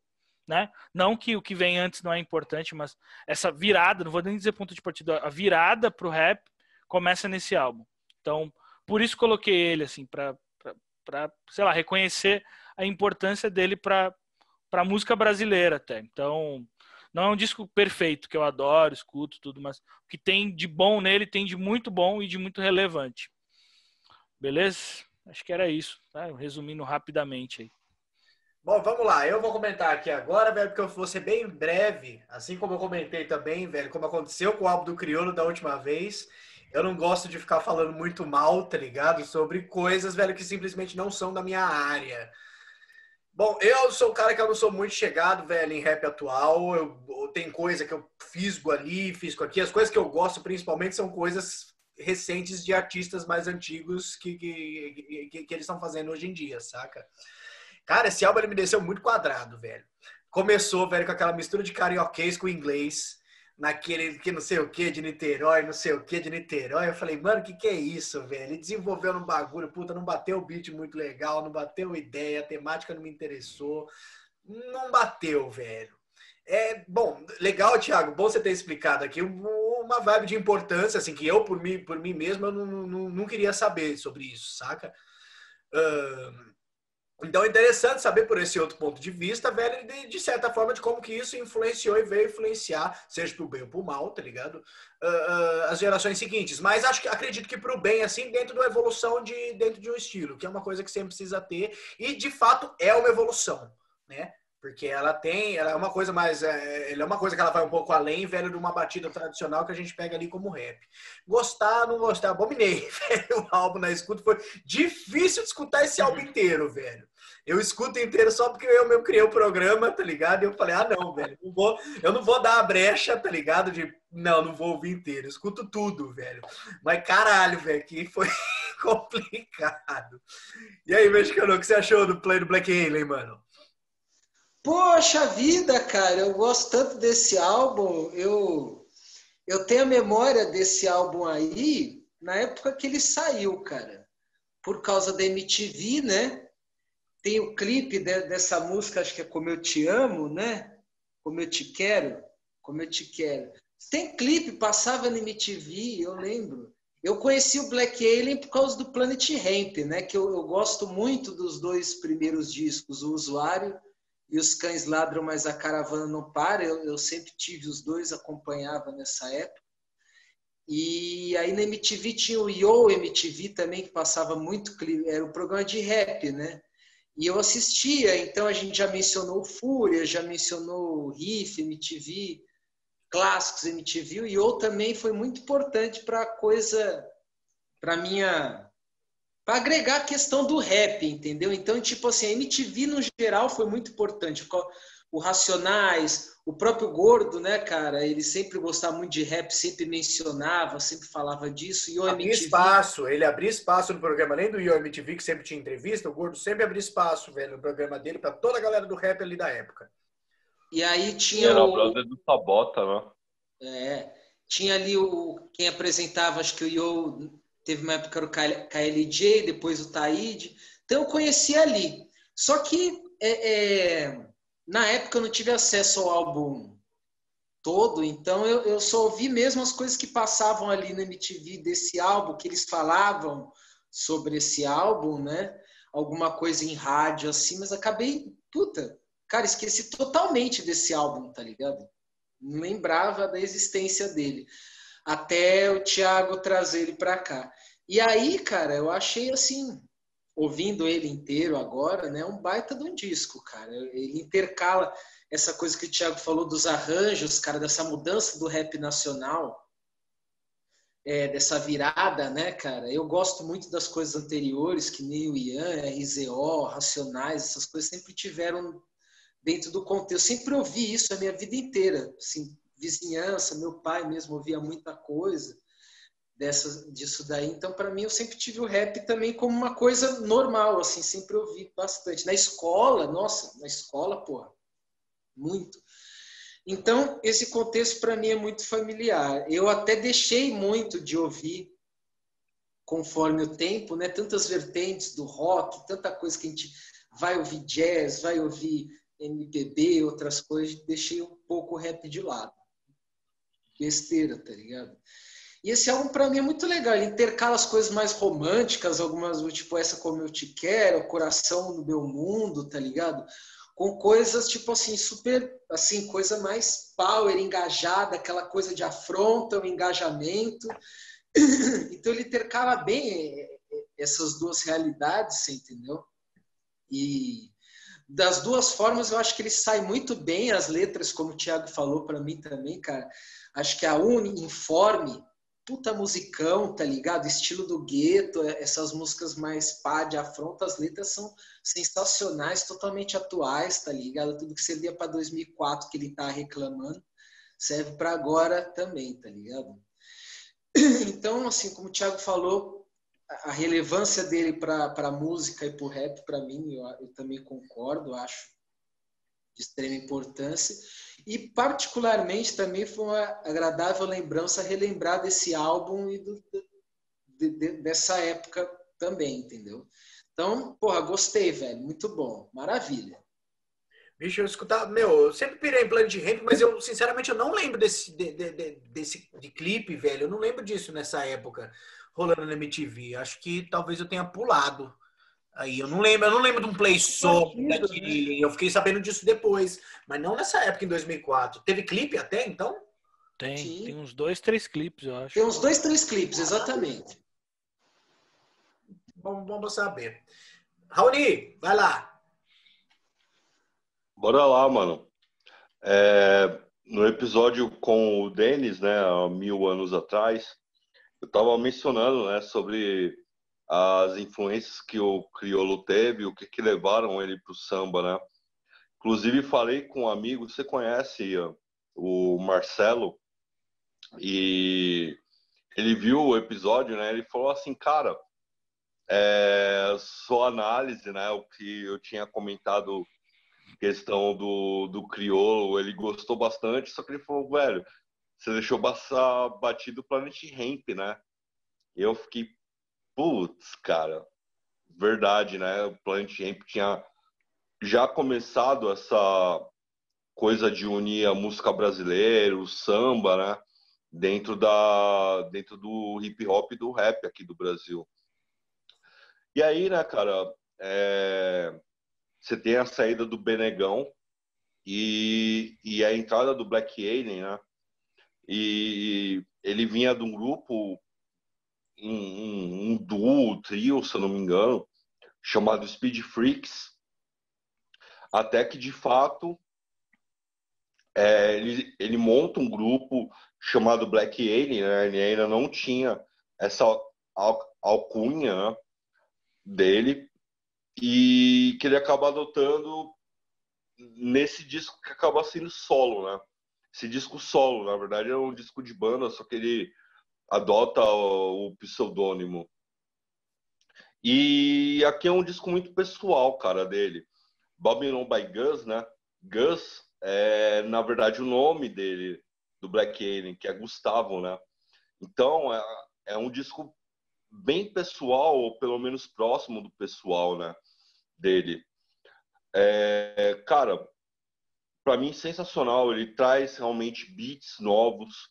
né? Não que o que vem antes não é importante, mas essa virada, não vou nem dizer ponto de partida, a virada pro rap começa nesse álbum. Então, por isso coloquei ele assim para para sei lá, reconhecer a importância dele para para música brasileira até. Então, não é um disco perfeito que eu adoro, escuto tudo, mas o que tem de bom nele tem de muito bom e de muito relevante. Beleza? Acho que era isso, tá? resumindo rapidamente aí. Bom, vamos lá. Eu vou comentar aqui agora, velho, porque eu vou ser bem breve, assim como eu comentei também, velho, como aconteceu com o álbum do Criolo da última vez. Eu não gosto de ficar falando muito mal, tá ligado? Sobre coisas, velho, que simplesmente não são da minha área. Bom, eu sou um cara que eu não sou muito chegado, velho, em rap atual. Eu, eu tem coisa que eu fisgo ali, fisgo aqui. As coisas que eu gosto principalmente são coisas recentes de artistas mais antigos que, que, que, que eles estão fazendo hoje em dia, saca? Cara, esse álbum ele me desceu muito quadrado, velho. Começou, velho, com aquela mistura de carioquês com inglês, naquele que não sei o que de Niterói, não sei o que de Niterói. Eu falei, mano, que, que é isso, velho? Ele desenvolveu um bagulho, puta, não bateu o beat muito legal, não bateu ideia, a temática não me interessou. Não bateu, velho. É, bom, legal, Thiago, bom você ter explicado aqui uma vibe de importância, assim, que eu, por mim, por mim mesmo, eu não, não, não queria saber sobre isso, saca? Uh, então é interessante saber por esse outro ponto de vista, velho, de, de certa forma, de como que isso influenciou e veio influenciar, seja pro bem ou pro mal, tá ligado? Uh, uh, as gerações seguintes. Mas acho que acredito que pro bem, assim, dentro de uma evolução de dentro de um estilo, que é uma coisa que sempre precisa ter, e de fato é uma evolução, né? Porque ela tem, ela é uma coisa mais, é, é uma coisa que ela vai um pouco além, velho, de uma batida tradicional que a gente pega ali como rap. Gostar, não gostar, abominei, (laughs) velho, o álbum na escuta. Foi difícil de escutar esse álbum inteiro, velho. Eu escuto inteiro só porque eu mesmo criei o programa, tá ligado? E eu falei, ah, não, velho, não vou, eu não vou dar a brecha, tá ligado? De, não, não vou ouvir inteiro. Eu escuto tudo, velho. Mas caralho, velho, que foi (laughs) complicado. E aí, mexicano, o que você achou do play do Black Alien, mano? Poxa vida, cara, eu gosto tanto desse álbum. Eu, eu tenho a memória desse álbum aí na época que ele saiu, cara. Por causa da MTV, né? Tem o clipe de, dessa música, acho que é Como Eu Te Amo, né? Como Eu Te Quero. Como Eu Te Quero. Tem clipe, passava na MTV, eu lembro. Eu conheci o Black Alien por causa do Planet Ramp, né? Que eu, eu gosto muito dos dois primeiros discos, o Usuário e os cães ladram, mas a caravana não para. Eu, eu sempre tive os dois, acompanhava nessa época. E aí na MTV tinha o Yo MTV também, que passava muito, era um programa de rap, né? E eu assistia, então a gente já mencionou Fúria, já mencionou Riff, MTV, clássicos MTV, e Yo também foi muito importante para a coisa, para minha para agregar a questão do rap, entendeu? Então, tipo assim, a MTV no geral foi muito importante. O Racionais, o próprio Gordo, né, cara? Ele sempre gostava muito de rap, sempre mencionava, sempre falava disso. E o abria MTV... espaço, ele abria espaço no programa, além do Yo MTV, que sempre tinha entrevista, o Gordo sempre abria espaço, velho, no programa dele, para toda a galera do rap ali da época. E aí tinha. Era o brother do Sabota, né? É. Tinha ali o. Quem apresentava, acho que o Yo teve uma época que era o KLJ, depois o Taíde. Então eu conheci ali. Só que é, é, na época eu não tive acesso ao álbum todo, então eu, eu só ouvi mesmo as coisas que passavam ali no MTV desse álbum, que eles falavam sobre esse álbum, né? Alguma coisa em rádio assim, mas acabei, puta, cara, esqueci totalmente desse álbum, tá ligado? Não lembrava da existência dele até o Thiago trazer ele para cá. E aí, cara, eu achei assim, ouvindo ele inteiro agora, né, um baita de um disco, cara. Ele intercala essa coisa que o Thiago falou dos arranjos, cara, dessa mudança do rap nacional, é, dessa virada, né, cara? Eu gosto muito das coisas anteriores, que nem o Ian, RZO, Racionais, essas coisas sempre tiveram dentro do contexto. Eu sempre ouvi isso a minha vida inteira, assim, vizinhança, meu pai mesmo ouvia muita coisa dessa, disso daí. Então, para mim, eu sempre tive o rap também como uma coisa normal, assim, sempre ouvi bastante. Na escola, nossa, na escola, porra, muito. Então, esse contexto para mim é muito familiar. Eu até deixei muito de ouvir conforme o tempo, né? Tantas vertentes do rock, tanta coisa que a gente vai ouvir jazz, vai ouvir MPB outras coisas, deixei um pouco o rap de lado. Besteira, tá ligado? E esse álbum para mim é muito legal, ele intercala as coisas mais românticas, algumas tipo essa como eu te quero, coração no meu mundo, tá ligado? Com coisas tipo assim super assim, coisa mais power, engajada, aquela coisa de afronta, o engajamento. (coughs) Então ele intercala bem é, é, essas duas realidades, você entendeu? E das duas formas, eu acho que ele sai muito bem as letras, como o Thiago falou para mim também, cara. Acho que a Uni, Informe, puta musicão, tá ligado? Estilo do gueto, é, essas músicas mais pá de afronta, as letras são sensacionais, totalmente atuais, tá ligado? Tudo que servia para 2004 que ele tá reclamando, serve para agora também, tá ligado? (clears throat) Então, assim, como o Thiago falou, a relevância dele para a música e para o rap, para mim, eu, eu, também concordo, acho de extrema importância. E, particularmente, também foi uma agradável lembrança relembrar desse álbum e do, de, de, dessa época também, entendeu? Então, porra, gostei, velho. Muito bom. Maravilha. Bicho, eu escutava, meu, eu sempre pirei em Planet Ramp, mas eu, sinceramente, eu não lembro desse, de, de, desse de clipe, velho. Eu não lembro disso nessa época rolando na MTV. Acho que talvez eu tenha pulado. Aí eu não lembro, eu não lembro de um play só daquele. Né? Eu fiquei sabendo disso depois, mas não nessa época em 2004. Teve clipe até então? Tem, Sim. tem uns dois, três clipes, eu acho. Tem uns dois, três clipes, exatamente. Bom, bom pra saber. Raoni, vai lá. Bora lá, mano. É, no episódio com o Denis, né, há mil anos atrás, eu estava mencionando, né, sobre as influências que o crioulo teve, o que, que levaram ele para o samba, né? Inclusive falei com um amigo, você conhece o Marcelo, e ele viu o episódio, né? Ele falou assim, cara, é, sua análise, né? O que eu tinha comentado, questão do, do crioulo, ele gostou bastante, só que ele falou, velho, você deixou batido o Planet Ramp, né? Eu fiquei, putz, cara, verdade, né? O Planet Ramp tinha já começado essa coisa de unir a música brasileira, o samba, né? Dentro da dentro do hip hop e do rap aqui do Brasil. E aí, né, cara, é... você tem a saída do Benegão e, e a entrada do Black Alien, né? E ele vinha de um grupo, um, um, duo, trio, se eu não me engano, chamado Speed Freaks, até que de fato é, ele, ele monta um grupo chamado Black Alien, né? ele ainda não tinha essa al alcunha dele, e que ele acaba adotando nesse disco que acaba sendo solo, né? esse disco solo, na verdade é um disco de banda, só que ele adota o, o pseudônimo. E aqui é um disco muito pessoal, cara, dele. Babylon by Gus, né? Gus é, na verdade, o nome dele, do Black Alien, que é Gustavo, né? Então, é, é um disco bem pessoal, ou pelo menos próximo do pessoal, né? Dele. É, cara, para mim sensacional. Ele traz realmente beats novos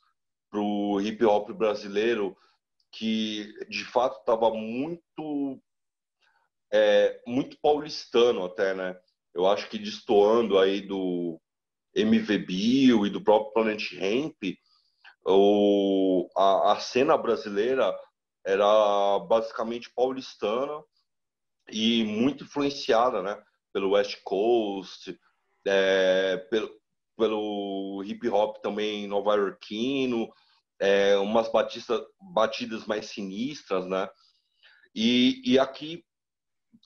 para o hip hop brasileiro que de fato estava muito é, muito paulistano até, né? Eu acho que destoando aí do MV Bill e do próprio Planet Ramp, o, a, a cena brasileira era basicamente paulistana e muito influenciada, né? Pelo West Coast, é, pelo, pelo hip hop também nova-iorquino, é, umas batistas, batidas mais sinistras, né? E, e aqui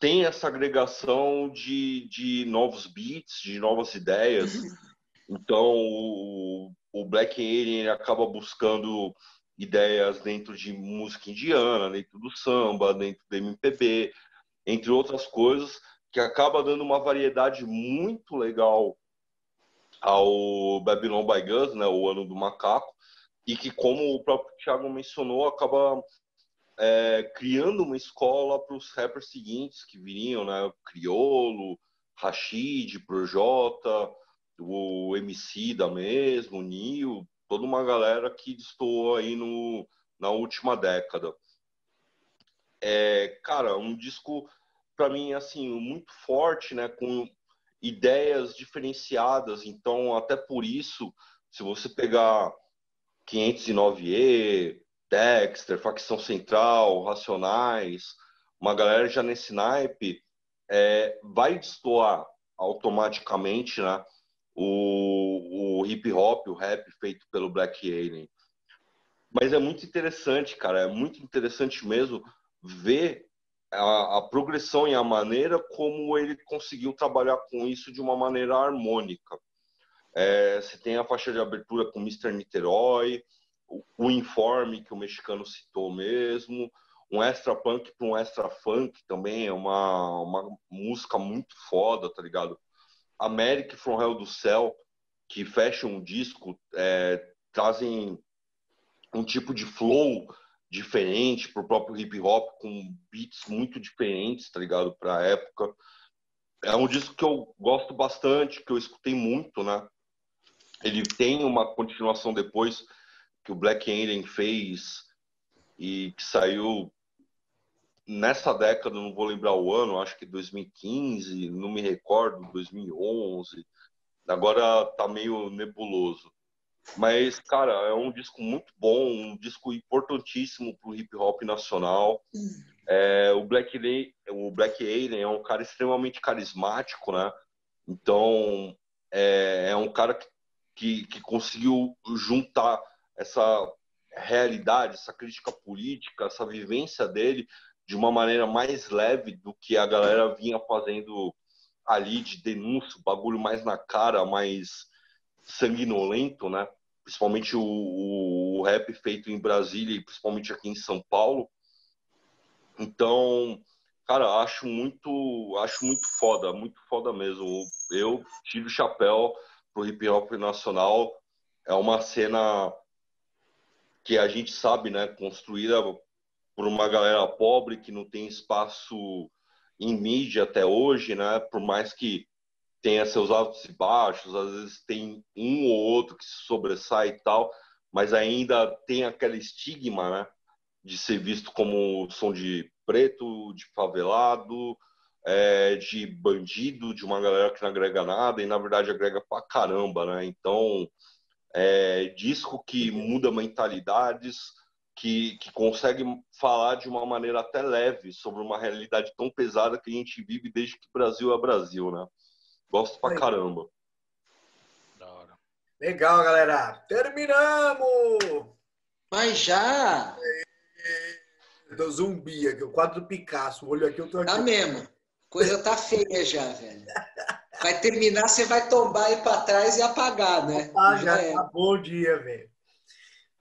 tem essa agregação de, de novos beats, de novas ideias. Então, o, o Black Alien acaba buscando ideias dentro de música indiana, dentro do samba, dentro do MPB, entre outras coisas, que acaba dando uma variedade muito legal ao Babylon by Gus, né, o Ano do Macaco, e que, como o próprio Thiago mencionou, acaba é, criando uma escola para os rappers seguintes que viriam, né, Criolo, Rashid, Projota, o MC da mesmo, o Nil, toda uma galera que destoou aí no, na última década. É, cara, um disco para mim assim muito forte, né, com ideias diferenciadas. Então, até por isso, se você pegar 509E, Dexter, Facção Central, Racionais, uma galera já nesse naipe, é, vai destoar automaticamente né, o, o hip hop, o rap feito pelo Black Alien. Mas é muito interessante, cara, é muito interessante mesmo ver a, a, progressão e a maneira como ele conseguiu trabalhar com isso de uma maneira harmônica. É, você tem a faixa de abertura com Mr. Niterói, o, o Informe, que o mexicano citou mesmo, um extra punk para um extra funk também é uma, uma música muito foda, tá ligado? Americ from Hell do Céu, que fecha um disco, é, trazem um tipo de flow diferente pro próprio hip hop, com beats muito diferentes, tá ligado? Pra época. É um disco que eu gosto bastante, que eu escutei muito, né? Ele tem uma continuação depois que o Black Alien fez e que saiu nessa década, não vou lembrar o ano, acho que 2015, não me recordo, 2011. Agora tá meio nebuloso. Mas, cara, é um disco muito bom, um disco importantíssimo pro hip hop nacional. É, o, Black Alien, o Black Alien é um cara extremamente carismático, né? Então, é, é um cara que, que, que conseguiu juntar essa realidade, essa crítica política, essa vivência dele de uma maneira mais leve do que a galera vinha fazendo ali de denúncia, bagulho mais na cara, mais sanguinolento, né? Principalmente o, o, rap feito em Brasília e principalmente aqui em São Paulo. Então, cara, acho muito, acho muito foda, muito foda mesmo. Eu tiro o chapéu pro hip hop nacional. É uma cena que a gente sabe, né, construída por uma galera pobre que não tem espaço em mídia até hoje, né? Por mais que tenha seus altos e baixos, às vezes tem um ou outro que se sobressai e tal, mas ainda tem aquele estigma, né? De ser visto como som de preto, de favelado, é, de bandido, de uma galera que não agrega nada, e na verdade agrega pra caramba, né? Então, é, disco que muda mentalidades, que, que consegue falar de uma maneira até leve sobre uma realidade tão pesada que a gente vive desde que o Brasil é Brasil, né? Gosto pra caramba. Da hora. Legal, galera. Terminamos! Mas já! Do zumbi aqui, o quadro do Picasso. O olho aqui, eu tô aqui. Tá mesmo. Coisa tá feia já, velho. Vai terminar, você vai tombar aí pra trás e apagar, né? Ah, já, já é. acabou o dia, velho.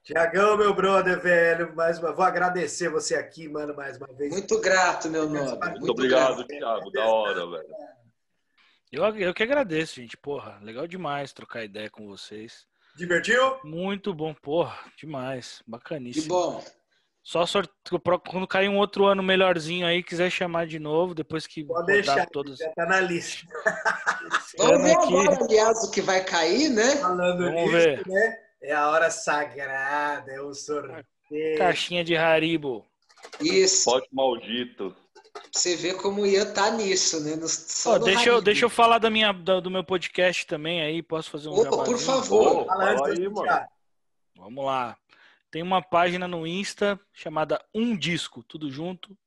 Tiagão, meu brother, velho, mais uma... vou agradecer você aqui, mano, mais uma vez. Muito grato, meu nome. Muito, Muito obrigado, Thiago, da hora, velho. Eu, eu que agradeço, gente. Porra, legal demais trocar ideia com vocês. Divertiu? Muito bom, porra, demais. Bacaníssimo. Que bom. Só sorte... quando cair um outro ano melhorzinho aí, quiser chamar de novo, depois que Pode deixar, todos. Já tá na lista. Vamos ver aqui... agora, aliás, o que vai cair, né? Falando Vamos nisso, ver. né? É a hora sagrada, é o sorteio. Caixinha de Haribo. Isso. Pote maldito. Você vê como ia estar tá nisso, né? No, oh, deixa, eu, deixa eu falar da minha, do, do meu podcast também aí. Posso fazer um Opa, por favor. Oh, fala aí, mano. Vamos lá. Tem uma página no Insta chamada Um Disco, tudo junto.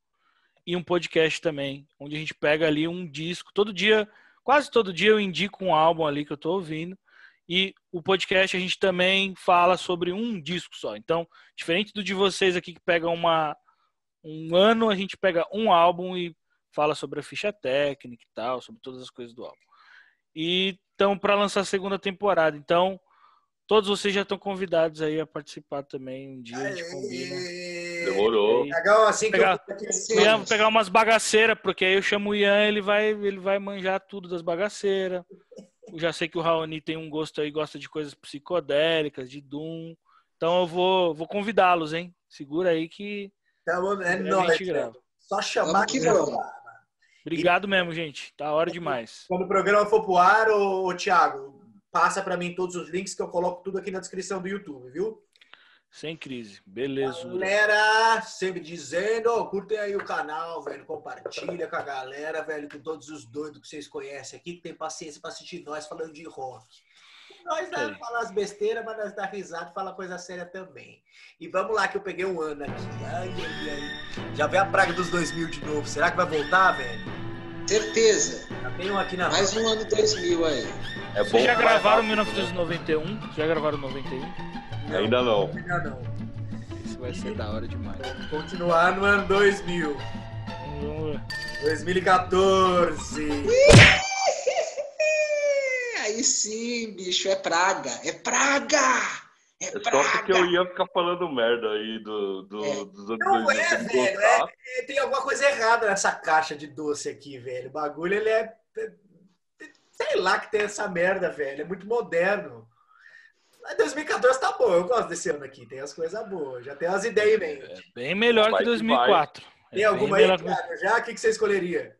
E um podcast também, onde a gente pega ali um disco. Todo dia, quase todo dia eu indico um álbum ali que eu tô ouvindo. E o podcast a gente também fala sobre um disco só. Então, diferente do de vocês aqui que pegam uma, um ano, a gente pega um álbum e fala sobre a ficha técnica e tal, sobre todas as coisas do álbum. E então para lançar a segunda temporada. Então, todos vocês já estão convidados aí a participar também um dia a gente combina. Demorou. Legal assim que pegar, eu... Ian, pegar umas bagaceiras, porque aí eu chamo o Ian, ele vai ele vai manjar tudo das bagaceiras. Eu já sei que o Raoni tem um gosto aí, gosta de coisas psicodélicas, de Doom. Então eu vou, vou convidá-los, hein? Segura aí que então, é nóis. Só chamar que vamos. Obrigado mesmo, gente. Tá hora demais. Quando o programa for pro ar, ô, ô Thiago, passa para mim todos os links que eu coloco tudo aqui na descrição do YouTube, viu? Sem crise. Beleza. Galera, sempre dizendo, ó, curtem aí o canal, velho, compartilha com a galera, velho, com todos os doidos que vocês conhecem aqui, que tem paciência para assistir nós falando de rock. Nós dá falar as besteiras, mas nós dá risada e fala coisa séria também. E vamos lá que eu peguei um ano aqui. Ai, ai, ai. Já veio a praga dos 2000 de novo. Será que vai voltar, velho? Certeza. Já tem um aqui na Mais um ano 2000 aí. É bom. Vocês já gravaram vai rápido, 1991? Já gravaram 91? né? Ainda não. Ainda não. Isso vai ser da hora demais. Continuar no ano 2000. Vamos ver. 2014. Aí sim, bicho, é praga. É praga! É É só porque eu ia ficar falando merda aí do, do, É. dos anos Não 2000 é, velho. É, é, tem alguma coisa errada nessa caixa de doce aqui, velho. O bagulho, ele é. é- Sei lá que tem essa merda, velho. É muito moderno. Mas 2014 tá bom. Eu gosto desse ano aqui. Tem as coisas boas. Já tem as ideias em mente. É bem melhor Vai que que 2004. É Tem alguma aí, melhor que- Thiago? Já? O que que você escolheria?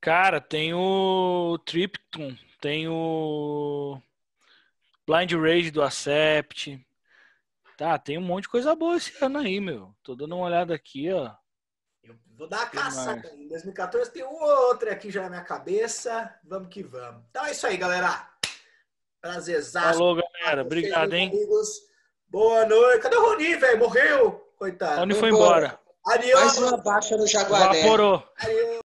Cara, tem o Tripton, tem o Blind Rage do Acept. Tá, tem um monte de coisa boa esse ano aí, meu. Tô dando uma olhada aqui, ó. Eu vou dar uma Que caçada. Em 2014 tem um outro aqui já na minha cabeça. Vamos que vamos. Então é isso aí, galera. Prazerzaço. Falou, galera. Vocês, Obrigado, hein? Amigos. Boa noite. Cadê o Roni, velho? Morreu? Coitado. Rony foi embora. embora. Adiós. Mais uma baixa no Jaguaré. Evaporou. Adiós.